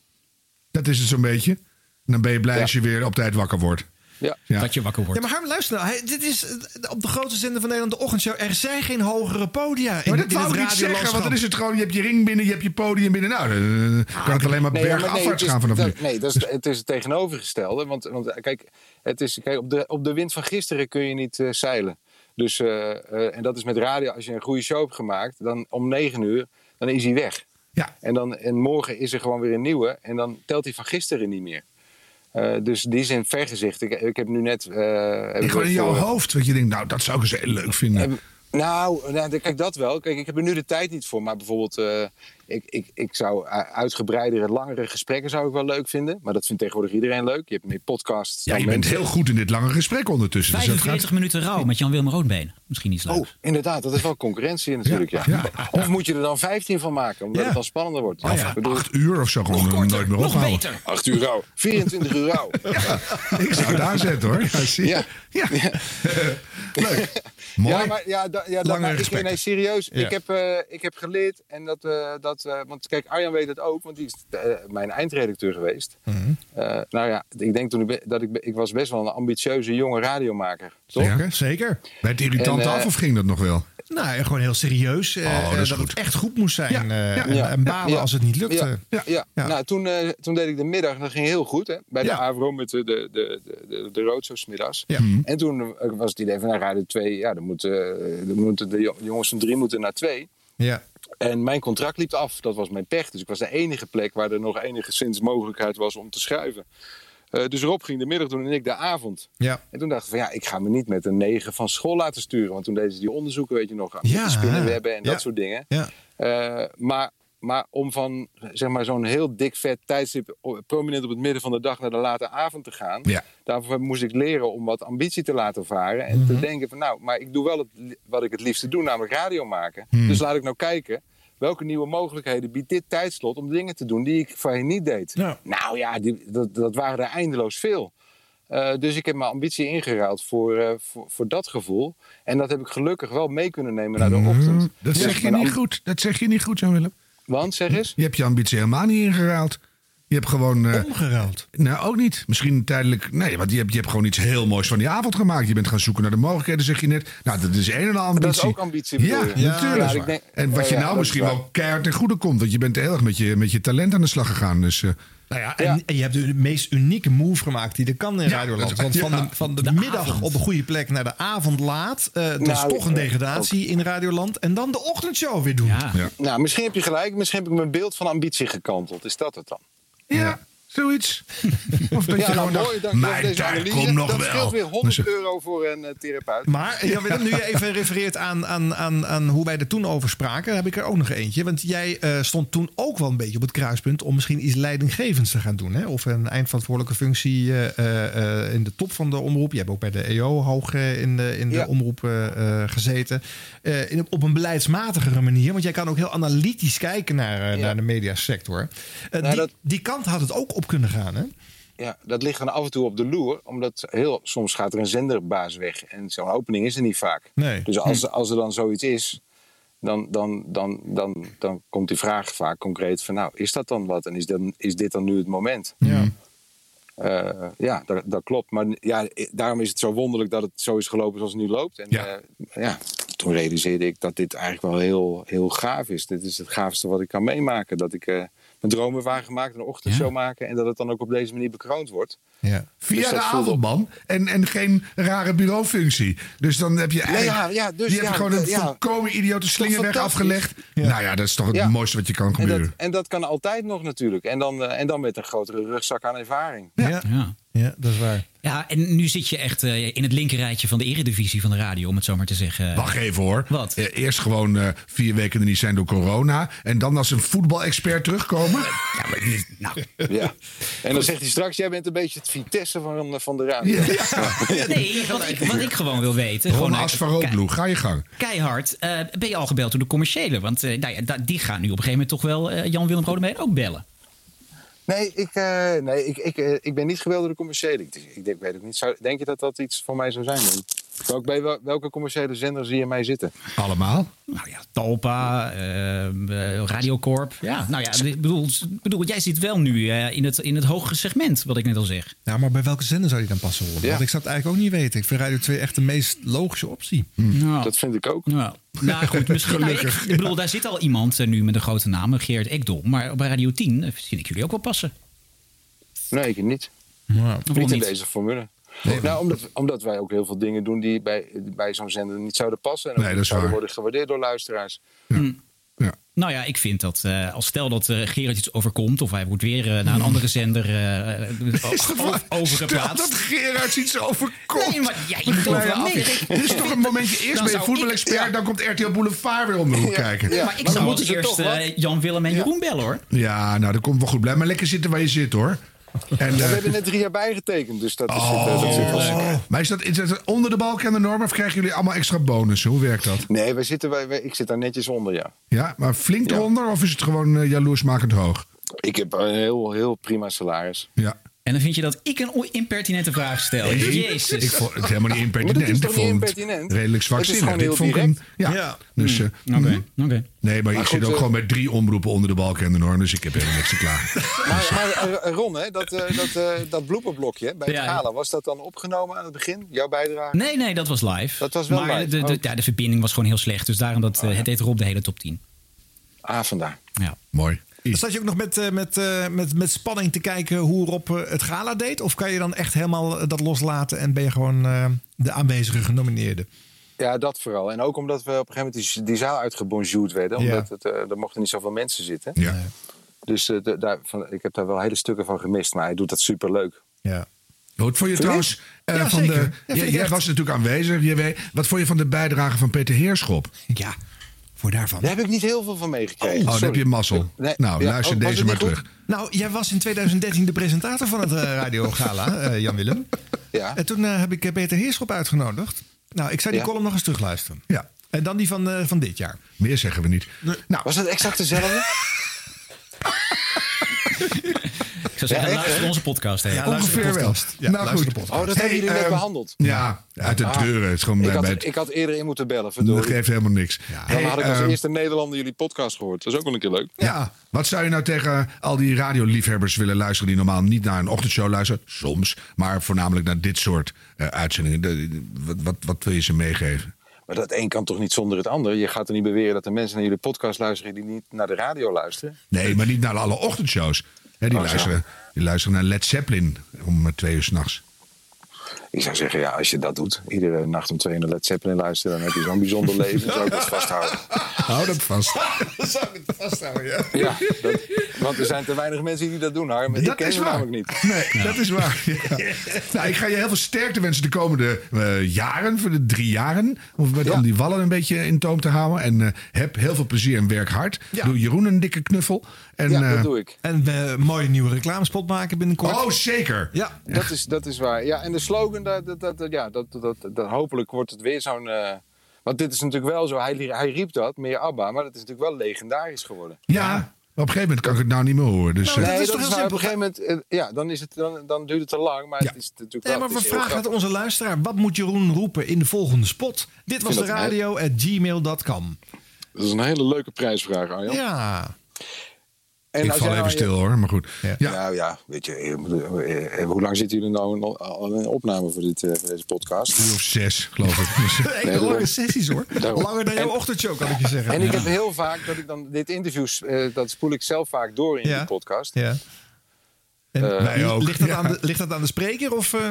Dat is het zo'n beetje. En dan ben je blij als je weer op tijd wakker wordt. Ja. Ja. Dat je wakker wordt. Ja, maar Harm, luister nou. Hij- dit is eh, op de grootste zender van Nederland, de ochtendshow. Er zijn geen hogere podia in, Maar dat in wou het ik niet zeggen, want dan is het gewoon... je hebt je ring binnen, je hebt je podium binnen. Nou, dan eh, kan het alleen maar Nee, bergafwaarts gaan vanaf dat- nu. Dus- Nee, dat is, het is het tegenovergestelde. Want, want eh, kijk, het is, kijk op, de, op de wind van gisteren kun je niet zeilen. Dus, eh, eh, en dat is met radio. Als je een goede show hebt gemaakt, dan om negen uur, dan is hij weg. Ja. En, dan, en morgen is er gewoon weer een nieuwe. En dan telt hij van gisteren niet meer. Eh, dus die in vergezicht. Ik, ik heb nu net... eh, heb Ik gewoon in jouw hoofd, dat je denkt, nou, dat zou ik eens heel leuk vinden. Nou, nou, kijk dat wel. Kijk, ik heb er nu de tijd niet voor. Maar bijvoorbeeld, eh, ik, ik, ik zou uitgebreidere, langere gesprekken zou ik wel leuk vinden. Maar dat vindt tegenwoordig iedereen leuk. Je hebt meer podcasts. Ja, je bent mensen. heel goed in dit lange gesprek ondertussen. Dus dat 45 gaat... minuten rouw met Jan-Willem Roodbeen. Misschien iets leuks. Oh, inderdaad, dat is wel concurrentie natuurlijk. Ja, Ja, Of moet je er dan 15 van maken, omdat Ja. het dan spannender wordt. Of Ik bedoel, acht uur of zo, gewoon eh, nooit meer ophouden. 8 uur rouw, 24 uur rouw. Ik zou het aanzetten hoor. Ja, zie je. Ja. Leuk. Mooi. Ja, maar ja, da, ja, da, Langere maar ik, nee, serieus. Ja. Ik, heb, eh, ik heb geleerd en dat, eh, dat eh, want kijk, Arjan weet het ook, want die is mijn eindredacteur geweest. Mhm. Nou ja, ik denk toen ik, be- dat ik, be- ik was best wel een ambitieuze jonge radiomaker. Toch? Ja, zeker. Bij het irritant En, af of ging dat nog wel? Nou, ja, gewoon heel serieus. eh, Oh, dat eh, is dat goed. het echt goed moest zijn. Ja, eh, ja, en, en balen ja. als het niet lukte. Ja, ja. nou toen, eh, toen deed ik de middag. Dat ging heel goed hè, bij de. AVRO met de, de, de, de, de roadshows 's middags. Ja. Mhm. En toen was het idee van nou, Radio 2, ja, dan moeten, dan moeten de jo- jongens van 3 moeten naar 2. Ja. En mijn contract liep af. Dat was mijn pech. Dus ik was de enige plek waar er nog enigszins mogelijkheid was om te schuiven. Eh, dus Rob ging de middag doen en ik de avond. Ja. En toen dacht ik van ja, ik ga me niet met een 9 van school laten sturen. Want toen deden ze die onderzoeken, weet je nog, aan Ja. de spinnenwebben en Ja. dat soort dingen. Ja. Eh, maar, maar om van zeg maar, zo'n heel dik vet tijdstip prominent op het midden van de dag naar de late avond te gaan. Ja. Daarvoor moest ik leren om wat ambitie te laten varen. En Mhm. te denken van nou, maar ik doe wel het, wat ik het liefste doe, namelijk radio maken. Mhm. Dus laat ik nou kijken. Welke nieuwe mogelijkheden biedt dit tijdslot om dingen te doen die ik voorheen niet deed? Nou ja, die, dat, dat waren er eindeloos veel. Eh, dus ik heb mijn ambitie ingeruild voor, eh, voor, voor dat gevoel. En dat heb ik gelukkig wel mee kunnen nemen naar de ochtend. Mm, Dat Dus zeg je niet goed. Dat zeg je niet goed, Jan-Willem. Want, zeg eens. Je hebt je ambitie helemaal niet ingeruild. Je hebt gewoon... eh, Omgeruild? Nou, ook niet. Misschien tijdelijk... Nee, want je hebt, je hebt gewoon iets heel moois van die avond gemaakt. Je bent gaan zoeken naar de mogelijkheden, zeg je net. Nou, dat is een en al ambitie. Dat is ook ambitie, Ja? Ja, natuurlijk. ja, ik denk- en wat ja, je nou misschien is wel keihard ten goede komt. Want je bent heel erg met je, met je talent aan de slag gegaan. Dus... eh, Nou ja, en, en je hebt de meest unieke move gemaakt die er kan in Ja, Radioland. Want van ja. de, van de, De middag avond. op een goede plek naar de avond laat. eh dat is Nou, toch een degradatie in Radioland. En dan de ochtendshow weer doen. Ja. Nou, misschien heb je gelijk. Misschien heb ik mijn beeld van ambitie gekanteld. Is dat het dan? Ja, zoiets. Of dat ja, je nou, gewoon mooi. dacht, mijn tijd komt nog dat wel. scheelt weer 100 Dus- euro voor een eh, therapeut. Maar Jan Willem, nu je even refereert aan, aan, aan, aan hoe wij er toen over spraken, heb ik er ook nog eentje. Want jij eh, stond toen ook wel een beetje op het kruispunt om misschien iets leidinggevends te gaan doen. Hè? Of een eindverantwoordelijke functie eh, eh, eh, in de top van de omroep. Je hebt ook bij de EO hoog eh, in de, in de Ja. omroep eh, eh, gezeten. Eh, in, op een beleidsmatigere manier. Want jij kan ook heel analytisch kijken naar, eh, naar de mediasector. Eh, Nou, die, dat- die kant had het ook op kunnen gaan, hè? Ja, dat ligt dan af en toe op de loer. Omdat heel, soms gaat er een zenderbaas weg. En zo'n opening is er niet vaak. Nee. Dus als, als er dan zoiets is, dan, dan, dan, dan, dan komt die vraag vaak concreet van... nou, is dat dan wat? En is, dan, is dit dan nu het moment? Ja. Eh, ja, dat, dat klopt. Maar ja, daarom is het zo wonderlijk dat het zo is gelopen zoals het nu loopt. En ja, ja toen realiseerde ik dat dit eigenlijk wel heel, heel gaaf is. Dit is het gaafste wat ik kan meemaken. Dat ik eh, mijn droom heb waargemaakt, een ochtendshow maken... en dat het dan ook op deze manier bekroond wordt. Ja. Via Dus dat de avondman en, en geen rare bureaufunctie. Dus dan heb je eigenlijk... ja, ja, dus je hebt gewoon een ja. volkomen idiote slingerweg afgelegd. Nou ja, dat is toch het Ja. mooiste wat je kan En gebeuren. dat, en dat kan altijd nog natuurlijk. En dan, eh, en dan met een grotere rugzak aan ervaring. Ja. Ja. dat is waar. Ja, en nu zit je echt eh, in het linkerrijtje van de eredivisie van de radio, om het zo maar te zeggen. Wacht even hoor. Wat? Eh, Eerst gewoon eh, vier weken er niet zijn door corona. En dan als een voetbalexpert terugkomen. Ja, maar nou, Ja. En dan zegt hij straks, jij bent een beetje het Vitesse van, van de radio. Nee, wat ik, wat ik gewoon wil weten. Ron Gewoon, Asfaroglu, ga je gang. Keihard. eh, ben je al gebeld door de commerciële? Want eh, nou ja, die gaan nu op een gegeven moment toch wel Jan-Willem Rodemeijer ook bellen. Nee, ik, eh, nee ik, ik, eh, ik ben niet geweld door de commerciële. Ik, ik weet het niet. Zou, denk je dat dat iets voor mij zou zijn? Dan? Welk, bij wel- welke commerciële zender zie je mij zitten? Allemaal? Nou ja, Talpa, eh, eh, Radiocorp. Ja, nou ja, ik bedoel, bedoel, jij zit wel nu eh, in, het, in het hogere segment, wat ik net al zeg. Ja, maar bij welke zender zou die dan passen horen? Ja. Want ik zou het eigenlijk ook niet weten. Ik vind Radio 2 echt de meest logische optie. Nou, Dat vind ik ook. Nou, nou goed, misschien. nou, ik, ik bedoel, daar zit al iemand nu met een grote naam, Geert Ekdom. Maar bij Radio 10 eh, vind ik jullie ook wel passen. Nee, ik niet. Waarom niet in niet? deze formule. Nou, omdat, omdat wij ook heel veel dingen doen die bij, bij zo'n zender niet zouden passen. En ook Nee, dat zouden waar. worden gewaardeerd door luisteraars. Nou ja, ik vind dat eh, als stel dat eh, Gerard iets overkomt... of hij wordt weer eh, naar een andere zender overgeplaatst. Dat Gerard iets overkomt. Nee, maar ja, je moet overal mee. Dit is toch een momentje eerst Dan bij zou voetbalexpert, dan komt RTL Boulevard weer om de hoek kijken. maar ik zou als eerst Jan Willem en Jeroen bellen hoor. Ja, nou, dat komt wel goed. Blijf maar lekker zitten waar je zit, hoor. En, we eh, hebben net drie jaar bijgetekend, dus dat is, Oh, dat zit wel maar is dat, is dat onder de balk en de norm of krijgen jullie allemaal extra bonussen? Hoe werkt dat? Nee, wij zitten, wij, wij- ik zit daar netjes onder, ja. Ja, maar flink eronder of is het gewoon eh, jaloersmakend hoog? Ik heb een heel, heel prima salaris. Ja. En dan vind je dat ik een impertinente vraag stel. Nee, Jezus. Ik vond het helemaal niet impertinent. is Ik toch niet vond het impertinent? redelijk Het is zwakzinnig. Dit vond ik een-. Ja. Ja. Dus, eh, Mm, Oké, oké. Nee, maar, Maar ik goed, zit ook eh, gewoon met drie omroepen onder de balk en de Noorn. Dus ik heb helemaal niks te klagen. Maar, maar eh, Ron, hè, dat, eh, dat, eh, dat blooperblokje bij het Ja, gala, was dat dan opgenomen aan het begin? Jouw bijdrage? Nee, nee, dat was live. Dat was wel maar live, De, de, oh. ja, de verbinding was gewoon heel slecht. Dus daarom dat, eh, het deed Rob de hele top 10. Ah, vandaar. Ja. Mooi. Zat je ook nog met, eh, met, eh, met, met spanning te kijken hoe Rob eh, het gala deed? Of kan je dan echt helemaal dat loslaten en ben je gewoon eh, de aanwezige genomineerde? Ja, dat vooral. En ook omdat we op een gegeven moment die, die zaal uitgebonjourd werden. Ja. Omdat het, eh, er mochten niet zoveel mensen zitten. Ja. Dus eh, de- daar, van, ik heb daar wel hele stukken van gemist. Maar hij doet dat superleuk. Ja. Wat vond je trouwens eh, Ja, van zeker. de. Ja, jij was natuurlijk aanwezig. Je weet, wat vond je van de bijdrage van Peter Heerschop? Ja, voor daarvan. Daar heb ik niet heel veel van meegekregen. Oh, dan heb je mazzel. Nee, nou, ja, luister oh, was deze maar goed? terug. Nou, jij was in 2013 de presentator van het eh, Radio Gala, eh, Jan Willem. Ja. En toen eh, heb ik Peter Heerschop uitgenodigd. Nou, ik zou die Ja. column nog eens terugluisteren. Ja. En dan die van, eh, van dit jaar. Meer zeggen we niet. Nou, Was het exact dezelfde? Ik zou zeggen, Ja, luister onze podcast. Hè. Ja, de ongeveer wel. podcast. Ja, nou goed. podcast. Oh, dat Hey, hebben jullie net ehm, behandeld. Ja, uit de Ah. treuren. Het is gewoon Ik bij, had, bij het- ik had eerder in moeten bellen. dat Verdorie. geeft helemaal niks. Dan Hey, had ik als ehm, eerste Nederlander jullie podcast gehoord. Dat is ook wel een keer leuk. Ja. Wat zou je nou tegen al die radioliefhebbers willen luisteren... die normaal niet naar een ochtendshow luisteren? Soms. Maar voornamelijk naar dit soort eh, uitzendingen. De- wat, wat, wat wil je ze meegeven? Maar dat een kan toch niet zonder het ander? Je gaat er niet beweren dat er mensen naar jullie podcast luisteren... die niet naar de radio luisteren? Nee, maar niet naar alle ochtendshows. Hè, die, Oh, luisteren, die luisteren naar Led Zeppelin om eh, twee uur s'nachts. Ik zou zeggen, ja, als je dat doet... iedere nacht om twee uur naar Led Zeppelin luisteren... dan heb je zo'n bijzonder leven. Dan zou ik dat vasthouden. Hou dat vast. Dan zou ik het vasthouden, ja. Ja, dat, want er zijn te weinig mensen die dat doen, Harm. Ik Dat ken is waar. namelijk niet. Nee, dat is waar. Ja. Nou, ik ga je heel veel sterkte wensen de komende eh, jaren, voor de drie jaren. Om met om die wallen een beetje in toom te houden. En eh, heb heel veel plezier en werk hard. Ja. Doe Jeroen een dikke knuffel. En, ja, eh, dat doe ik. En we een mooie nieuwe reclamespot maken binnenkort. Oh, zeker. Ja. Dat is, dat is waar. Ja, en de slogan, dat, dat, dat, ja, dat, dat, dat, hopelijk wordt het weer zo'n... eh, want dit is natuurlijk wel zo, hij, hij riep dat, meer ABBA... maar dat is natuurlijk wel legendarisch geworden. Ja, maar op een gegeven moment kan ik het nou niet meer horen. Dus, Nou, eh, dat nee, is toch heel. Op een gegeven moment, eh, ja, dan, is het, dan, dan duurt het te lang, maar het is natuurlijk Nee, wel... maar het we vragen het onze luisteraar. Wat moet Jeroen roepen in de volgende spot? Dit was de radio at gmail.com. Dat is een hele leuke prijsvraag, Arjan. Ja. En ik val even nou je- stil hoor, maar goed. Ja. Nou ja, weet je, eh, eh, hoe lang zitten jullie nou in- al in opname voor, dit, eh, voor deze podcast? Uur of zes, geloof ik. Dus, Hele Nee, lange sessies hoor. Daarom. Langer dan jouw En- ochtendshow, kan ik je zeggen. En ik heb heel vaak dat ik dan dit interview, eh, dat spoel ik zelf vaak door in Ja. die podcast. Ja. En Wij ook. ligt, dat Ja. aan de, ligt dat aan de spreker? Of, eh?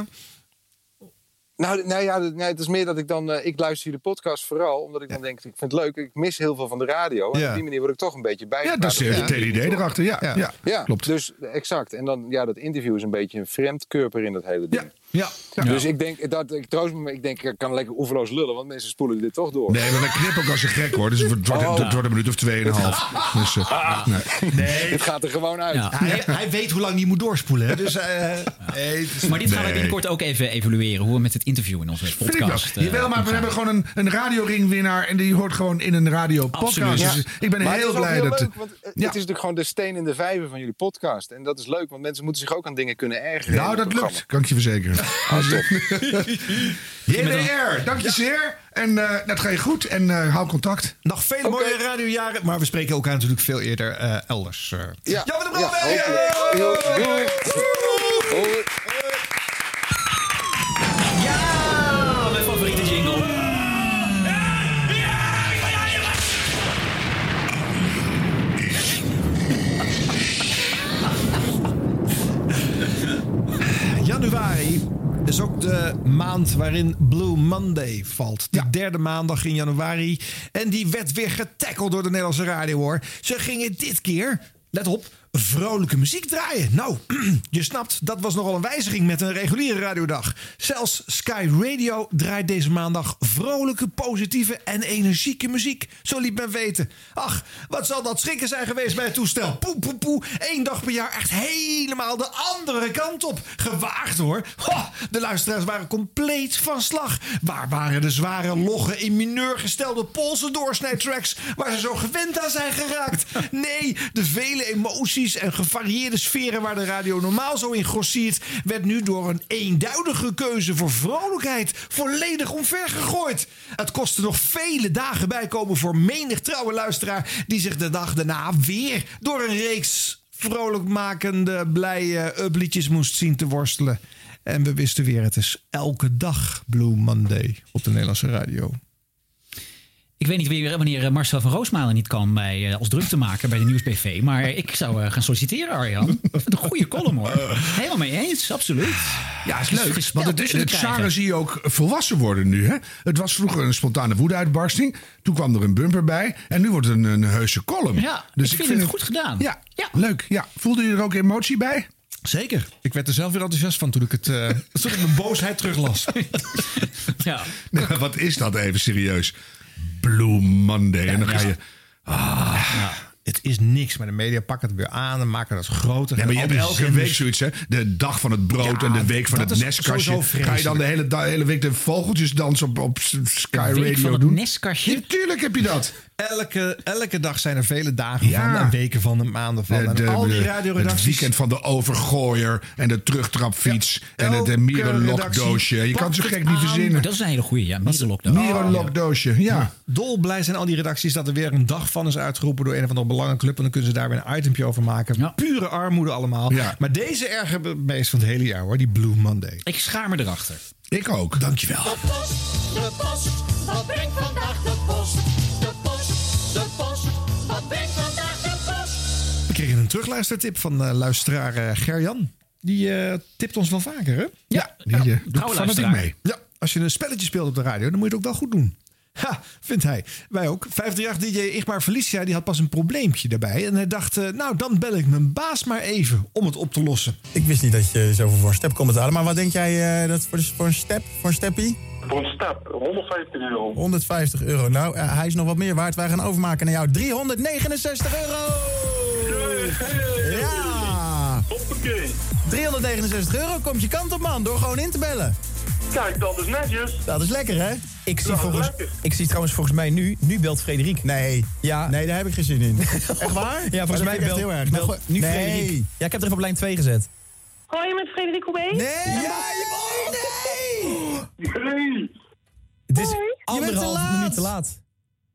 Nou, nou ja, nee, het is meer dat ik dan, eh, ik luister jullie podcast vooral, omdat ik dan denk, ik vind het leuk, ik mis heel veel van de radio. En Ja. op die manier word ik toch een beetje bij. ja, dat is het hele idee erachter. Ja, ja. Ja. Klopt. Dus exact. En dan, ja, dat interview is een beetje een vreemdkörper in dat hele ding. Ja. Dus ik denk, dat, ik me, ik denk, ik kan lekker oeverloos lullen, want mensen spoelen dit toch door. Nee, maar wij knippen ook als een gek hoor. Dus het wordt, Oh. het wordt een minuut of tweeënhalf. Dus, eh, nee. Nee. Dit gaat er gewoon uit. Ja. Hij, hij weet hoe lang hij moet doorspoelen. Hè? Dus, eh, nee, het Maar dit gaan we Nee. binnenkort ook even evalueren. Hoe we met het interview in onze Vind ik wel. podcast... eh, Jawel, maar we hebben gewoon een, een radioringwinnaar. En die hoort gewoon in een radiopodcast. Absoluut. Dus ik ben Maar het heel blij heel dat... leuk, want het Ja. is natuurlijk gewoon de steen in de vijver van jullie podcast. En dat is leuk, want mensen moeten zich ook aan dingen kunnen ergeren. Nou, het dat lukt, kan ik je verzekeren. Ah, top. JDR, dank je zeer. En eh, dat ga je goed. En eh, hou contact. Nog vele mooie radiojaren, maar we spreken elkaar natuurlijk veel eerder eh, elders. Ja, Jan van der. Hoi. Ja, mijn favoriete jingle. Januari is ook de maand waarin Blue Monday valt. De derde maandag in januari. En die werd weer getackeld door de Nederlandse radio hoor. Ze gingen dit keer, let op, vrolijke muziek draaien. Nou, je snapt, dat was nogal een wijziging met een reguliere radiodag. Zelfs Sky Radio draait deze maandag vrolijke, positieve en energieke muziek. Zo liet men weten. Ach, wat zal dat schrikken zijn geweest bij het toestel. Poe, poe, poe. Eén dag per jaar echt helemaal de andere kant op. Gewaagd hoor. Ho, de luisteraars waren compleet van slag. Waar waren de zware, logge, in mineur gestelde Poolse doorsnijtracks... waar ze zo gewend aan zijn geraakt? Nee, de vele emoties en gevarieerde sferen waar de radio normaal zo in grossiert, werd nu door een eenduidige keuze voor vrolijkheid volledig omvergegooid. Het kostte nog vele dagen bijkomen voor menig trouwe luisteraar die zich de dag daarna weer door een reeks vrolijkmakende, blije upliedjes moest zien te worstelen. En we wisten weer, het is elke dag Blue Monday op de Nederlandse radio. Ik weet niet weer wanneer eh, Marcel van Roosmalen niet kan bij, eh, als druktemaker bij de Nieuwsbv. Maar ik zou eh, gaan solliciteren, Arjan. Een goede column hoor. Helemaal mee eens, absoluut. Ja, is leuk. Want het, het te genre zie je ook volwassen worden nu. Hè? Het was vroeger een spontane woedeuitbarsting. Toen kwam er een bumper bij. En nu wordt het een, een heuse column. Ja, ik vind het goed gedaan. Ja, leuk. Ja. Voelde je er ook emotie bij? Zeker. Ik werd er zelf weer enthousiast van toen ik, het, eh, toen ik mijn boosheid teruglas. ja. Nee, wat is dat even serieus? Blue Monday. en dan ga je... Ah, Het is niks, maar de media pakken het weer aan en maken het groter. Ja, maar je hebt die elke week zoiets, hè? De dag van het brood Ja, en de week van dat het nestkastje. Ga je dan de hele, hele week de vogeltjesdans op, op Sky De week Radio van het doen? nestkastje? Natuurlijk heb je dat. Elke, elke dag zijn er vele dagen Ja. van en weken van en maanden van. De, en de- al die radioredacties... het weekend van de overgooier en de terugtrapfiets en het mierenlokdoosje. Je kan het zo gek niet verzinnen. Dat is een hele goede, ja. Mierenlokdoosje. Mierenlokdoosje, ja. Dolblij zijn al die redacties dat er weer een dag van is uitgeroepen door een of andere belangenclub. En dan kunnen ze daar weer een itempje over maken. Pure armoede allemaal. Ja. Maar deze erger me meest van het hele jaar hoor, die Blue Monday. Ik schaar me erachter. Ik ook. Dankjewel. De post, de post, wat brengt vandaag? De We kregen een terugluistertip van eh, luisteraar eh, Gerjan. Die eh, tipt ons wel vaker, hè? Ja, die eh, doet fanatiek mee. Ja, als je een spelletje speelt op de radio, dan moet je het ook wel goed doen. Ha, vindt hij. Wij ook. 538 DJ Igmar Felicia die had pas een probleempje daarbij. En hij dacht, nou dan bel ik mijn baas maar even om het op te lossen. Ik wist niet dat je zoveel voor een step kon betalen. Maar wat denk jij eh, dat voor, een step, voor een steppie? Voor een stap, 150 euro. 150 euro. Nou, hij is nog wat meer waard. Wij gaan overmaken naar jou. 369 euro! Ja! Hoppakee. 369 euro komt je kant op, man. Door gewoon in te bellen. Kijk, dat is netjes. Dat is lekker, hè? Ik zie, Ja, volgens, ik zie trouwens volgens mij nu, nu belt Frederik. Nee. Ja. Nee, daar heb ik geen zin in. Echt waar? Ja, volgens mij belt, heel erg. belt Nou, nu nee. Frederik. Ja, ik heb er even op lijn 2 gezet. Gooi je met Frederik Hoebé? Nee! Ja, je mag Nee. Het is anderhalf laat. minuut te laat.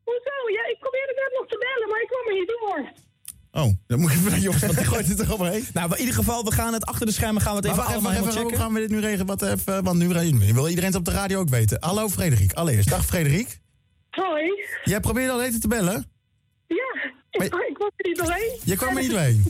Hoezo? Ja, ik probeerde net nog te bellen, maar ik kwam er niet door. Oh, dan moet je... Jongens, wat gooit het er overheen? Nou, in ieder geval, we gaan het achter de schermen gaan we het even wacht even, allemaal even, helemaal hoe checken. gaan we dit nu regelen? Wat even, want nu wil iedereen het op de radio ook weten. Hallo Frederik, allereerst. Dag Frederik. Hoi. Jij probeerde al even te bellen. Ja, ik, ik kwam er niet doorheen. Je kwam er niet doorheen.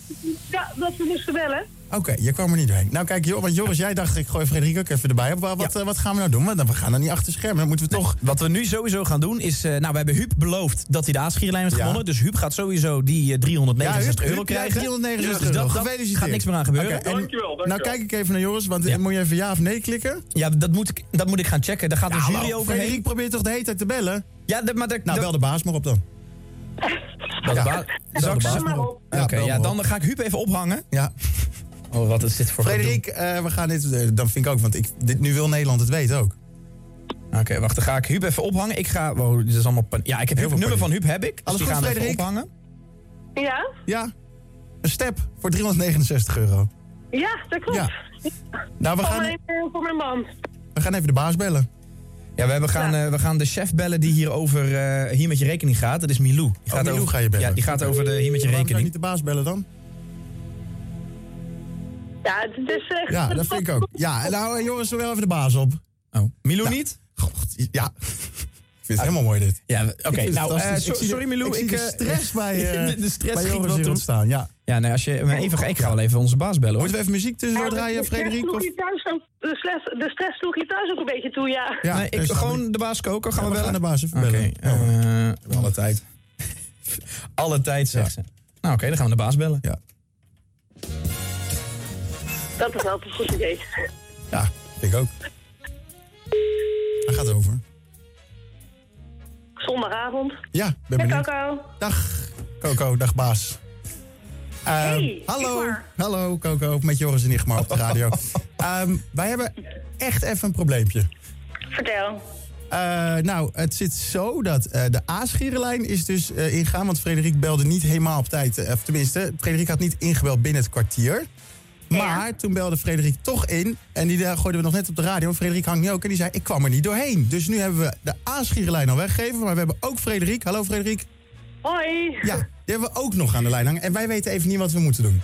Ja, dat we moesten bellen. Oké, je kwam er niet doorheen. Nou kijk, joh, want Joris, jij dacht, ik gooi Frederik ook even erbij. Wat, wat, eh, wat gaan we nou doen? Want we gaan er niet achter schermen. Dan moeten we toch... Wat we nu sowieso gaan doen is... eh, nou, we hebben Huub beloofd dat hij de aanschierenlijn heeft Ja. gewonnen. Dus Huub gaat sowieso die eh, 369 Huub, euro krijgen. 369 Dus euro. dat, dat gaat niks meer aan gebeuren. En- Dankjewel, dankjewel. Nou kijk ik even naar Joris, want eh, moet je even ja of nee klikken? Ja, dat moet ik, dat moet ik gaan checken. Daar gaat de jury hallo, overheen. Frederik probeert toch de hele tijd te bellen? Ja, de- maar de, Nou, de- bel de baas maar op dan. bel de baas. Maar op. Oké, Ja, dan ga ik Huub even ophangen. Ja. Oh, wat is dit voor Frederik, eh, we gaan dit... eh, dan vind ik ook, want ik, dit, nu wil Nederland het weten ook. Oké, wacht, dan ga ik Huub even ophangen. Ik ga... Wow, dit is allemaal... pan- Ja, ik heb Heel veel het nummer van. Huub heb ik. Dus Alles goed, gaan we even Frederik? ophangen. Ja? Ja. Een step voor 369 euro. Ja, dat klopt. Ja. Nou, we voor, gaan, mijn, eh, voor mijn man. we gaan even de baas bellen. Ja, we, hebben gaan, we gaan de chef bellen die hier over eh, hier met je rekening gaat. Dat is Milou. Die gaat Milou over, ga je bellen. Ja, die gaat over de hier met je Waarom rekening. niet de baas bellen dan? Ja, het is echt... Ja, dat vind ik ook. Ja, nou eh, Joris, wel even de baas op. Oh, Milou Nou, niet? God, ja. Ik vind het helemaal mooi dit. Ja, Ik oké. nou, eh, so- Ik sorry Milou. Ik zie de eh, stress bij, eh, de, de stress bij hier toe. ontstaan. Ja. Ja, nee, als je me even... Ik ga wel even onze baas bellen, hoor. Moeten we even muziek tussendoor draaien, de stress Frederik? sloeg Of? je thuis ook- De stress, de stress sloeg je thuis ook een beetje toe, ja. Ja, nee, ik, dus gewoon de baas koken. Gaan Ja, we we gaan bellen? de baas even bellen. Ja, eh, We hebben alle tijd. alle tijd, zegt ze. Nou, oké, dan gaan we de baas bellen. Ja. Dat is altijd een goed idee. Ja, ik ook. Hij gaat over. Zondagavond. Ja, ben benieuwd. Coco. Dag, Coco. Dag, baas. Ehm, Hey, hallo. Hallo, Coco. Met Joris en Igmar op de radio. Ehm, wij hebben echt even een probleempje. Vertel. Eh, nou, het zit zo dat eh, de A-schierenlijn is dus eh, ingaan. Want Frederik belde niet helemaal op tijd. Of tenminste, Frederik had niet ingebeld binnen het kwartier. Maar toen belde Frederik toch in. En die eh, gooiden we nog net op de radio. Frederik hangt nu ook en die zei, ik kwam er niet doorheen. Dus nu hebben we de A-schierenlijn al weggegeven. Maar we hebben ook Frederik. Hallo Frederik. Hoi. Ja, die hebben we ook nog aan de lijn hangen. En wij weten even niet wat we moeten doen.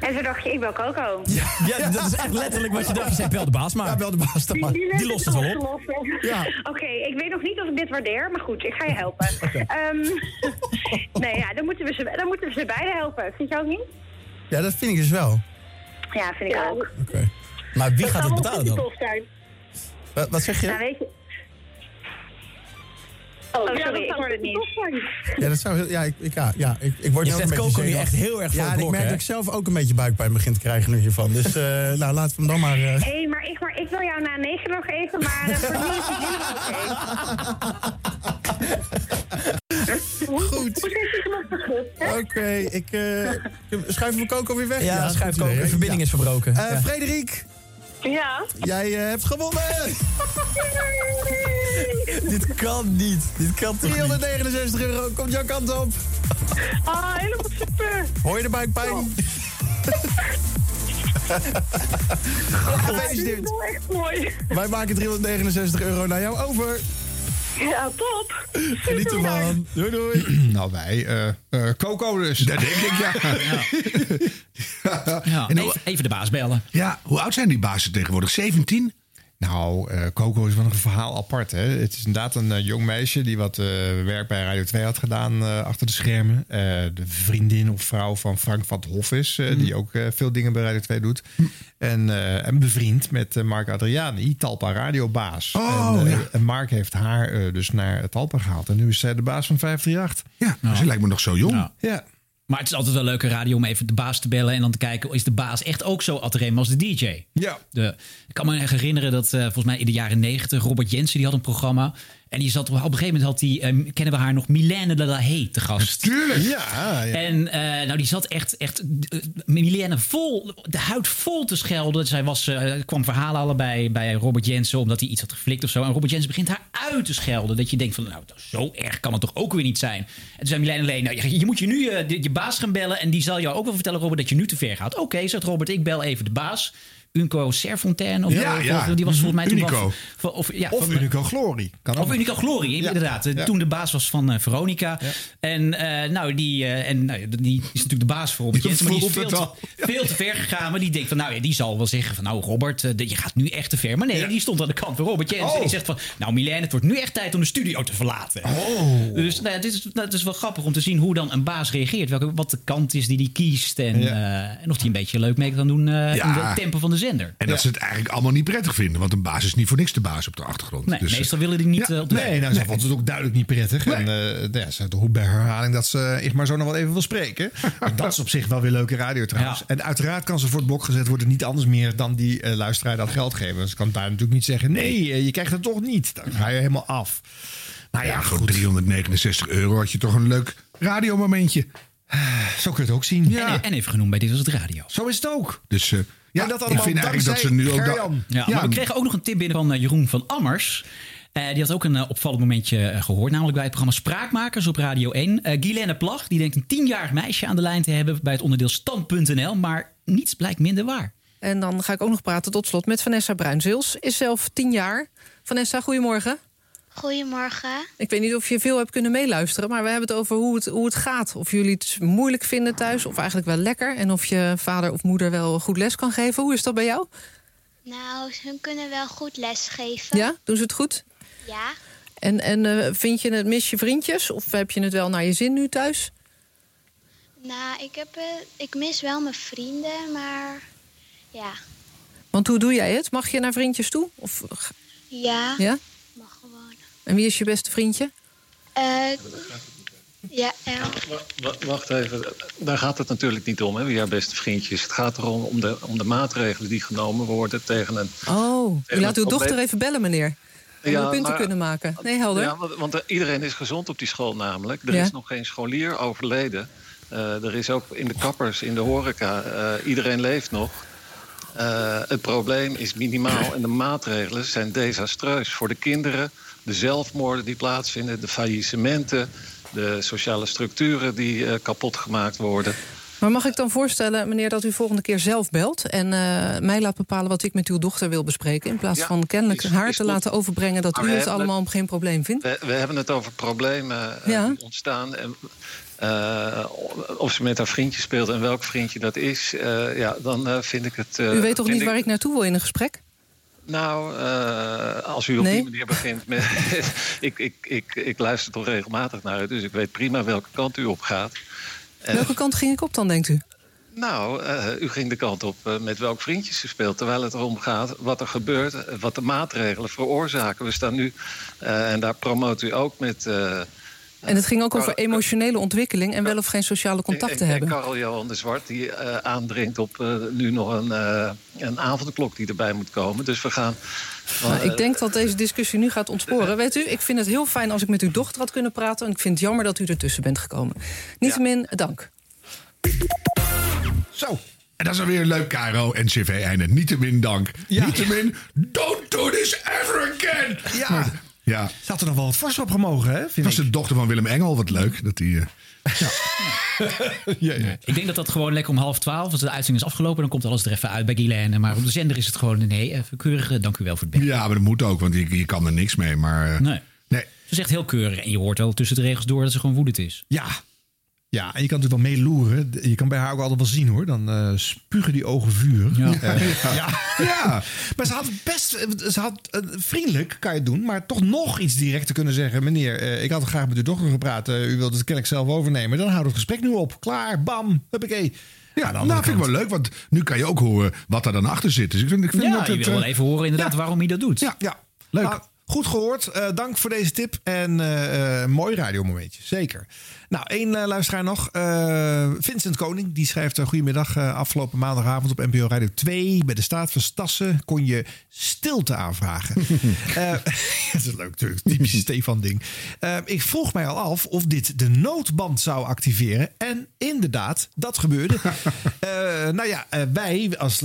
En toen dacht je, ik bel Coco. Ja, dat is echt letterlijk wat je dacht. Je zei, bel de baas maar. Ja, bel de baas dan maar. Die lost het wel op. op. Ja. Oké, ik weet nog niet of ik dit waardeer, maar goed, ik ga je helpen. Ehm, nee, ja, dan moeten, we ze, dan moeten we ze beiden helpen. Vind je ook niet? Ja, dat vind ik dus wel. Ja, vind ik ook. Maar wie Dat gaat zou het betalen dan? tof zijn. Wat, wat zeg je? Nou, weet je... Oh, sorry, ik hoorde het niet. Ja, dat zou ja, ik, ja, ja, ik, ik word Je nu ook zet een beetje Coco nu echt heel erg voor Ja, ik merk dat ik zelf ook een beetje buikpijn begin te krijgen nu hiervan. Dus eh, nou, laten we hem dan maar... eh, Hé, hey, maar, ik, maar ik wil jou na negen nog even, maar uh, voor nu is het helemaal oké. Goed. Oké, ik uh, schuiven we Coco weer weg. Ja, schuif goed Coco. De verbinding is verbroken. Eh, Ja. Frederik, Ja? jij eh, hebt gewonnen! Dit kan niet. Dit kan toch niet? 369 euro, komt jouw kant op. Ah, helemaal super. Hoor je de buikpijn? Gefeliciteerd. wel echt mooi. Wij maken 369 euro naar jou over. Ja, top. Geniet ervan. Doei doei. Nou, wij, eh, eh, Coco dus. Dat denk ik, ja. Ja, En even, even de baas bellen. Ja, hoe oud zijn die bazen tegenwoordig? 17? Nou, eh, Coco is wel een verhaal apart. Hè? Het is inderdaad een eh, jong meisje die wat eh, werk bij Radio 2 had gedaan achter de schermen. De vriendin of vrouw van Frank van het Hof is, eh, die ook veel dingen bij Radio 2 doet. En, eh, en bevriend met Mark Adriani, Talpa radiobaas. Oh, en, ja. en Mark heeft haar dus naar Talpa gehaald. En nu is zij de baas van 538. Ja, maar ze lijkt me nog zo jong. Ja. Maar het is altijd wel leuke radio om even de baas te bellen en dan te kijken, is de baas echt ook zo adrem als de DJ? Ja. De, ik kan me herinneren dat eh, volgens mij in de jaren negentig Robert Jensen die had een programma. En die zat op een gegeven moment had die, eh, kennen we haar nog, Milène de la Haye te gast. Tuurlijk. Ja, ja. En eh, nou, die zat echt, echt uh, Milène vol, de huid vol te schelden. Zij was, eh, er kwam verhalen allebei bij Robert Jensen omdat hij iets had geflikt of zo. En Robert Jensen begint haar uit te schelden. Dat je denkt van, nou, zo erg kan het toch ook weer niet zijn. En toen zei Milène alleen, nou, je, je moet je nu de- je baas gaan bellen en die zal jou ook wel vertellen, Robert, dat je nu te ver gaat. Oké, zegt Robert, ik bel even de baas. Unco Serfontaine of, Ja, of- die was volgens mij toen Unico. Of, of, ja, Of van- Unico Glory. Kan of. Unico Glory, Ja. inderdaad. Eh. Toen de baas was van eh, Veronica. En, eh, nou, die, eh, en nou, die is natuurlijk de baas voor Robert Die. Maar die is veel het te, veel te ver gegaan. Maar die denkt van, nou ja, die zal wel zeggen van... Nou, Robert, eh, je gaat nu echt te ver. Maar nee, die stond aan de kant van Robert Jensen. Oh. En die zegt van, nou Milène, het wordt nu echt tijd om de studio te verlaten. Oh. Dus nou, dit is, nou, het is wel grappig om te zien hoe dan een baas reageert. Welke, wat de kant is die hij kiest. En, eh, en of hij een beetje leuk mee kan doen eh, in het tempo van de zender. En dat ze het eigenlijk allemaal niet prettig vinden. Want een baas is niet voor niks de baas op de achtergrond. Nee, Dus, meestal willen die niet eh, op de Nee, nou, zij vond het ook duidelijk niet prettig. En eh ja, ze bij herhaling dat ze ik maar zo nog wel even wil spreken. Dat is op zich wel weer leuke radio trouwens. Ja. En uiteraard kan ze voor het blok gezet worden niet anders meer dan die eh, luisteraar dat geld geven. Dus ze kan daar natuurlijk niet zeggen, nee, je krijgt het toch niet. Dan ga je helemaal af. Maar ja, ja, voor goed. 369 euro had je toch een leuk radiomomentje. Zo kun je het ook zien. En, en even genoemd bij Dit Was Het Radio. Zo is het ook. Dus ja, En dat ik allemaal vind eigenlijk dat ze nu ook... Ja, Ja, maar we kregen ook nog een tip binnen van eh, Jeroen van Ammers. Eh, die had ook een eh, opvallend momentje eh, gehoord. Namelijk bij het programma Spraakmakers op Radio 1. Eh Guilaine Plag, die denkt een tienjarig meisje aan de lijn te hebben... bij het onderdeel stand.nl. Maar niets blijkt minder waar. En dan ga ik ook nog praten tot slot met Vanessa Bruinzeels. Is zelf tien jaar. Vanessa, goedemorgen. Goedemorgen. Ik weet niet of je veel hebt kunnen meeluisteren, maar we hebben het over hoe het, hoe het gaat. Of jullie het moeilijk vinden thuis, of eigenlijk wel lekker. En of je vader of moeder wel goed les kan geven. Hoe is dat bij jou? Nou, hun kunnen wel goed lesgeven. Ja, doen ze het goed? Ja. En, en eh, vind je het, mis je vriendjes? Of heb je het wel naar je zin nu thuis? Nou, ik, heb, eh, ik mis wel mijn vrienden, maar ja. Want hoe doe jij het? Mag je naar vriendjes toe? Of, Ja. ja? En wie is je beste vriendje? Eh, ja, ja. Wa- Wacht even, daar gaat het natuurlijk niet om, hè, wie jouw beste vriendjes. Het gaat erom om de, om de maatregelen die genomen worden tegen een... Oh, u Tegen laat uw dochter even bellen, meneer. Om Ja, punten maar- kunnen maken. Nee, helder. Ja, want, want, eh, iedereen is gezond op die school namelijk. Er Ja. is nog geen scholier overleden. Eh, er is ook in de kappers, in de horeca, eh, iedereen leeft nog. Eh, het probleem is minimaal en de maatregelen zijn desastreus voor de kinderen. De zelfmoorden die plaatsvinden, de faillissementen, de sociale structuren die eh, kapot gemaakt worden. Maar mag ik dan voorstellen, meneer, dat u volgende keer zelf belt... en eh, mij laat bepalen wat ik met uw dochter wil bespreken... in plaats Ja, van kennelijk is- haar is te goed. laten overbrengen... dat Maar u het allemaal geen probleem vindt? We, we hebben het over problemen eh, Ja. die ontstaan. En, of ze met haar vriendje speelt en welk vriendje dat is, ja, dan vind ik het. u weet toch niet waar ik naartoe wil in een gesprek? Nou, eh, als u op Nee. die manier begint met. ik, ik, ik, ik luister toch regelmatig naar u, dus ik weet prima welke kant u op gaat. Welke kant ging ik op dan, denkt u? nou, eh, u ging de kant op eh, met welk vriendje ze speelt. Terwijl het erom gaat wat er gebeurt, wat de maatregelen veroorzaken. We staan nu, en daar promoot u ook met. En het ging ook over emotionele ontwikkeling... en wel of geen sociale contacten en, en hebben. Karel Johan de Zwart die eh, aandringt op eh, nu nog een, eh, een avondklok die erbij moet komen. Dus we gaan. Nou, ik denk dat deze discussie nu gaat ontsporen. Weet u, ik vind het heel fijn als ik met uw dochter had kunnen praten... en ik vind het jammer dat u ertussen bent gekomen. Niettemin, dank. Zo. En dat is alweer leuk, Caro en CV-einde. Niettemin dank. Niettemin, don't do this ever again. Ja. Ja. Ze had er nog wel wat fors op gemogen, hè? Dat was de dochter van Willem Engel. Wat leuk dat die... eh, Ik denk dat dat gewoon lekker om half twaalf, als de uitzending is afgelopen, dan komt alles er even uit bij Guylaine. Maar op de zender is het gewoon, nee, even keurig, eh, dank u wel voor het bellen. Ja, maar dat moet ook, want je, je kan er niks mee. Maar eh, Nee. nee. Ze is echt heel keurig. En je hoort wel tussen de regels door dat ze gewoon woedend is. Ja. Ja, en je kan natuurlijk wel meeloeren. Je kan bij haar ook altijd wel zien hoor. Dan eh, spugen die ogen vuur. Ja. Eh, ja. ja. Maar ze had best. Ze had eh, vriendelijk kan je het doen, maar toch nog iets directer kunnen zeggen. Meneer, eh, ik had graag met uw dochter gepraat. U wilt het kennelijk zelf overnemen. Dan houdt het gesprek nu op. Klaar, bam, huppakee. Ja, nou andere vind ik wel leuk, want nu kan je ook horen wat er dan achter zit. Dus ik vind, ik vind Ja, dat je het, wil wel even horen inderdaad waarom hij dat doet. Ja, Ja, leuk. Nou, goed gehoord. Eh, dank voor deze tip. En eh, eh, mooi radiomomentje, zeker. Nou, één eh, luisteraar nog. Eh, Vincent Koning, die schrijft... eh, Goedemiddag, afgelopen maandagavond op NPO Radio 2... bij de Staat van Stassen kon je stilte aanvragen. Dat is leuk natuurlijk, typisch Stefan-ding. Ik vroeg mij al af of dit de noodband zou activeren. En inderdaad, dat gebeurde. Nou ja, wij als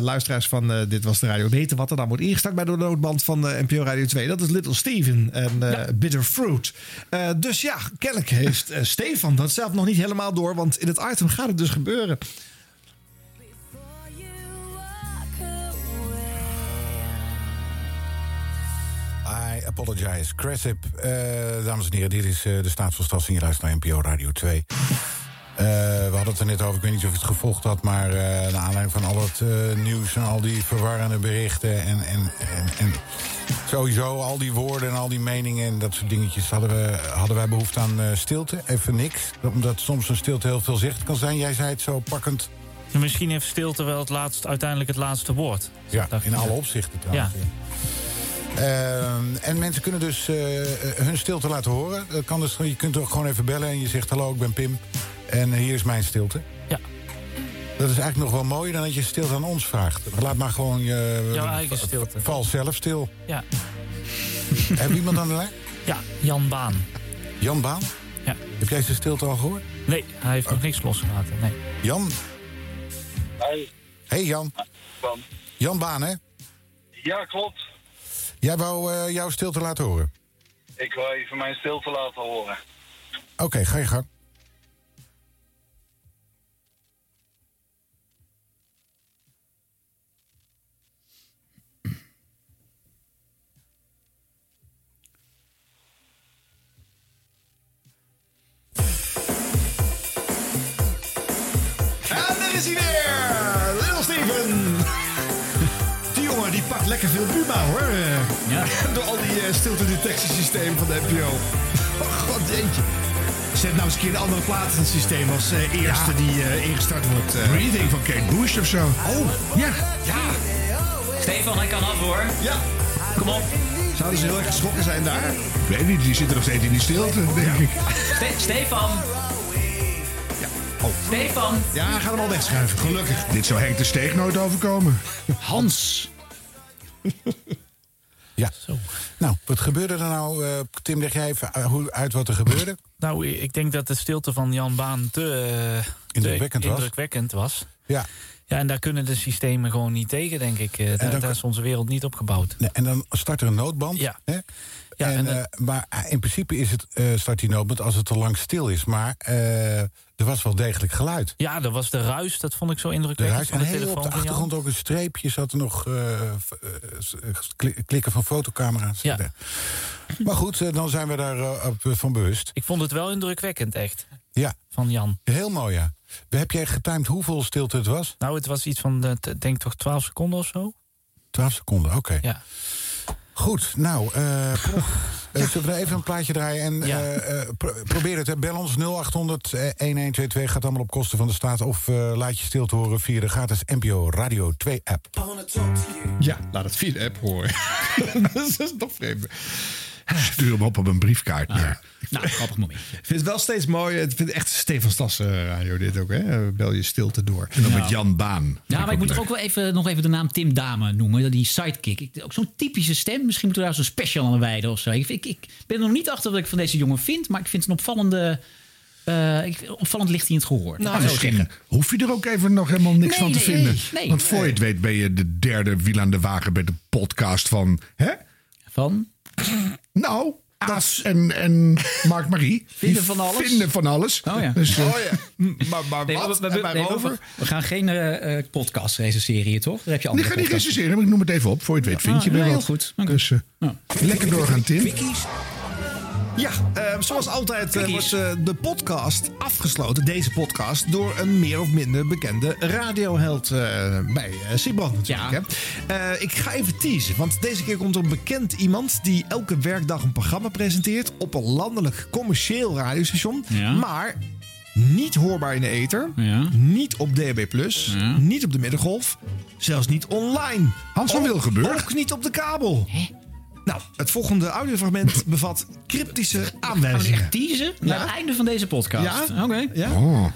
luisteraars van Dit Was De Radio... weten wat er dan wordt ingestart bij de noodband van NPO Radio 2. Dat is Little Steven en Bitter Fruit. Dus ja, kennelijk heeft Stefan dat zelf nog niet helemaal door... want in het item gaat het dus gebeuren. I apologize. Cressip, eh dames en heren, dit is eh, de staat van Stads en je luistert naar NPO Radio 2. Eh, we hadden het er net over, ik weet niet of je het gevolgd had... maar eh naar aanleiding van al het eh, nieuws en al die verwarrende berichten... En, en, en, en sowieso al die woorden en al die meningen en dat soort dingetjes... hadden, we, hadden wij behoefte aan stilte, even niks. Omdat soms een stilte heel veel zegt kan zijn. Jij zei het zo pakkend. Ja, Misschien heeft stilte wel het laatste, uiteindelijk het laatste woord. Ja, in alle opzichten trouwens. Ja. Ehm, en mensen kunnen dus hun stilte laten horen. Dat kan dus, je kunt ook gewoon even bellen en je zegt: Hallo, ik ben Pim. En eh, hier is mijn stilte. Ja. Dat is eigenlijk nog wel mooier dan dat je stilte aan ons vraagt. Laat maar gewoon je. Jouw eigen stilte. Val zelf stil. Ja. Heb je iemand aan de lijn? Ja, Jan Baan. Jan Baan? Ja. Heb jij zijn stilte al gehoord? Nee, hij heeft nog niks losgelaten. Nee. Jan? Hey, Hey Jan. Baan. Jan Baan, hè? Ja, klopt. Jij wou eh, jouw stilte laten horen. Ik wil even mijn stilte laten horen. Oké, ga je gang. Is hij weer! Little Steven! Die jongen die pakt lekker veel Buma hoor. Ja. Door al die eh, stilte-detectiesystemen van de NPO. Oh, god jeetje. Zet nou eens een keer een andere plaat in het systeem als eh, eerste Ja. die eh, ingestart wordt. eh. Breathing van Kate Bush of zo. Oh, Ja. ja. Stefan, hij kan af hoor. Ja. Kom op. Zouden ze heel erg geschrokken zijn daar? Ik weet niet, die zitten nog steeds in die stilte, denk ik. Ste- Stefan. Oh. Stefan. Ja, ga hem al wegschuiven, gelukkig. Dit zou Henk de Steeg nooit overkomen. Hans. Ja. Nou, wat gebeurde er nou? eh, Tim, leg jij even uit- hoe- uit wat er gebeurde? Nou, ik denk dat de stilte van Jan Baan te, eh, Indrukwekkend te was. indrukwekkend was. Ja. Ja, en daar kunnen de systemen gewoon niet tegen, denk ik. Eh, Daar, dan- daar is onze wereld niet op gebouwd. Nee, en dan start er een noodband. Ja. Hè? En, eh, maar in principe is het, eh, start die als het te lang stil is. Maar eh, er was wel degelijk geluid. Ja, dat was de ruis. Dat vond ik zo De indrukwekkend ruis, en de heel telefoon op de achtergrond ook een streepje. Zat er nog eh, eh, eh, klikken van fotocamera's. Ja. Maar goed, eh, dan zijn we daar eh, op, eh, van bewust. Ik vond het wel indrukwekkend, echt. Ja. Van Jan. Heel mooi, ja. Heb jij getimed hoeveel stilte het was? Nou, het was iets van, denk toch 12 seconden of zo? 12 seconden, oké. Ja. Goed, nou, eh, eh, zullen we even een plaatje draaien? En eh, eh, pro- probeer het, hè. bel ons 0800 eh, 1122. Gaat allemaal op kosten van de staat. Of eh, laat je stil te horen via de gratis NPO Radio 2 app. Ja, laat het via de app horen. dat is toch vreemd. Stuur hem op op een briefkaart. neer. Nou, grappig moment. Ik vind het wel steeds mooi. Ik vind het echt Stefan Stassen radio dit ook. Hè? Bel je stilte door. En dan Ja. met Jan Baan. Ja, maar ik moet toch ook wel even, nog even de naam Tim Dame noemen. Die sidekick. Ik, ook zo'n typische stem. Misschien moeten we daar zo'n special aan wijden of zo. Ik, ik, ik ben er nog niet achter wat ik van deze jongen vind. Maar ik vind het een opvallende... eh, ik, opvallend ligt hij in het gehoor. Nou, misschien zeggen. hoef je er ook even nog helemaal niks Nee, van te nee, vinden. nee, nee. Want voor je het weet ben je de derde wiel aan de wagen bij de podcast van... Hè? Van? Nou, Aas en, en Mark Marie. Vinden van alles? Vinden van alles. Oh ja. Dus, eh, Oh ja. Maar, maar Nee, wat? we, we- nee, gaan geen eh, eh, podcast recenseren hier, toch? Daar heb je ik andere ga niet recenseren, maar ik noem het even op. Voor je het weet vind je Ah, er ja, heel wat. goed. Dus eh, lekker doorgaan, Tim. Ja, eh, zoals altijd eh, Quickies. wordt eh, de podcast afgesloten, deze podcast, door een meer of minder bekende radioheld eh, bij uh, Siebrand natuurlijk. Hè. Eh, ik ga even teasen, want deze keer komt er een bekend iemand die elke werkdag een programma presenteert op een landelijk commercieel radiostation, Ja. maar niet hoorbaar in de ether, Ja. niet op DAB+, niet op de middengolf, zelfs niet online. Hans van Ook- Wilgenburg? Ook niet op de kabel. Nou, het volgende audiofragment bevat cryptische aanwijzingen. Teasen? Naar het einde van deze podcast. Ja. Oké. Ja? Oh.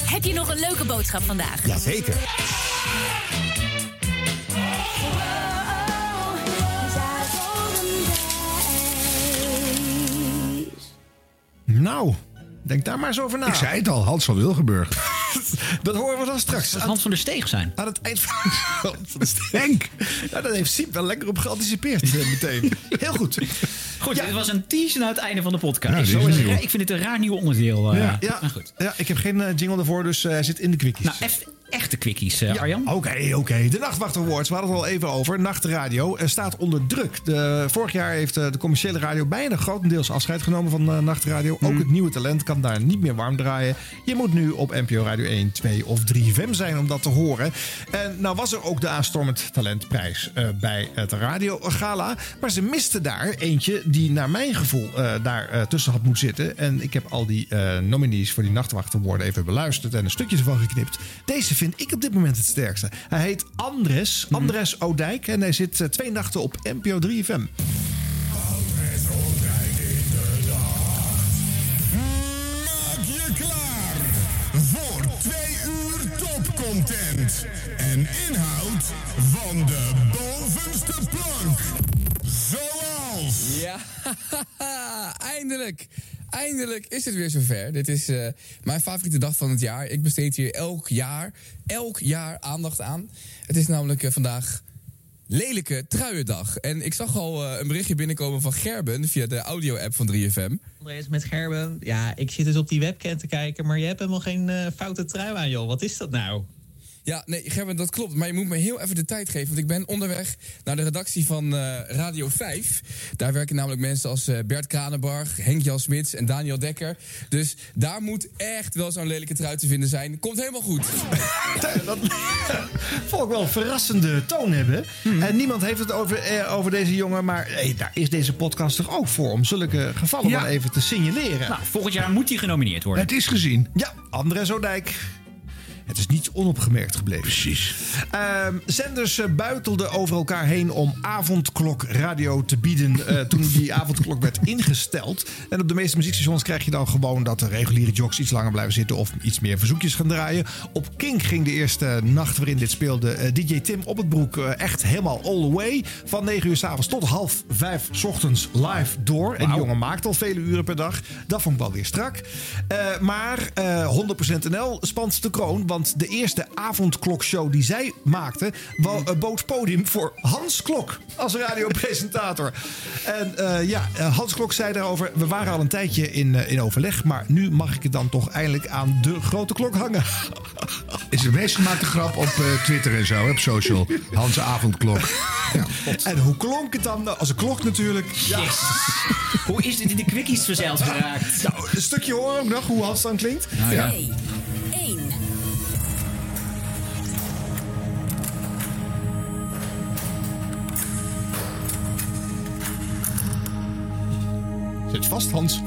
Heb je nog een leuke boodschap vandaag? Jazeker. Nou, denk daar maar eens over na. Ik zei het al, Hans van Wilgenburg. Dat horen we dan straks. Dat Hans van der Steeg zijn. Aan het eind van, van de Henk. Ja, dat heeft Siep wel lekker op geanticipeerd eh, meteen. Heel goed. Goed, dit was een teaser naar het einde van de podcast. Ja, ik vind het een raar nieuw onderdeel. eh. Ja, ja, Maar goed. ja, ik heb geen eh, jingle ervoor, dus eh, hij zit in de quickies. Nou, echte quickies, eh, Ja, Arjan. Oké, oké. De Nachtwacht Awards, we hadden het al even over. Nachtradio eh, staat onder druk. De, vorig jaar heeft eh, de commerciële radio bijna grotendeels afscheid genomen van Nachtradio. Ook Mhm. het nieuwe talent kan daar niet meer warm draaien. Je moet nu op NPO Radio 1, 2 of 3 FM zijn om dat te horen. En nou was er ook de aanstormend talentprijs bij het Radio Gala. Maar ze misten daar eentje die naar mijn gevoel daar tussen had moeten zitten. En ik heb al die nominees voor die Nachtwacht Award even beluisterd en een stukje ervan geknipt. Deze vind ik op dit moment het sterkste. Hij heet Andres, Andres Odijk. En hij zit eh, twee nachten op NPO 3 FM. Maak je klaar voor twee uur topcontent en inhoud van de bovenste plank. Zoals... Ja, eindelijk. Eindelijk is het weer zover. Dit is eh, mijn favoriete dag van het jaar. Ik besteed hier elk jaar, elk jaar aandacht aan. Het is namelijk eh, vandaag lelijke truiendag. En ik zag al eh, een berichtje binnenkomen van Gerben via de audio-app van 3FM. Andreas met Gerben. Ja, ik zit dus op die webcam te kijken, maar je hebt helemaal geen foute trui aan, joh. Wat is dat nou? Ja, nee, Gerben, dat klopt. Maar je moet me heel even de tijd geven. Want ik ben onderweg naar de redactie van eh, Radio 5. Daar werken namelijk mensen als eh, Bert Kranenbarg, Henk-Jan Smits en Daniel Dekker. Dus daar moet echt wel zo'n lelijke trui te vinden zijn. Komt helemaal goed. dat vond ik wel een verrassende toon hebben. En niemand heeft het over, eh, over deze jongen. Maar hey, daar is deze podcast toch ook voor om zulke gevallen Ja. dan even te signaleren. Nou, volgend jaar moet hij genomineerd worden. Het is gezien. Ja, Andres Odijk. Het is niet onopgemerkt gebleven. Precies. Ehm, zenders eh, buitelden over elkaar heen om avondklokradio te bieden eh, toen die avondklok werd ingesteld. En op de meeste muziekstations krijg je dan gewoon dat de reguliere jocks iets langer blijven zitten of iets meer verzoekjes gaan draaien. Op Kink ging de eerste nacht waarin dit speelde eh, DJ Tim op het broek echt helemaal all the way. Van 9 uur s'avonds tot half 5 's ochtends live door. En die jongen maakt al vele uren per dag. Dat vond ik wel weer strak. Maar eh 100% NL spant de kroon, want Want de eerste avondklokshow die zij maakte... wa- eh, bood podium voor Hans Klok als radiopresentator. En eh, ja, eh, Hans Klok zei daarover... we waren al een tijdje in, in overleg... maar nu mag ik het dan toch eindelijk aan de grote klok hangen. Is de meest gemaakte grap op eh, Twitter en zo, op social. Hans Avondklok. En hoe klonk het dan? Als een klok natuurlijk. Ja. Hoe is dit in de quickies verzeild geraakt? Nou, een stukje horen ook nog hoe Hans dan klinkt. Nou ja. 2, Zit vast, Hans.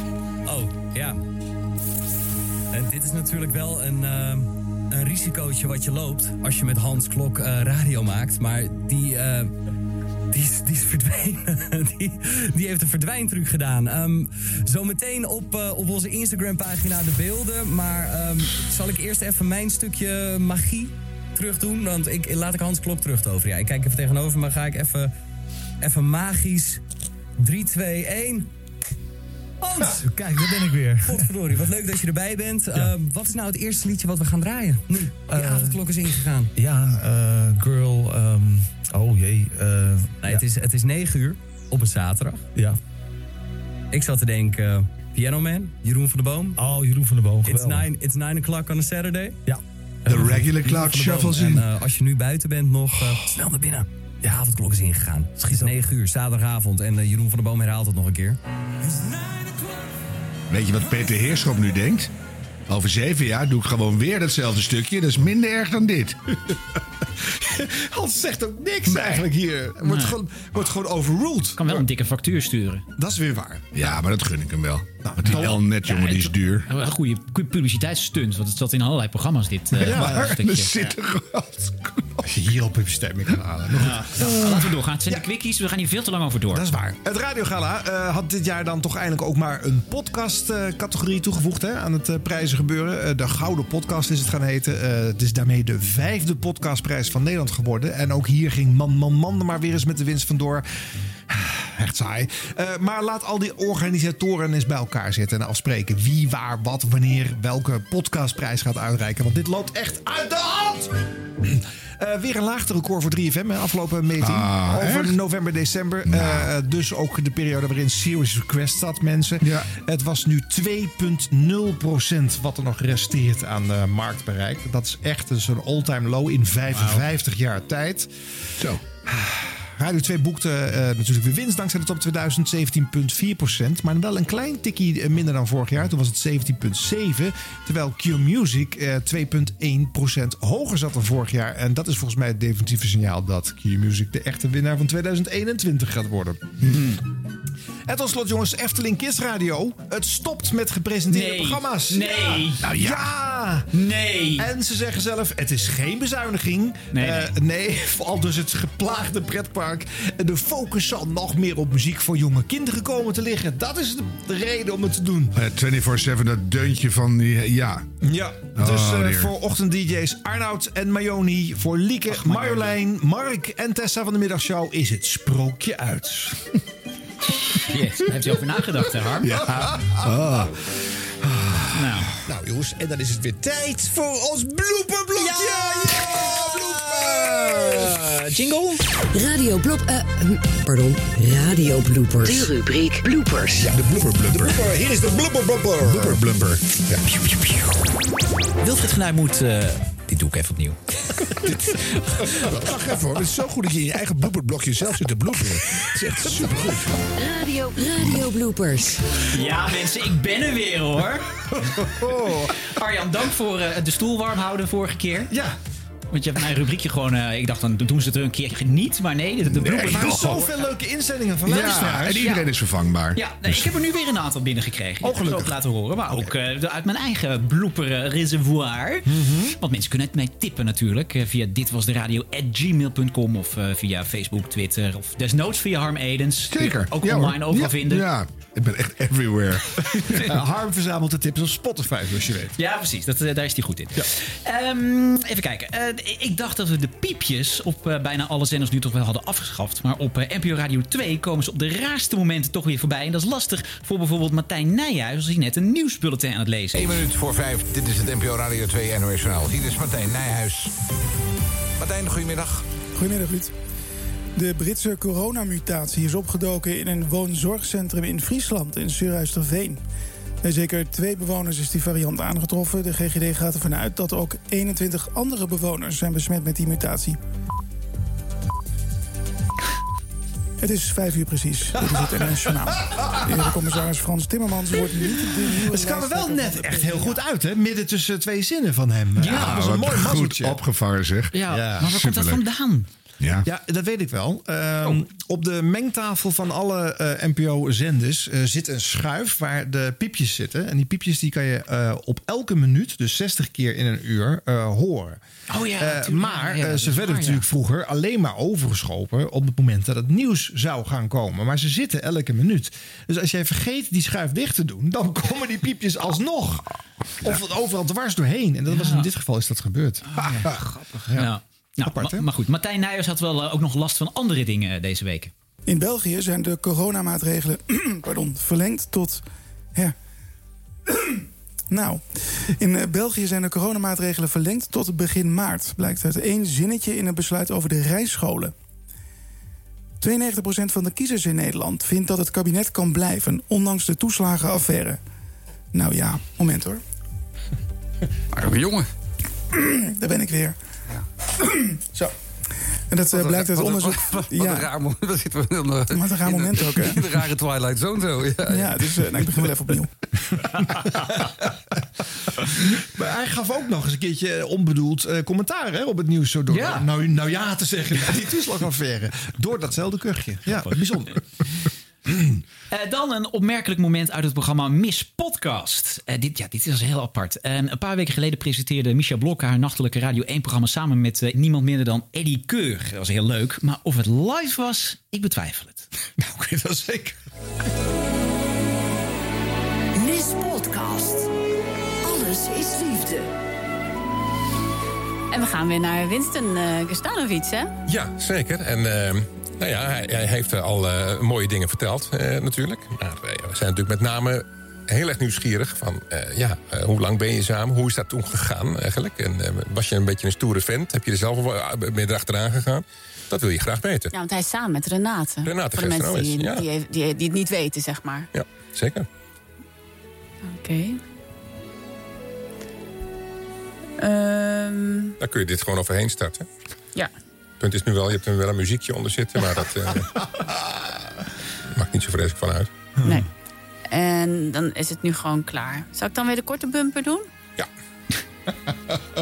Oh, ja. En dit is natuurlijk wel een, eh, een risicootje wat je loopt als je met Hans Klok eh, radio maakt. Maar die, eh, die, is, die is verdwenen. die, die heeft een verdwijntruc gedaan. Ehm, zometeen op, op onze Instagram-pagina de beelden. Maar ehm, zal ik eerst even mijn stukje magie terug doen? Want ik, laat ik Hans Klok terugtoveren. Ja, ik kijk even tegenover me. Ga ik even, even magisch. 3, 2, 1. Hans! Kijk, daar ben ik weer. Godverdorie, wat leuk dat je erbij bent. Ehm, wat is nou het eerste liedje wat we gaan draaien? Nu, die Eh, avondklok is ingegaan. Ja, eh, girl. ehm, oh jee. eh, Nee, het, is, het is 9 uur op een zaterdag. Ja. Ik zat te denken, eh, Piano Man, Jeroen van der Boom. Oh, Jeroen van der Boom, It's. 9 it's nine o'clock on a Saturday. Ja. De regular cloud Boom. shuffles in. En als je nu buiten bent, nog eh, snel naar binnen. De avondklok is ingegaan. Het is 9 uur, zaterdagavond. En Jeroen van der Boom herhaalt het nog een keer. Weet je wat Peter Heerschop nu denkt? Over zeven jaar doe ik gewoon weer datzelfde stukje. Dat is minder erg dan dit. Hans zegt ook niks eigenlijk hier. Wordt, Nee. gewoon, wordt gewoon overruled. kan wel een dikke factuur sturen. Dat is weer waar. Ja, maar dat gun ik hem wel. Want die nou, Elnet, jongen, die is duur. Een goede, publiciteitsstunt, want het zat in allerlei programma's dit eh, Ja, stukje. er zit Als je hier op publiciteit kan halen. Maar. Ja. Nou, laten we doorgaan. Het zijn de quickies, we gaan hier veel te lang over door. Dat is waar. Het Radiogala eh, had dit jaar dan toch eindelijk ook maar een podcast-categorie toegevoegd hè, aan het eh, Eh, de Gouden Podcast is het gaan heten. Eh, het is daarmee de vijfde podcastprijs van Nederland geworden. En ook hier ging Man Man Man maar weer eens met de winst vandoor. Echt saai. Eh, maar laat al die organisatoren eens bij elkaar zitten en afspreken wie, waar, wat, wanneer, welke podcastprijs gaat uitreiken. Want dit loopt echt uit de hand! Eh, weer een laagterecord voor 3FM, hè, afgelopen meting. Ah, Over echt? november, december. Eh, dus ook de periode waarin Serious Request zat, mensen. Het was nu 2,0% wat er nog resteert aan eh, marktbereik. Dat is echt een all-time low in 55 jaar tijd. Zo. Radio 2 boekte eh, natuurlijk weer winst dankzij de top 2000, 17,4%. Maar wel een klein tikkie eh, minder dan vorig jaar. Toen was het 17,7%. Terwijl Q Music eh 2,1% hoger zat dan vorig jaar. En dat is volgens mij het definitieve signaal dat Q Music de echte winnaar van 2021 gaat worden. En tot slot, jongens, Efteling Kids Radio. Het stopt met gepresenteerde Nee. programma's. Nee. Ja. Nou ja. ja. Nee. En ze zeggen zelf, het is geen bezuiniging. Nee, Eh, nee, vooral dus het geplaagde pretpark. De focus zal nog meer op muziek voor jonge kinderen komen te liggen. Dat is de, de reden om het te doen. Eh, 24-7, dat deuntje van die... Ja. Ja, dus Oh, eh, voor ochtend-DJ's Arnoud en Mayoni. Voor Lieke, Marjolein, Mark en Tessa van de middagshow is het sprookje uit. Yes, daar heeft hij over nagedacht, hè, Harm? Ja. Ah. Nou. Nou jongens, en dan is het weer tijd voor ons blooperblokje. Eh, jingle? Radio blop... eh, hm, pardon, radio bloopers. De rubriek bloopers. Ja, de blooper blumper. De blooper, hier is de blooper blumper. Blooper blumper. Ja. Wilfried Genuij moet... eh, dit doe ik even opnieuw. Wacht even hoor, het is zo goed dat je in je eigen blooperblokje zelf zit te bloeperen. Het is echt supergoed. Radio, radio bloopers. Ja, mensen, ik ben er weer hoor. Arjan, dank voor eh, de stoel warm houden vorige keer. Ja. Want je hebt mijn rubriekje gewoon... eh, ik dacht, dan doen ze het er een keer niet. Maar nee, de, de bloopers- Maar zoveel leuke inzendingen van luisteraars. en iedereen is vervangbaar. Ja, nee, ik heb er nu weer een aantal binnengekregen. Die ga ik ook laten horen. Maar ook eh, uit mijn eigen blooper eh, reservoir. Want mensen kunnen het mij tippen natuurlijk. eh, via ditwasderadio.gmail.com of via Facebook, Twitter. Of desnoods via Harm Edens. Zeker. Ook Ja, online overal Ja, vinden. Ja, ik ben echt everywhere. Harm verzamelt de tips op Spotify, zoals je weet. Ja, precies. Dat, daar is hij goed in. Ehm, even kijken. Eh, ik dacht dat we de piepjes op eh, bijna alle zenders nu toch wel hadden afgeschaft. Maar op eh, NPO Radio 2 komen ze op de raarste momenten toch weer voorbij. En dat is lastig voor bijvoorbeeld Martijn Nijhuis als hij net een nieuwsbulletin aan het lezen is. 1 minuut voor 5. Dit is het NPO Radio 2 NOS Journaal. Hier is Martijn Nijhuis. Martijn, goedemiddag. Goedemiddag, Ruud. De Britse coronamutatie is opgedoken in een woonzorgcentrum in Friesland, in Surhuisterveen. Bij zeker twee bewoners is die variant aangetroffen. De GGD gaat ervan uit dat ook 21 andere bewoners zijn besmet met die mutatie. Het is vijf uur precies. Dit is het NOS Journaal. De heer commissaris Frans Timmermans wordt niet de nieuwe Het kwam er wel net echt heel goed uit, hè? Midden tussen twee zinnen van hem. Ja, dat was een wat mooi goed mazzeltje. opgevangen zeg. Ja, maar waar komt dat vandaan? Ja. Ja, dat weet ik wel. Ehm, Op de mengtafel van alle eh, NPO-zenders eh, zit een schuif waar de piepjes zitten. En die piepjes die kan je eh, op elke minuut, dus 60 keer in een uur, eh, horen. Oh ja, Eh, natuurlijk. maar Ja, ze werden waar, natuurlijk ja. vroeger alleen maar overgeschopen op het moment dat het nieuws zou gaan komen. Maar ze zitten elke minuut. Dus als jij vergeet die schuif dicht te doen, dan komen die piepjes alsnog. Of overal dwars doorheen. En dat was in dit geval is dat gebeurd. Grappig. Ja. Nou, maar, maar goed, Martijn Nijhuis had wel eh, ook nog last van andere dingen eh, deze week. In België zijn de coronamaatregelen pardon, verlengd tot. Ja. nou, in eh, België zijn de coronamaatregelen verlengd tot begin maart. Blijkt uit één zinnetje in een besluit over de rijscholen. 92% van de kiezers in Nederland vindt dat het kabinet kan blijven, ondanks de toeslagenaffaire. Nou ja, moment hoor. Arme jongen. Daar ben ik weer. Zo. En dat eh, blijkt uit een- onderzoek. Wat, wat ja. een raar moment. Daar zitten we dan, eh, Wat een raar in de- moment ook, hè? In de rare Twilight Zone zo. Ja, Ja, dus eh, nou, ik begin wel even opnieuw. Maar hij gaf ook nog eens een keertje onbedoeld eh, commentaar hè, op het nieuws. Zo door Ja. nou, nou ja te zeggen naar die toeslagaffaire. Door datzelfde kuchje. Ja, bijzonder. Eh, dan een opmerkelijk moment uit het programma Miss Podcast. Eh, dit, ja, dit is heel apart. Een paar weken geleden presenteerde Micha Blok haar nachtelijke Radio 1-programma samen met eh, niemand minder dan Eddie Keur. Dat was heel leuk. Maar of het live was, ik betwijfel het. Nou, oké, dat is zeker. Miss Podcast. Alles is liefde. En we gaan weer naar Winston uh, Gustanovic, hè? Ja, zeker. En eh, nou ja, hij, hij heeft er al eh, mooie dingen verteld, eh, natuurlijk. Maar eh, we zijn natuurlijk met name heel erg nieuwsgierig van... eh, ja, hoe lang ben je samen? Hoe is dat toen gegaan eigenlijk? En was je een beetje een stoere vent? Heb je er zelf je erachteraan gegaan? Dat wil je graag weten. Ja, want hij is samen met Renate. Renate Voor de mensen die, ja. die, die, die het niet weten, zeg maar. Ja, zeker. Oké. Ehm, Daar kun je dit gewoon overheen starten. ja. Punt is nu wel, je hebt er wel een muziekje onder zitten... maar dat eh, maakt niet zo vreselijk van uit. Nee. En dan is het nu gewoon klaar. Zal ik dan weer de korte bumper doen? We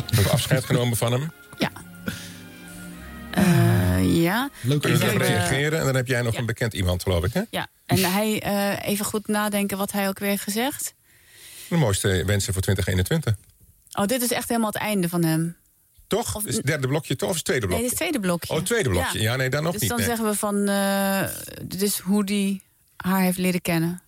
hebben afscheid genomen van hem. Eh, ja. Leuk Ik dat heb, eh, reageren. En dan heb jij nog ja. een bekend iemand, geloof ik, hè? Ja. En hij, eh, even goed nadenken wat hij ook weer heeft gezegd. De mooiste wensen voor 2021. Oh, dit is echt helemaal het einde van hem. Toch? is het derde blokje toch of is het tweede Nee, blokje? is het tweede blokje. Oh, het tweede blokje. Ja, nee, dan nog dus niet. dan nee. zeggen we van... dit is hoe die haar heeft leren kennen.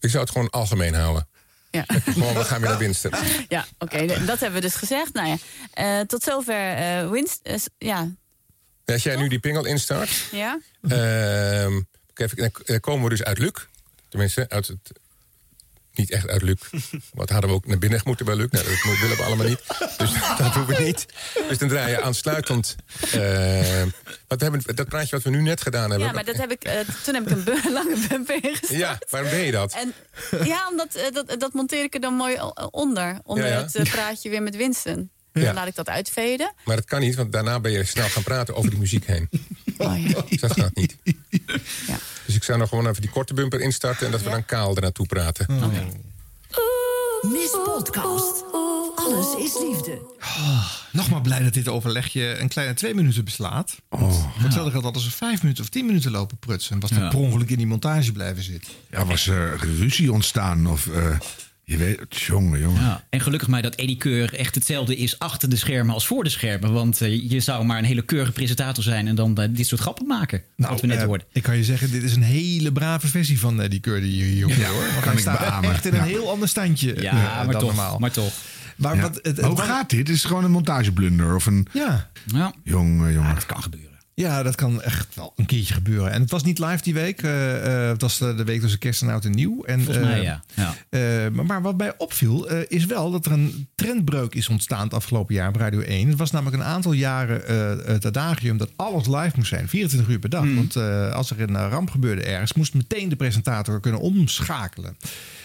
Ik zou het gewoon algemeen houden. Ja. Gewoon, we gaan weer naar winsten. Ja, oké, dat hebben we dus gezegd. Nou ja, eh, tot zover eh winst. s- ja, Als jij nu die pingel instart... ja. ehm, dan komen we dus uit Luc. Tenminste, uit het... Niet echt uit Luc. Wat hadden we ook naar binnen moeten bij Luc? Nou, dat willen we allemaal niet. Dus dat doen we niet. Dus dan draai je aansluitend... eh, wat we hebben, dat praatje wat we nu net gedaan hebben... ja, maar dat heb ik, eh, toen heb ik een bu- lange bumper ingestart. Ja, waarom deed je dat? En, ja, omdat eh, dat, dat monteer ik er dan mooi onder. Onder Ja, ja. het praatje weer met Winston. Ja. Dan laat ik dat uitveden. Maar dat kan niet, want daarna ben je snel gaan praten over die muziek heen. Oh, ja. Dus dat gaat niet. Dus ik zou nog gewoon even die korte bumper instarten... en dat we dan kaal er naartoe praten. Miss Podcast. Alles is liefde. Nog maar blij dat dit overlegje een kleine twee minuten beslaat. Want voor hetzelfde geldt hadden ze vijf minuten of tien minuten lopen prutsen. En was er Ja. per ongeluk in die montage blijven zitten. Ja, was er ruzie ontstaan of... eh, Je weet, jongen, jongen. Ja, en gelukkig mij dat Eddie Keur echt hetzelfde is achter de schermen als voor de schermen. Want eh, je zou maar een hele keurige presentator zijn en dan eh, dit soort grappen maken. wat we net eh, hoorden. Ik kan je zeggen, dit is een hele brave versie van eh, die keur die je hier hoort. hoor. Want kan hij ik staat beamen. echt in een Ja. heel ander standje Ja, maar dan toch, normaal. maar toch. Maar Ja. wat, het, het Hoe gaat dit? Is het gewoon een montageblunder? Of een... Ja. Ja. Jongen, jongen. dat kan gebeuren. Ja, dat kan echt wel een keertje gebeuren. En het was niet live die week. eh, eh, het was de, de week tussen kerst en oud en nieuw. En, Volgens mij eh, ja. ja. eh, maar, maar wat mij opviel, eh, is wel dat er een trendbreuk is ontstaan het afgelopen jaar op Radio 1. Het was namelijk een aantal jaren eh, het adagium dat alles live moest zijn. 24 uur per dag. Want eh, als er een eh, ramp gebeurde ergens, moest meteen de presentator kunnen omschakelen.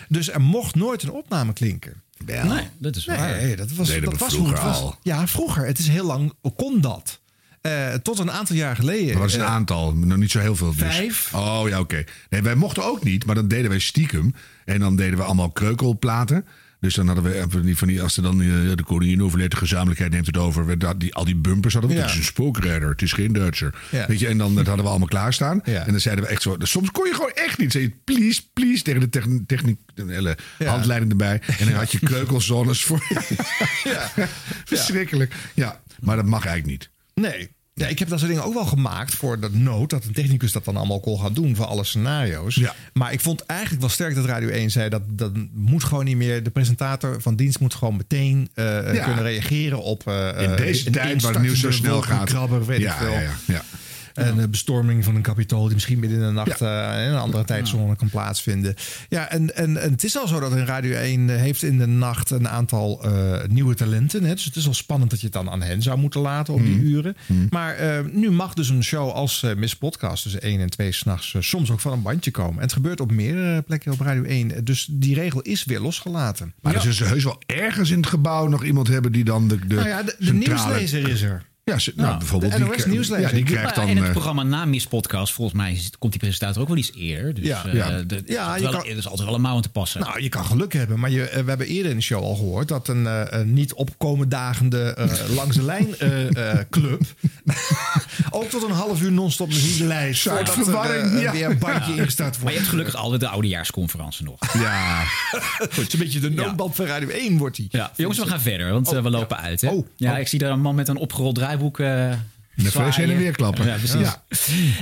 Dus er mocht nooit een opname klinken. Nee, dat is waar. Nee, dat was, dat was hoe het vroeger was. al. Ja, vroeger. Het is heel lang kon dat. Eh, tot een aantal jaar geleden. Maar wat is een eh, aantal? Nog niet zo heel veel. dus. Vijf. Oh ja, oké. Nee, wij mochten ook niet, maar dan deden wij stiekem. En dan deden we allemaal kreukelplaten. Dus dan hadden we eh, van die, van die als er dan de koningin overleed, de gezamenlijkheid neemt het over. We, dat, die, al die bumpers hadden we. Ja. Het is een spookredder, het is geen Duitser. Ja. Weet je, en dan dat hadden we allemaal klaarstaan. Ja. En dan zeiden we echt zo. Soms kon je gewoon echt niet. Zei je please, please tegen de techn- techniek, de hele Ja. handleiding erbij. En dan had je kreukelzones voor. Ja. Verschrikkelijk. Ja, maar dat mag eigenlijk niet. Nee. Ja, ik heb dat soort dingen ook wel gemaakt voor de nood dat een technicus dat dan allemaal kon gaan doen voor alle scenario's. Ja. Maar ik vond eigenlijk wel sterk dat Radio 1 zei dat dat moet gewoon niet meer. De presentator van dienst moet gewoon meteen eh, Ja. kunnen reageren op. eh, In deze tijd waar het nieuws zo snel gaat. wolkenkrabber, weet ja, ik veel. ja, ja, ja. En de bestorming van een kapitool die misschien midden in de nacht eh, in een andere tijdzone kan plaatsvinden. Ja, en, en, en het is al zo dat een Radio 1 heeft in de nacht een aantal eh, nieuwe talenten. Hè? Dus het is al spannend dat je het dan aan hen zou moeten laten op die Mhm. uren. Maar eh, nu mag dus een show als eh, Miss Podcast tussen 1 en 2 s'nachts uh, soms ook van een bandje komen. En het gebeurt op meerdere plekken op Radio 1. Dus die regel is weer losgelaten. Maar er is dus heus wel ergens in het gebouw nog iemand hebben die dan de, de, nou ja, de, nieuwslezer is er. Ja, ze- nou, Ja, bijvoorbeeld. de die NOS nieuwslezer. Ja, die Nou, krijgt Nou, dan... en het eh, programma na Miss Podcast, volgens mij komt die presentator ook wel iets eerder. Dus Ja, eh, ja. de- Ja, je wel- kan- er is altijd wel een mouw aan te passen. Nou, je kan geluk hebben, maar je, eh, we hebben eerder in de show al gehoord dat een, niet opkomen dagende eh, langs de lijn club ook tot een half uur non-stop muzieklijst Zuid voordat er verwarring, eh, ja. weer een bandje ingestart maar je wordt. hebt gelukkig altijd de oudejaarsconferentie nog. ja, Het is een beetje de noodband van Radio 1 wordt die. Ja, jongens, we gaan verder, want eh, we lopen uit. Hè? Oh, ja, oh. ik zie daar een man met een opgerold draaiboek. eh de vlees heen en weer klappen. Ja, precies. Ja.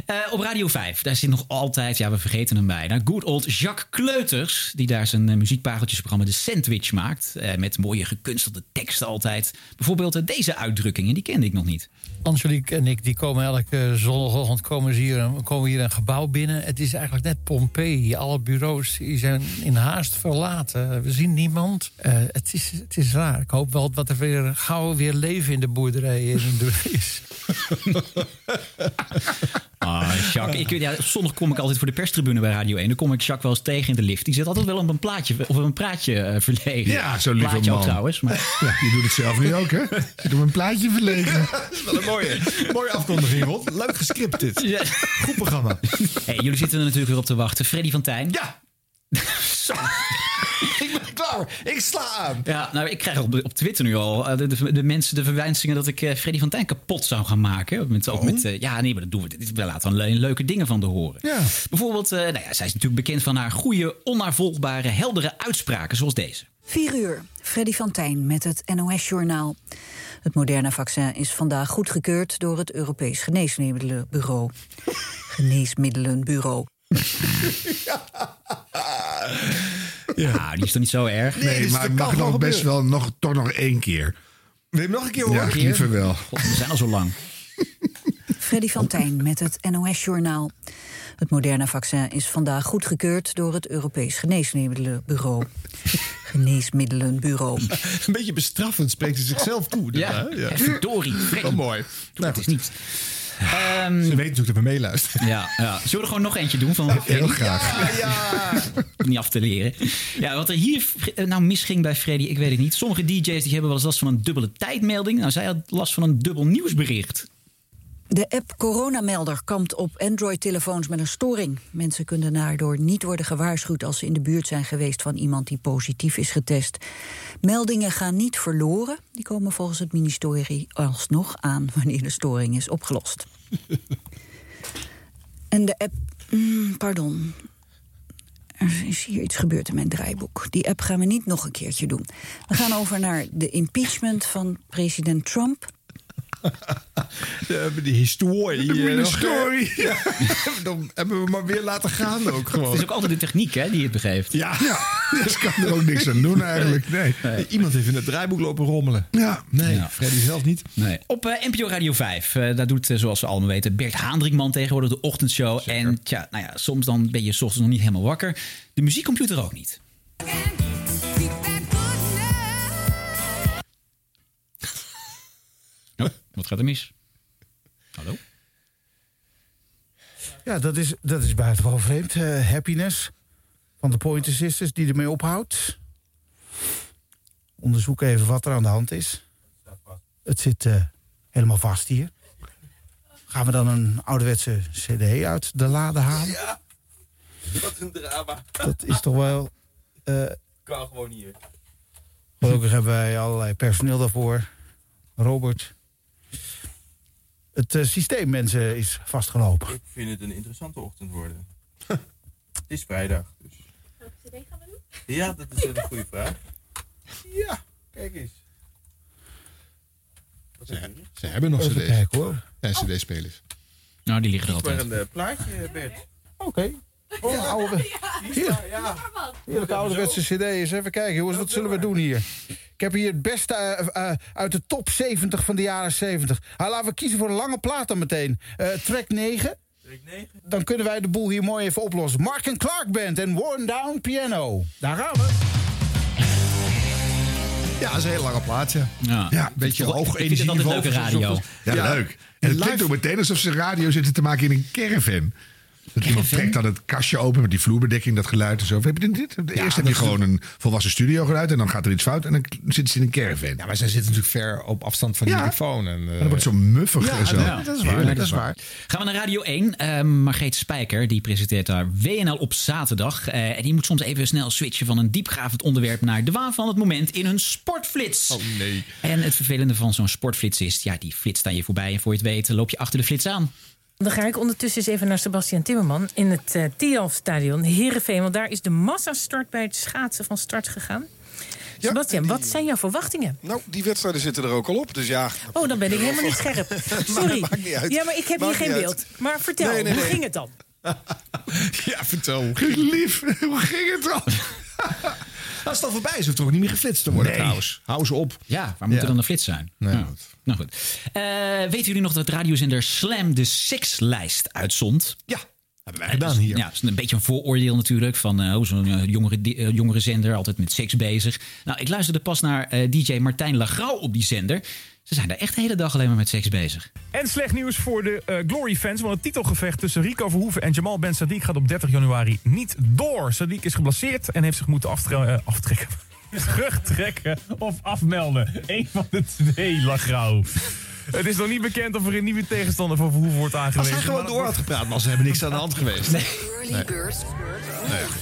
Eh, op Radio 5, daar zit nog altijd, ja, we vergeten hem bijna, good old Jacques Kleuters. Die daar zijn uh, muziekpareltjesprogramma De Sandwich maakt. eh, met mooie gekunstelde teksten altijd. Bijvoorbeeld eh, deze uitdrukkingen, die kende ik nog niet. Angelique en ik die komen elke zondagochtend komen, hier, komen hier een gebouw binnen. Het is eigenlijk net Pompeii. Alle bureaus die zijn in haast verlaten. We zien niemand. Eh, het, is, het is raar. Ik hoop wel dat er weer gauw weer leven in de boerderij in de is. Ah, Jacques. Ik, ja, op zondag kom ik altijd voor de perstribune bij Radio 1. Dan kom ik Jacques wel eens tegen in de lift. Die zit altijd wel op een plaatje of op een praatje eh, verlegen. Ja, zo lieve Plaatje ook man. trouwens. Maar... Ja, je doet het zelf nu ook, hè? Zit op een plaatje verlegen. Dat is wel een mooie, mooie afkondiging, Rod. Leuk gescript dit. Ja. Goed programma. Hey, jullie zitten er natuurlijk weer op te wachten. Freddy van Tijn. Ja. Zo. Ik klaar. Ik sla aan. Ja, nou, ik krijg op, op Twitter nu al eh, de, de, de mensen de verwijzingen dat ik eh, Freddy van Tijn kapot zou gaan maken. Met, ook met, eh, ja, nee, maar dat doen we. We laten wel le- leuke dingen van de horen. Ja. Bijvoorbeeld, eh, nou ja, zij is natuurlijk bekend van haar goede, onnavolgbare, heldere uitspraken zoals deze. 4 uur, Freddy van Tijn met het NOS-journaal. Het moderne vaccin is vandaag goedgekeurd door het Europees Geneesmiddelenbureau. Geneesmiddelenbureau. Ja, die is toch niet zo erg? Nee, Nee, dus maar dat het mag nog best gebeuren. wel nog, toch nog één keer. Wil je hem nog een keer horen? Ja, liever wel. God, we zijn al zo lang. Freddy van Tijn met het NOS-journaal. Het moderne vaccin is vandaag goedgekeurd door het Europees Geneesmiddelenbureau. Geneesmiddelenbureau. Een beetje bestraffend spreekt hij zichzelf toe. Ja, hè? ja. verdorie, Freddy. Wel mooi. Doe het Nou, is niet. Ehm, Ze weten natuurlijk dat we meeluisteren. ja, ja. Zullen we er gewoon nog eentje doen van Heel graag. Ja, Niet af te leren. Ja, wat er hier eh, nou misging bij Freddy, ik weet het niet. Sommige DJ's die hebben wel eens last van een dubbele tijdmelding. Nou, zij had last van een dubbel nieuwsbericht. De app Coronamelder kampt op Android-telefoons met een storing. Mensen kunnen daardoor niet worden gewaarschuwd als ze in de buurt zijn geweest van iemand die positief is getest. Meldingen gaan niet verloren. Die komen volgens het ministerie alsnog aan wanneer de storing is opgelost. en de app. mm, pardon. er is hier iets gebeurd in mijn draaiboek. Die app gaan we niet nog een keertje doen. We gaan over naar de impeachment van president Trump. We hebben die historie. De eh, historie. Ja. Dan hebben we maar weer laten gaan ook gewoon. Het is ook altijd de techniek hè, die het begeeft. Ja. Dus kan er ook niks aan doen eigenlijk. Nee. Iemand heeft in het draaiboek lopen rommelen. Ja. Nee, Ja. Freddy zelf niet. Nee. Op eh, NPO Radio 5, eh, daar doet, eh, zoals we allemaal weten, Bert Haandrikman tegenwoordig de ochtendshow. En tja, nou ja, soms dan ben je 's ochtends nog niet helemaal wakker. De muziekcomputer ook niet. Wat gaat er mis? Hallo? Ja, dat is, dat is buitengewoon vreemd. Eh, happiness van de Pointer Sisters die ermee ophoudt. Onderzoek even wat er aan de hand is. Het zit eh, helemaal vast hier. Gaan we dan een ouderwetse cd uit de lade halen? Ja. Wat een drama. Dat is toch wel... eh, Kan gewoon hier. gelukkig hebben wij allerlei personeel daarvoor. Robert. Het eh, systeem, mensen, is vastgelopen. Ik vind het een interessante ochtend worden. het is vrijdag. Dus. Ja, dat is een goede vraag. Ja, kijk eens. Wat heb je hier? Ze hebben nog Even cd's. kijken, hoor. Ja, cd-spelers. Nou, die liggen er Iets maar altijd. een eh, plaatje, Bert. Oké. Oh, oude... Hier. Hier, de ouderwetse cd is. Even kijken, jongens, wat zullen we doen hier? Ik heb hier het beste eh, eh, uit de top 70 van de jaren 70. Ah, laten we kiezen voor een lange plaat dan meteen. Eh, track 9. Track 9. Dan kunnen wij de boel hier mooi even oplossen. Mark and Clark Band en Worn Down Piano. Daar gaan we. Ja, dat is een hele lange plaat, ja. Ja, Ja, beetje hoog Ik vind het altijd leuke radio. Ja, Ja. leuk. En het Live- klinkt ook meteen alsof ze radio zitten te maken in een caravan. Dat iemand trekt dan het kastje open met die vloerbedekking, dat geluid en zo. Heb je dit? Eerst heb je gewoon een volwassen studio geluid en dan gaat er iets fout en dan zitten ze in een caravan. Ja, maar zij zitten natuurlijk ver op afstand van de Ja. microfoon. En, eh, En dan wordt het zo muffig Ja, en zo. dat- dat is waar. Dat is waar. Gaan we naar Radio 1. Eh Margreet Spijker, die presenteert daar WNL op zaterdag. Eh, en die moet soms even snel switchen van een diepgravend onderwerp naar de waan van het moment in een sportflits. Oh nee. En het vervelende van zo'n sportflits is, ja, die flitst aan je voorbij en voor je het weet loop je achter de flits aan. Dan ga ik ondertussen eens even naar Sebastian Timmerman in het uh, Tialf-stadion, Heerenveen. Want daar is de massastart bij het schaatsen van start gegaan. Sebastian, wat zijn jouw verwachtingen? Nou, die wedstrijden zitten er ook al op. Dus ja. Oh, dan ben ik helemaal niet scherp. Sorry. Maakt niet uit. Ja, maar ik heb Maakt hier geen uit. beeld. Maar vertel, Nee, nee, hoe ging het dan? Ja, vertel. Lief, hoe ging het dan? Als het al voorbij is, hoeft er ook niet meer geflitst te worden Nee. trouwens. Hou ze op. Ja, waar moet Ja. er dan een flits zijn? Nee. Nou, nou goed. Eh, weten jullie nog dat radiozender Slam de Six-lijst uitzond? Ja, hebben wij gedaan hier. Ja, dat is een beetje een vooroordeel natuurlijk. Van oh, zo'n eh, jongere, jongere zender, altijd met seks bezig. Nou, ik luisterde pas naar DJ Martijn Lagrauw op die zender. Ze zijn daar echt de hele dag alleen maar met seks bezig. En slecht nieuws voor de eh, Glory-fans. Want het titelgevecht tussen Rico Verhoeven en Jamal Ben Sadiq gaat op 30 januari niet door. Sadiq is geblesseerd en heeft zich moeten eh, aftrekken. Terugtrekken of afmelden. Eén van de twee, Lagrauw. Het is nog niet bekend of er een nieuwe tegenstander voor Verhoeven wordt Als aangewezen. hij gewoon door had gepraat, maar ze hebben niks aan de hand geweest. Nee.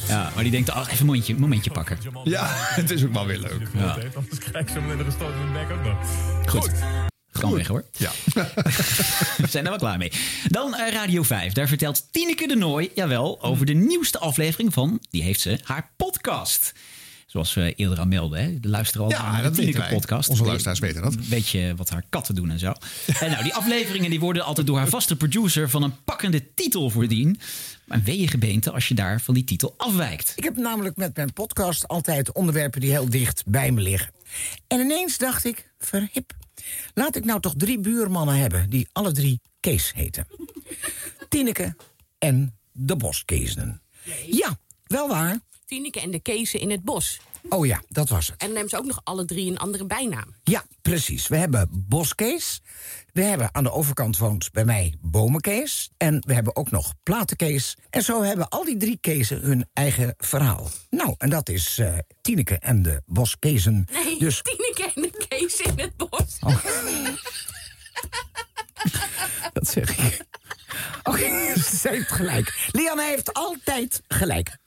Ja, maar die denkt, ach, even een momentje, momentje pakken. Ja, het is ook wel weer leuk. Ja. Anders krijg ik zo meteen een in de bek ook nog. Goed. Kan weg hoor. Ja. We zijn er wel klaar mee. Dan eh, Radio 5. Daar vertelt Tineke de Nooi, jawel, over de nieuwste aflevering van, die heeft ze, haar podcast. Zoals we eerder al melden, hè. de luisteren al Ja, aan de podcast. Onze luisteraars weten dat. Weet je wat haar katten doen en zo. en nou, die afleveringen die worden altijd door haar vaste producer van een pakkende titel voordien. Maar een weeëngebeente als je daar van die titel afwijkt. Ik heb namelijk met mijn podcast altijd onderwerpen die heel dicht bij me liggen. En ineens dacht ik, verhip. Laat ik nou toch drie buurmannen hebben die alle drie Kees heten. Tineke en de Boskeesden. Ja, wel waar. Tineke en de Kezen in het bos. Oh ja, dat was het. En dan hebben ze ook nog alle drie een andere bijnaam. Ja, precies. We hebben Boskees. We hebben aan de overkant woont bij mij Bomenkees. En we hebben ook nog Platenkees. En zo hebben al die drie Kezen hun eigen verhaal. Nou, en dat is eh Tineke en de Boskezen. Nee, Dus Tineke en de Kezen in het bos. Dat zeg ik. Oké, ze heeft gelijk. Lianne heeft altijd gelijk.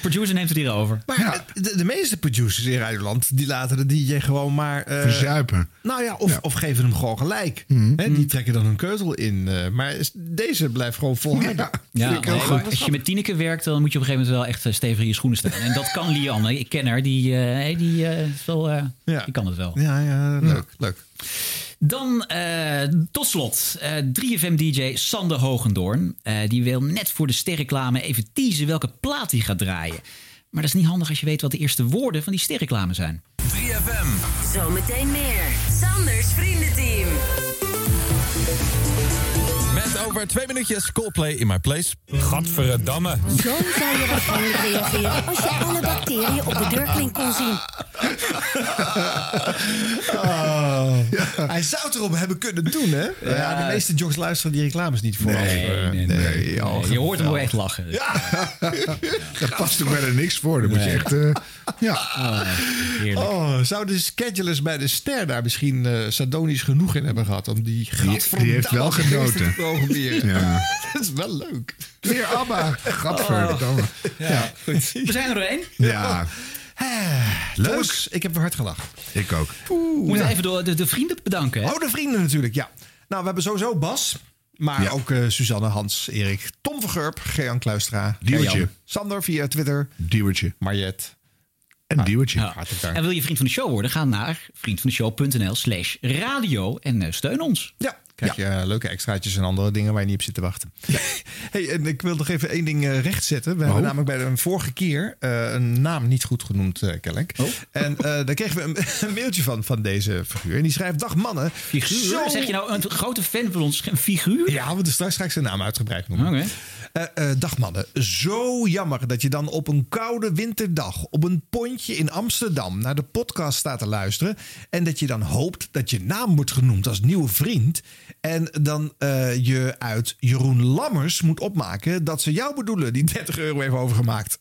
Producer neemt het hier over. Maar de, de meeste producers in Radioland... die laten de DJ gewoon maar... eh, Verzuipen. Nou ja, of, of geven hem gewoon gelijk. Hè, die trekken dan hun keutel in. eh, maar deze blijft gewoon volharden. Ja, nee, maar als je met Tineke werkt, dan moet je op een gegeven moment wel echt eh, stevig in je schoenen staan. En dat kan Lianne. Ik ken haar. Die, eh, hey, die, eh, is wel, eh, die kan het wel. Ja, ja, leuk, leuk. Dan eh, tot slot, eh 3FM-DJ Sander Hogendoorn. Eh, die wil net voor de sterreclame even teasen welke plaat hij gaat draaien. Maar dat is niet handig als je weet wat de eerste woorden van die sterreclame zijn. 3FM. Zometeen meer. Sanders Vriendenteam. Over twee minuutjes Coldplay in my place. Gadverdamme. Zo zou je waarschijnlijk reageren als je alle bacteriën op de deurklink kon zien. Oh. Hij zou het erop hebben kunnen doen, hè? Ja, de meeste jocks luisteren die reclames niet voor. Nee, nee, nee. oh, Nee, je hoort hem ook geweldig. echt lachen. Daar past ook bijna niks voor. Dan moet je echt... eh, ja. Oh, zouden de schedulers bij de ster daar misschien eh sadonisch genoeg in hebben gehad om die Die, die heeft wel genoten. Ja. Dat is wel leuk. Weer ABBA. Gadverdamme. Ja, goed. We zijn er één. Ja. Leuk. Ik heb weer hard gelachen. Ik ook. We moeten even de, de, de vrienden bedanken. Hè? Oh, de vrienden natuurlijk, ja. Nou, we hebben sowieso Bas. Maar ook eh, Suzanne, Hans, Erik, Tom van Gurp, Gean Kluistra, Diewertje. Gerjan, Sander via Twitter, Diewertje. Mariet. En Diewertje. Dank. En wil je vriend van de show worden? Ga naar vriendvandeshow.nl slash radio en eh, steun ons. Ja, krijg je eh, leuke extraatjes en andere dingen waar je niet op zit te wachten. hey, en ik wil nog even één ding eh, rechtzetten. We hebben Oh. namelijk bij de vorige keer eh, een naam niet goed genoemd, kennelijk. En daar kregen we een, een mailtje van, van deze figuur. En die schrijft, dag mannen. Figuur? Zeg je nou een grote fan van ons? Een figuur? Ja, want straks ga ik zijn naam uitgebreid noemen. Oké. Eh, dag mannen, zo jammer dat je dan op een koude winterdag op een pontje in Amsterdam naar de podcast staat te luisteren. En dat je dan hoopt dat je naam wordt genoemd als nieuwe vriend. En dan eh, je uit Jeroen Lammers moet opmaken dat ze jou bedoelen, die 30 euro heeft overgemaakt.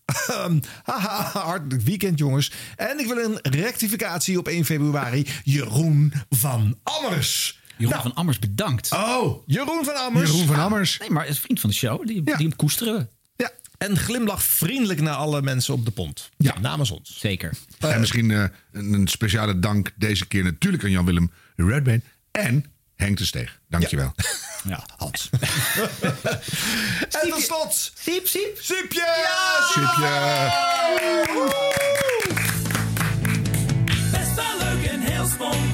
Hartelijk weekend jongens. En ik wil een rectificatie op 1 februari. Jeroen van Ammers. Jeroen Nou, van Ammers, bedankt. Oh, Jeroen van Ammers. Jeroen van Ammers. Nee, maar is vriend van de show. Die, die koesteren we. Ja, en glimlach vriendelijk naar alle mensen op de pont. Ja, namens ons. Zeker. en misschien eh, een, een speciale dank deze keer natuurlijk aan Jan-Willem Redbane en Henk de Steeg. Dankjewel. Ja. Hans. en tot slot. Siep, siep. Siepje. Best wel leuk en heel spontaan.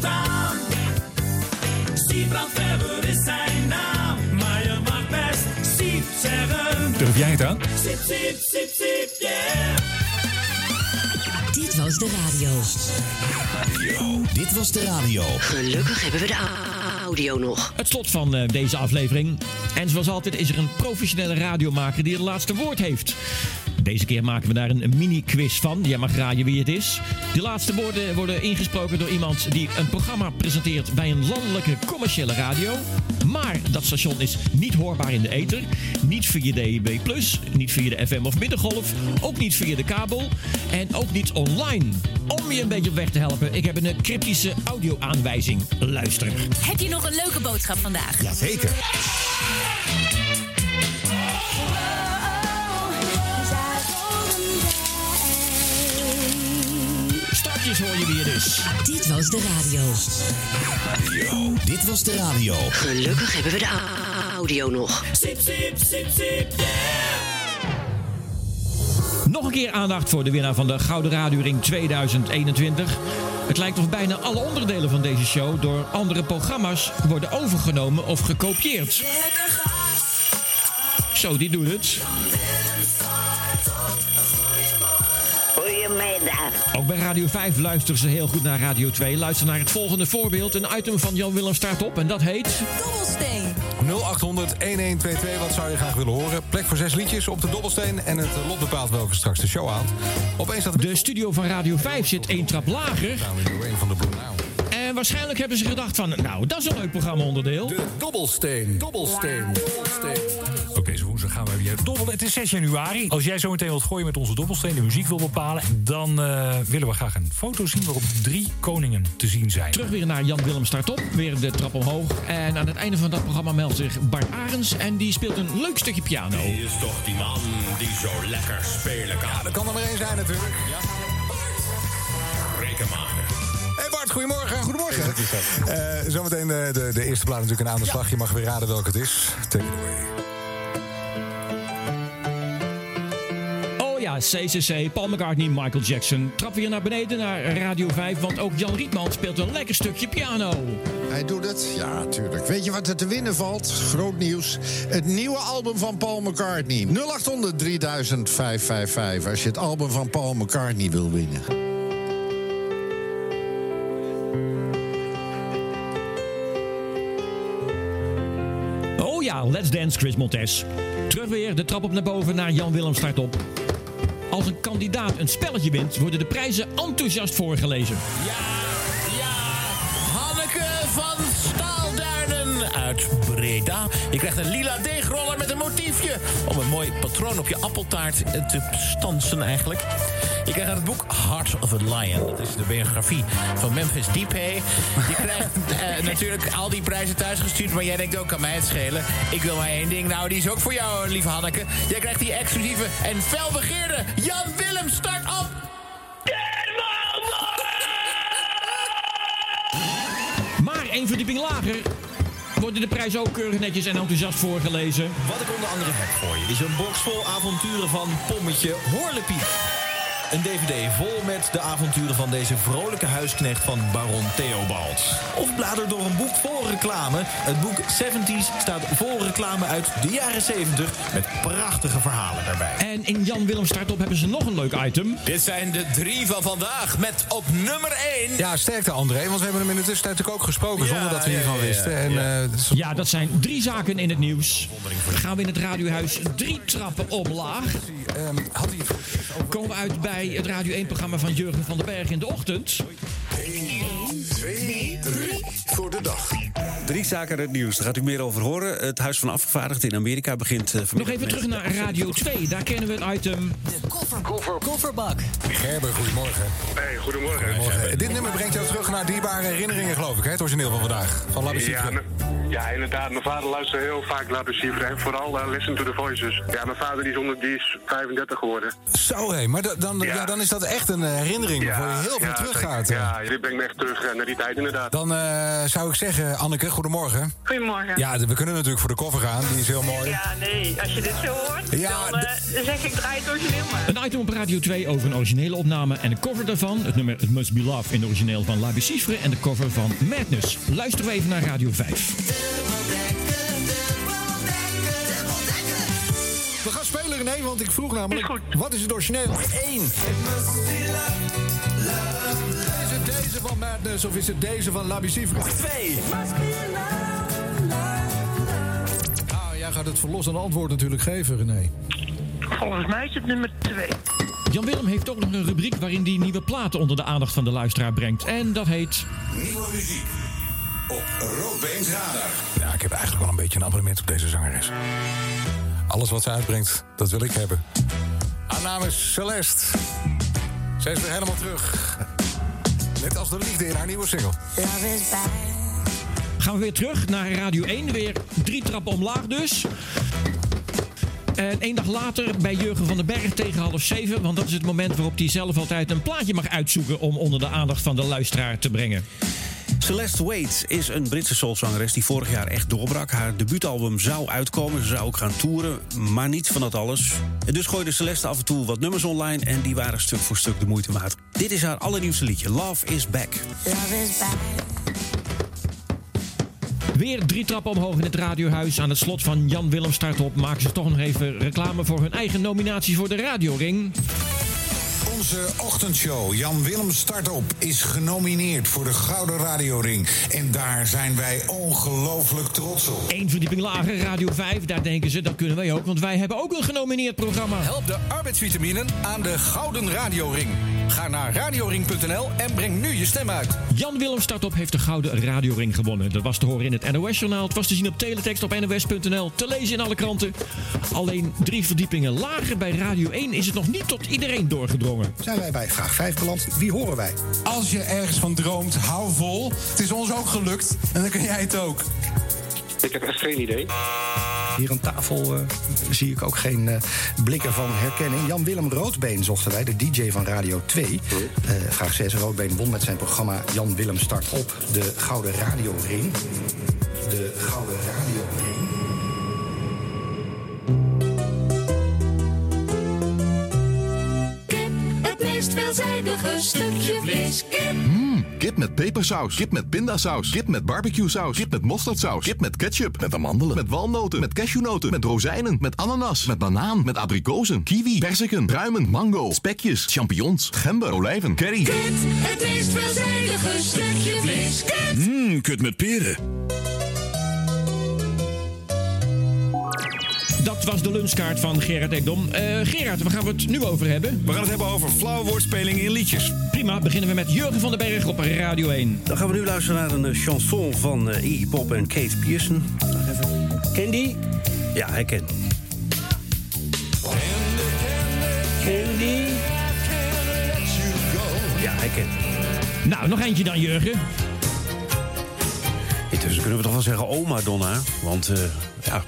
Siebrand Weber is zijn naam. Maar je mag best Siep zeggen. Durf jij het aan? Siep, siep, siep, siep, yeah. Dit was de radio. Dit was de radio. Gelukkig hebben we de audio nog. Het slot van eh, deze aflevering. En zoals altijd is er een professionele radiomaker die het laatste woord heeft. Deze keer maken we daar een mini-quiz van. Jij mag raaien wie het is. De laatste woorden worden ingesproken door iemand die een programma presenteert bij een landelijke commerciële radio. Maar dat station is niet hoorbaar in de ether. Niet via DAB+, niet via de FM of middengolf. Ook niet via de kabel. En ook niet online. Om je een beetje op weg te helpen, ik heb een cryptische audio-aanwijzing. Luister. Heb je nog een leuke boodschap vandaag? Jazeker. Hoor je is. Dit was de radio. Dit was de radio. Gelukkig hebben we de audio nog. Yeah. Nog een keer aandacht voor de winnaar van de Gouden Radioring 2021. Het lijkt of bijna alle onderdelen van deze show door andere programma's worden overgenomen of gekopieerd. Zo, die doet het. Ook bij Radio 5 luisteren ze heel goed naar Radio 2. Luister naar het volgende voorbeeld. Een item van Jan Willem staat op en dat heet... Dobbelsteen. 0800 1122, wat zou je graag willen horen? Plek voor zes liedjes op de dobbelsteen en het lot bepaalt welke straks de show haalt. Opeens staat De studio van Radio 5 zit één trap lager. van de En waarschijnlijk hebben ze gedacht van... Nou, dat is een leuk programma-onderdeel. De dobbelsteen. Dobbelsteen. Dobbelsteen. ook deze woensdag gaan we weer dobbelen. Het is 6 januari. Als jij zo meteen wilt gooien met onze dobbelsteen, de muziek wil bepalen... dan eh, willen we graag een foto zien waarop drie koningen te zien zijn. Terug weer naar Jan Willem Startop. Weer de trap omhoog. En aan het einde van dat programma meldt zich Bart Arends. En die speelt een leuk stukje piano. Wie is toch die man die zo lekker spelen kan? Ja, dat kan er maar één zijn natuurlijk. Ja. Reken maar. Goedemorgen. Goedemorgen. Eh, zometeen de, de, de eerste plaat natuurlijk een aan de slag. Je mag weer raden welke het is. Take it away. Oh ja, CCC, Paul McCartney, Michael Jackson. Trap weer naar beneden naar Radio 5. Want ook Jan Rietman speelt een lekker stukje piano. Hij doet het? Ja, tuurlijk. Weet je wat er te winnen valt? Groot nieuws. Het nieuwe album van Paul McCartney. 0800 3000 555 als je het album van Paul McCartney wil winnen. Ja, Let's Dance, Chris Montes. Terug weer de trap op naar boven naar Jan Willem Startop. Als een kandidaat een spelletje wint, worden de prijzen enthousiast voorgelezen. Hanneke van Staalduinen uit Breda. Je krijgt een lila deegroller met een motiefje. Om een mooi patroon op je appeltaart te stansen eigenlijk. Je krijgt het boek Heart of a Lion. Dat is de biografie van Memphis Depay. Je krijgt eh, natuurlijk al die prijzen thuisgestuurd. Maar jij denkt ook, kan mij het schelen. Ik wil maar één ding. Nou, die is ook voor jou, lieve Hanneke. Jij krijgt die exclusieve en felbegeerde Jan Willem start op. Maar één verdieping lager worden de prijzen ook keurig netjes en enthousiast voorgelezen. Wat ik onder andere heb voor je is een box vol avonturen van Pommetje Horlepiep. Een dvd vol met de avonturen van deze vrolijke huisknecht van baron Theobald. Of blader door een boek vol reclame. Het boek 70s staat vol reclame uit de jaren 70 met prachtige verhalen daarbij. En in Jan Willem Startop hebben ze nog een leuk item. Dit zijn de drie van vandaag met op nummer 1. Ja, sterkte André, want we hebben hem in de tussentijd natuurlijk ook gesproken zonder dat we ja, hiervan ja, ja. wisten. En, Ja. eh, Ja, dat zijn drie zaken in het nieuws. Dan gaan we in het radiohuis drie trappen omlaag. Komen we uit bij het Radio 1-programma van Jurgen van den Berg in de ochtend. 1, 2, 3 voor de dag. Drie zaken uit het nieuws, daar gaat u meer over horen. Het Huis van Afgevaardigden in Amerika begint eh, Nog vanmiddag even met- terug naar Radio 2. Daar kennen we het item. Kofferbak. Gerber, goedemorgen. Hey, goedemorgen. Goedemorgen. Dit nummer brengt jou terug naar dierbare herinneringen, geloof ik, hè? Het origineel van vandaag. Van Labbe Ja, ja, inderdaad. Mijn vader luistert heel vaak naar de En vooral Listen to the Voices. Ja, mijn vader die is, onder, die is 35 geworden. Zo hé, maar da- dan, ja. dan is dat echt een eh, herinnering waarvoor je heel veel ja, teruggaat. zeker. eh. Ja, dit brengt me echt terug naar die tijd inderdaad. Dan eh, zou ik zeggen, Anneke, goedemorgen. Goedemorgen. Ja, we kunnen natuurlijk voor de koffer gaan, die is heel mooi. Ja, nee, als je dit zo hoort, Ja, dan, eh, zeg ik draai het origineel maar. Een item op Radio 2 over een originele opname en een cover daarvan. Het nummer It Must Be Love in de origineel van Labi Cifre en de cover van Madness. Luisteren we even naar Radio 5. We gaan spelen, René, want ik vroeg namelijk... Wat is het origineel? 1. Madness of is het deze van Cifre? 2. Nou, jij gaat het verlos een antwoord natuurlijk geven, René. Volgens mij is het nummer 2. Jan Willem heeft ook nog een rubriek waarin hij nieuwe platen onder de aandacht van de luisteraar brengt. En dat heet... Nieuwe muziek op Roodbeens Radar. Ja, ik heb eigenlijk wel een beetje een abonnement op deze zangeres. Alles wat ze uitbrengt, dat wil ik hebben. Haar naam is Celeste. Zij is weer helemaal terug. Net als de liefde in haar nieuwe single. Gaan we weer terug naar Radio 1. Weer drie trappen omlaag dus. En één dag later bij Jurgen van den Berg tegen half zeven. Want dat is het moment waarop hij zelf altijd een plaatje mag uitzoeken... om onder de aandacht van de luisteraar te brengen. Celeste Wade is een Britse soulzangeres die vorig jaar echt doorbrak. Haar debuutalbum zou uitkomen, ze zou ook gaan toeren, maar niets van dat alles. En dus gooide Celeste af en toe wat nummers online en die waren stuk voor stuk de moeite waard. Dit is haar allernieuwste liedje, Love is Back. Weer drie trappen omhoog in het radiohuis. Aan het slot van Jan Willem Startop maken ze toch nog even reclame voor hun eigen nominatie voor de radioring. Onze ochtendshow Jan Willem Startop is genomineerd voor de Gouden Radioring. En daar zijn wij ongelooflijk trots op. Eén verdieping lager, Radio 5. Daar denken ze, dat kunnen wij ook, want wij hebben ook een genomineerd programma. Help de arbeidsvitaminen aan de Gouden Radioring. Ga naar radioring.nl en breng nu je stem uit. Jan Willem Startop heeft de Gouden Radioring gewonnen. Dat was te horen in het NOS-journaal. Het was te zien op teletext op nos.nl. Te lezen in alle kranten. Alleen drie verdiepingen lager bij Radio 1 is het nog niet tot iedereen doorgedrongen. Zijn wij bij vraag 5 beland? Wie horen wij? Als je ergens van droomt, hou vol. Het is ons ook gelukt en dan kun jij het ook. Ik heb echt geen idee. Hier aan tafel eh, zie ik ook geen eh, blikken van herkenning. Jan-Willem Roodbeen zochten wij, de DJ van Radio 2. Eh, vraag 6. Roodbeen won met zijn programma Jan-Willem Start op de Gouden Radioring. De Gouden Radioring. Het meest veelzijdige stukje vlees. Kip. Mmm, kip met pepersaus, kip met pindasaus, kip met barbecuesaus, kip met mosterdsaus, kip met ketchup, met amandelen, met walnoten, met cashewnoten, met rozijnen, met ananas, met banaan, met abrikozen, kiwi, persiken, pruimen, mango, spekjes, champignons, gember, olijven, curry. Kut, het meest veelzijdige stukje vlees. Kut. Mmm, kut met peren. Dat was de lunchkaart van Gerard Ekdom. Eh Gerard, waar gaan we het nu over hebben? We gaan het hebben over flauwe woordspelingen in liedjes. Prima, beginnen we met Jurgen van den Berg op Radio 1. Dan gaan we nu luisteren naar een eh, chanson van eh, Iggy Pop en Kate Pearson. Even. Ken die? Ja, hij kent. Ken die? Ja, hij kent. Nou, nog eentje dan, Jurgen. Intussen kunnen we toch wel zeggen oma Donna. Want eh, ja,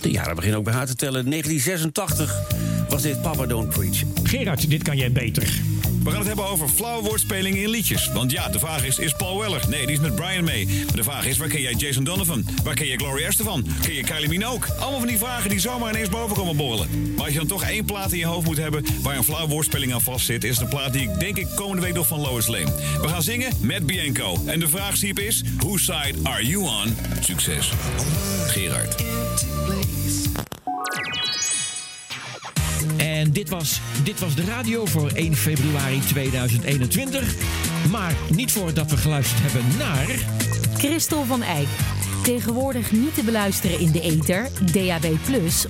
de jaren beginnen ook bij haar te tellen. 1986 was dit Papa Don't Preach. Gerard, dit kan jij beter. We gaan het hebben over flauwe woordspelingen in liedjes. Want ja, de vraag is, is Paul Weller? Nee, die is met Brian mee. Maar de vraag is, waar ken jij Jason Donovan? Waar ken je Gloria Estefan? Ken je Kylie Minogue? Allemaal van die vragen die zomaar ineens boven komen borrelen. Maar als je dan toch één plaat in je hoofd moet hebben... waar een flauwe woordspeling aan vastzit... is het een plaat die ik denk ik komende week nog van Lois Lane. We gaan zingen met Bianco. En de vraag, is... Whose side are you on? Succes. Gerard. En dit was, dit was de radio voor 1 februari 2021. Maar niet voordat we geluisterd hebben naar... Christel van Eyck. Tegenwoordig niet te beluisteren in de ether, DAB+,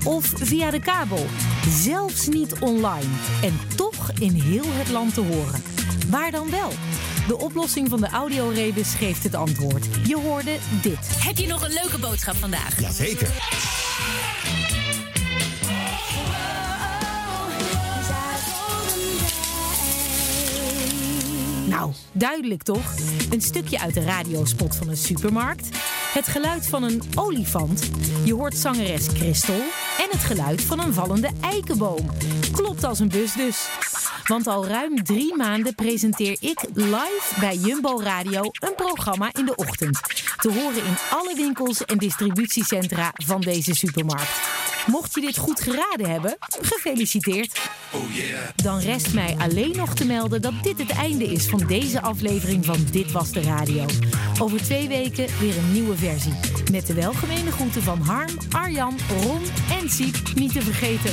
of via de kabel. Zelfs niet online. En toch in heel het land te horen. Waar dan wel? De oplossing van de audiorebus geeft het antwoord. Je hoorde dit. Heb je nog een leuke boodschap vandaag? Jazeker. Nou, duidelijk toch? Een stukje uit de radiospot van een supermarkt. Het geluid van een olifant. Je hoort zangeres Christel. En het geluid van een vallende eikenboom. Klopt als een bus dus. Want al ruim drie maanden presenteer ik live bij Jumbo Radio een programma in de ochtend. Te horen in alle winkels en distributiecentra van deze supermarkt. Mocht je dit goed geraden hebben, gefeliciteerd. Dan rest mij alleen nog te melden dat dit het einde is van deze aflevering van Dit Was De Radio. Over twee weken weer een nieuwe versie. Met de welgemeende groeten van Harm, Arjan, Ron en Siep niet te vergeten.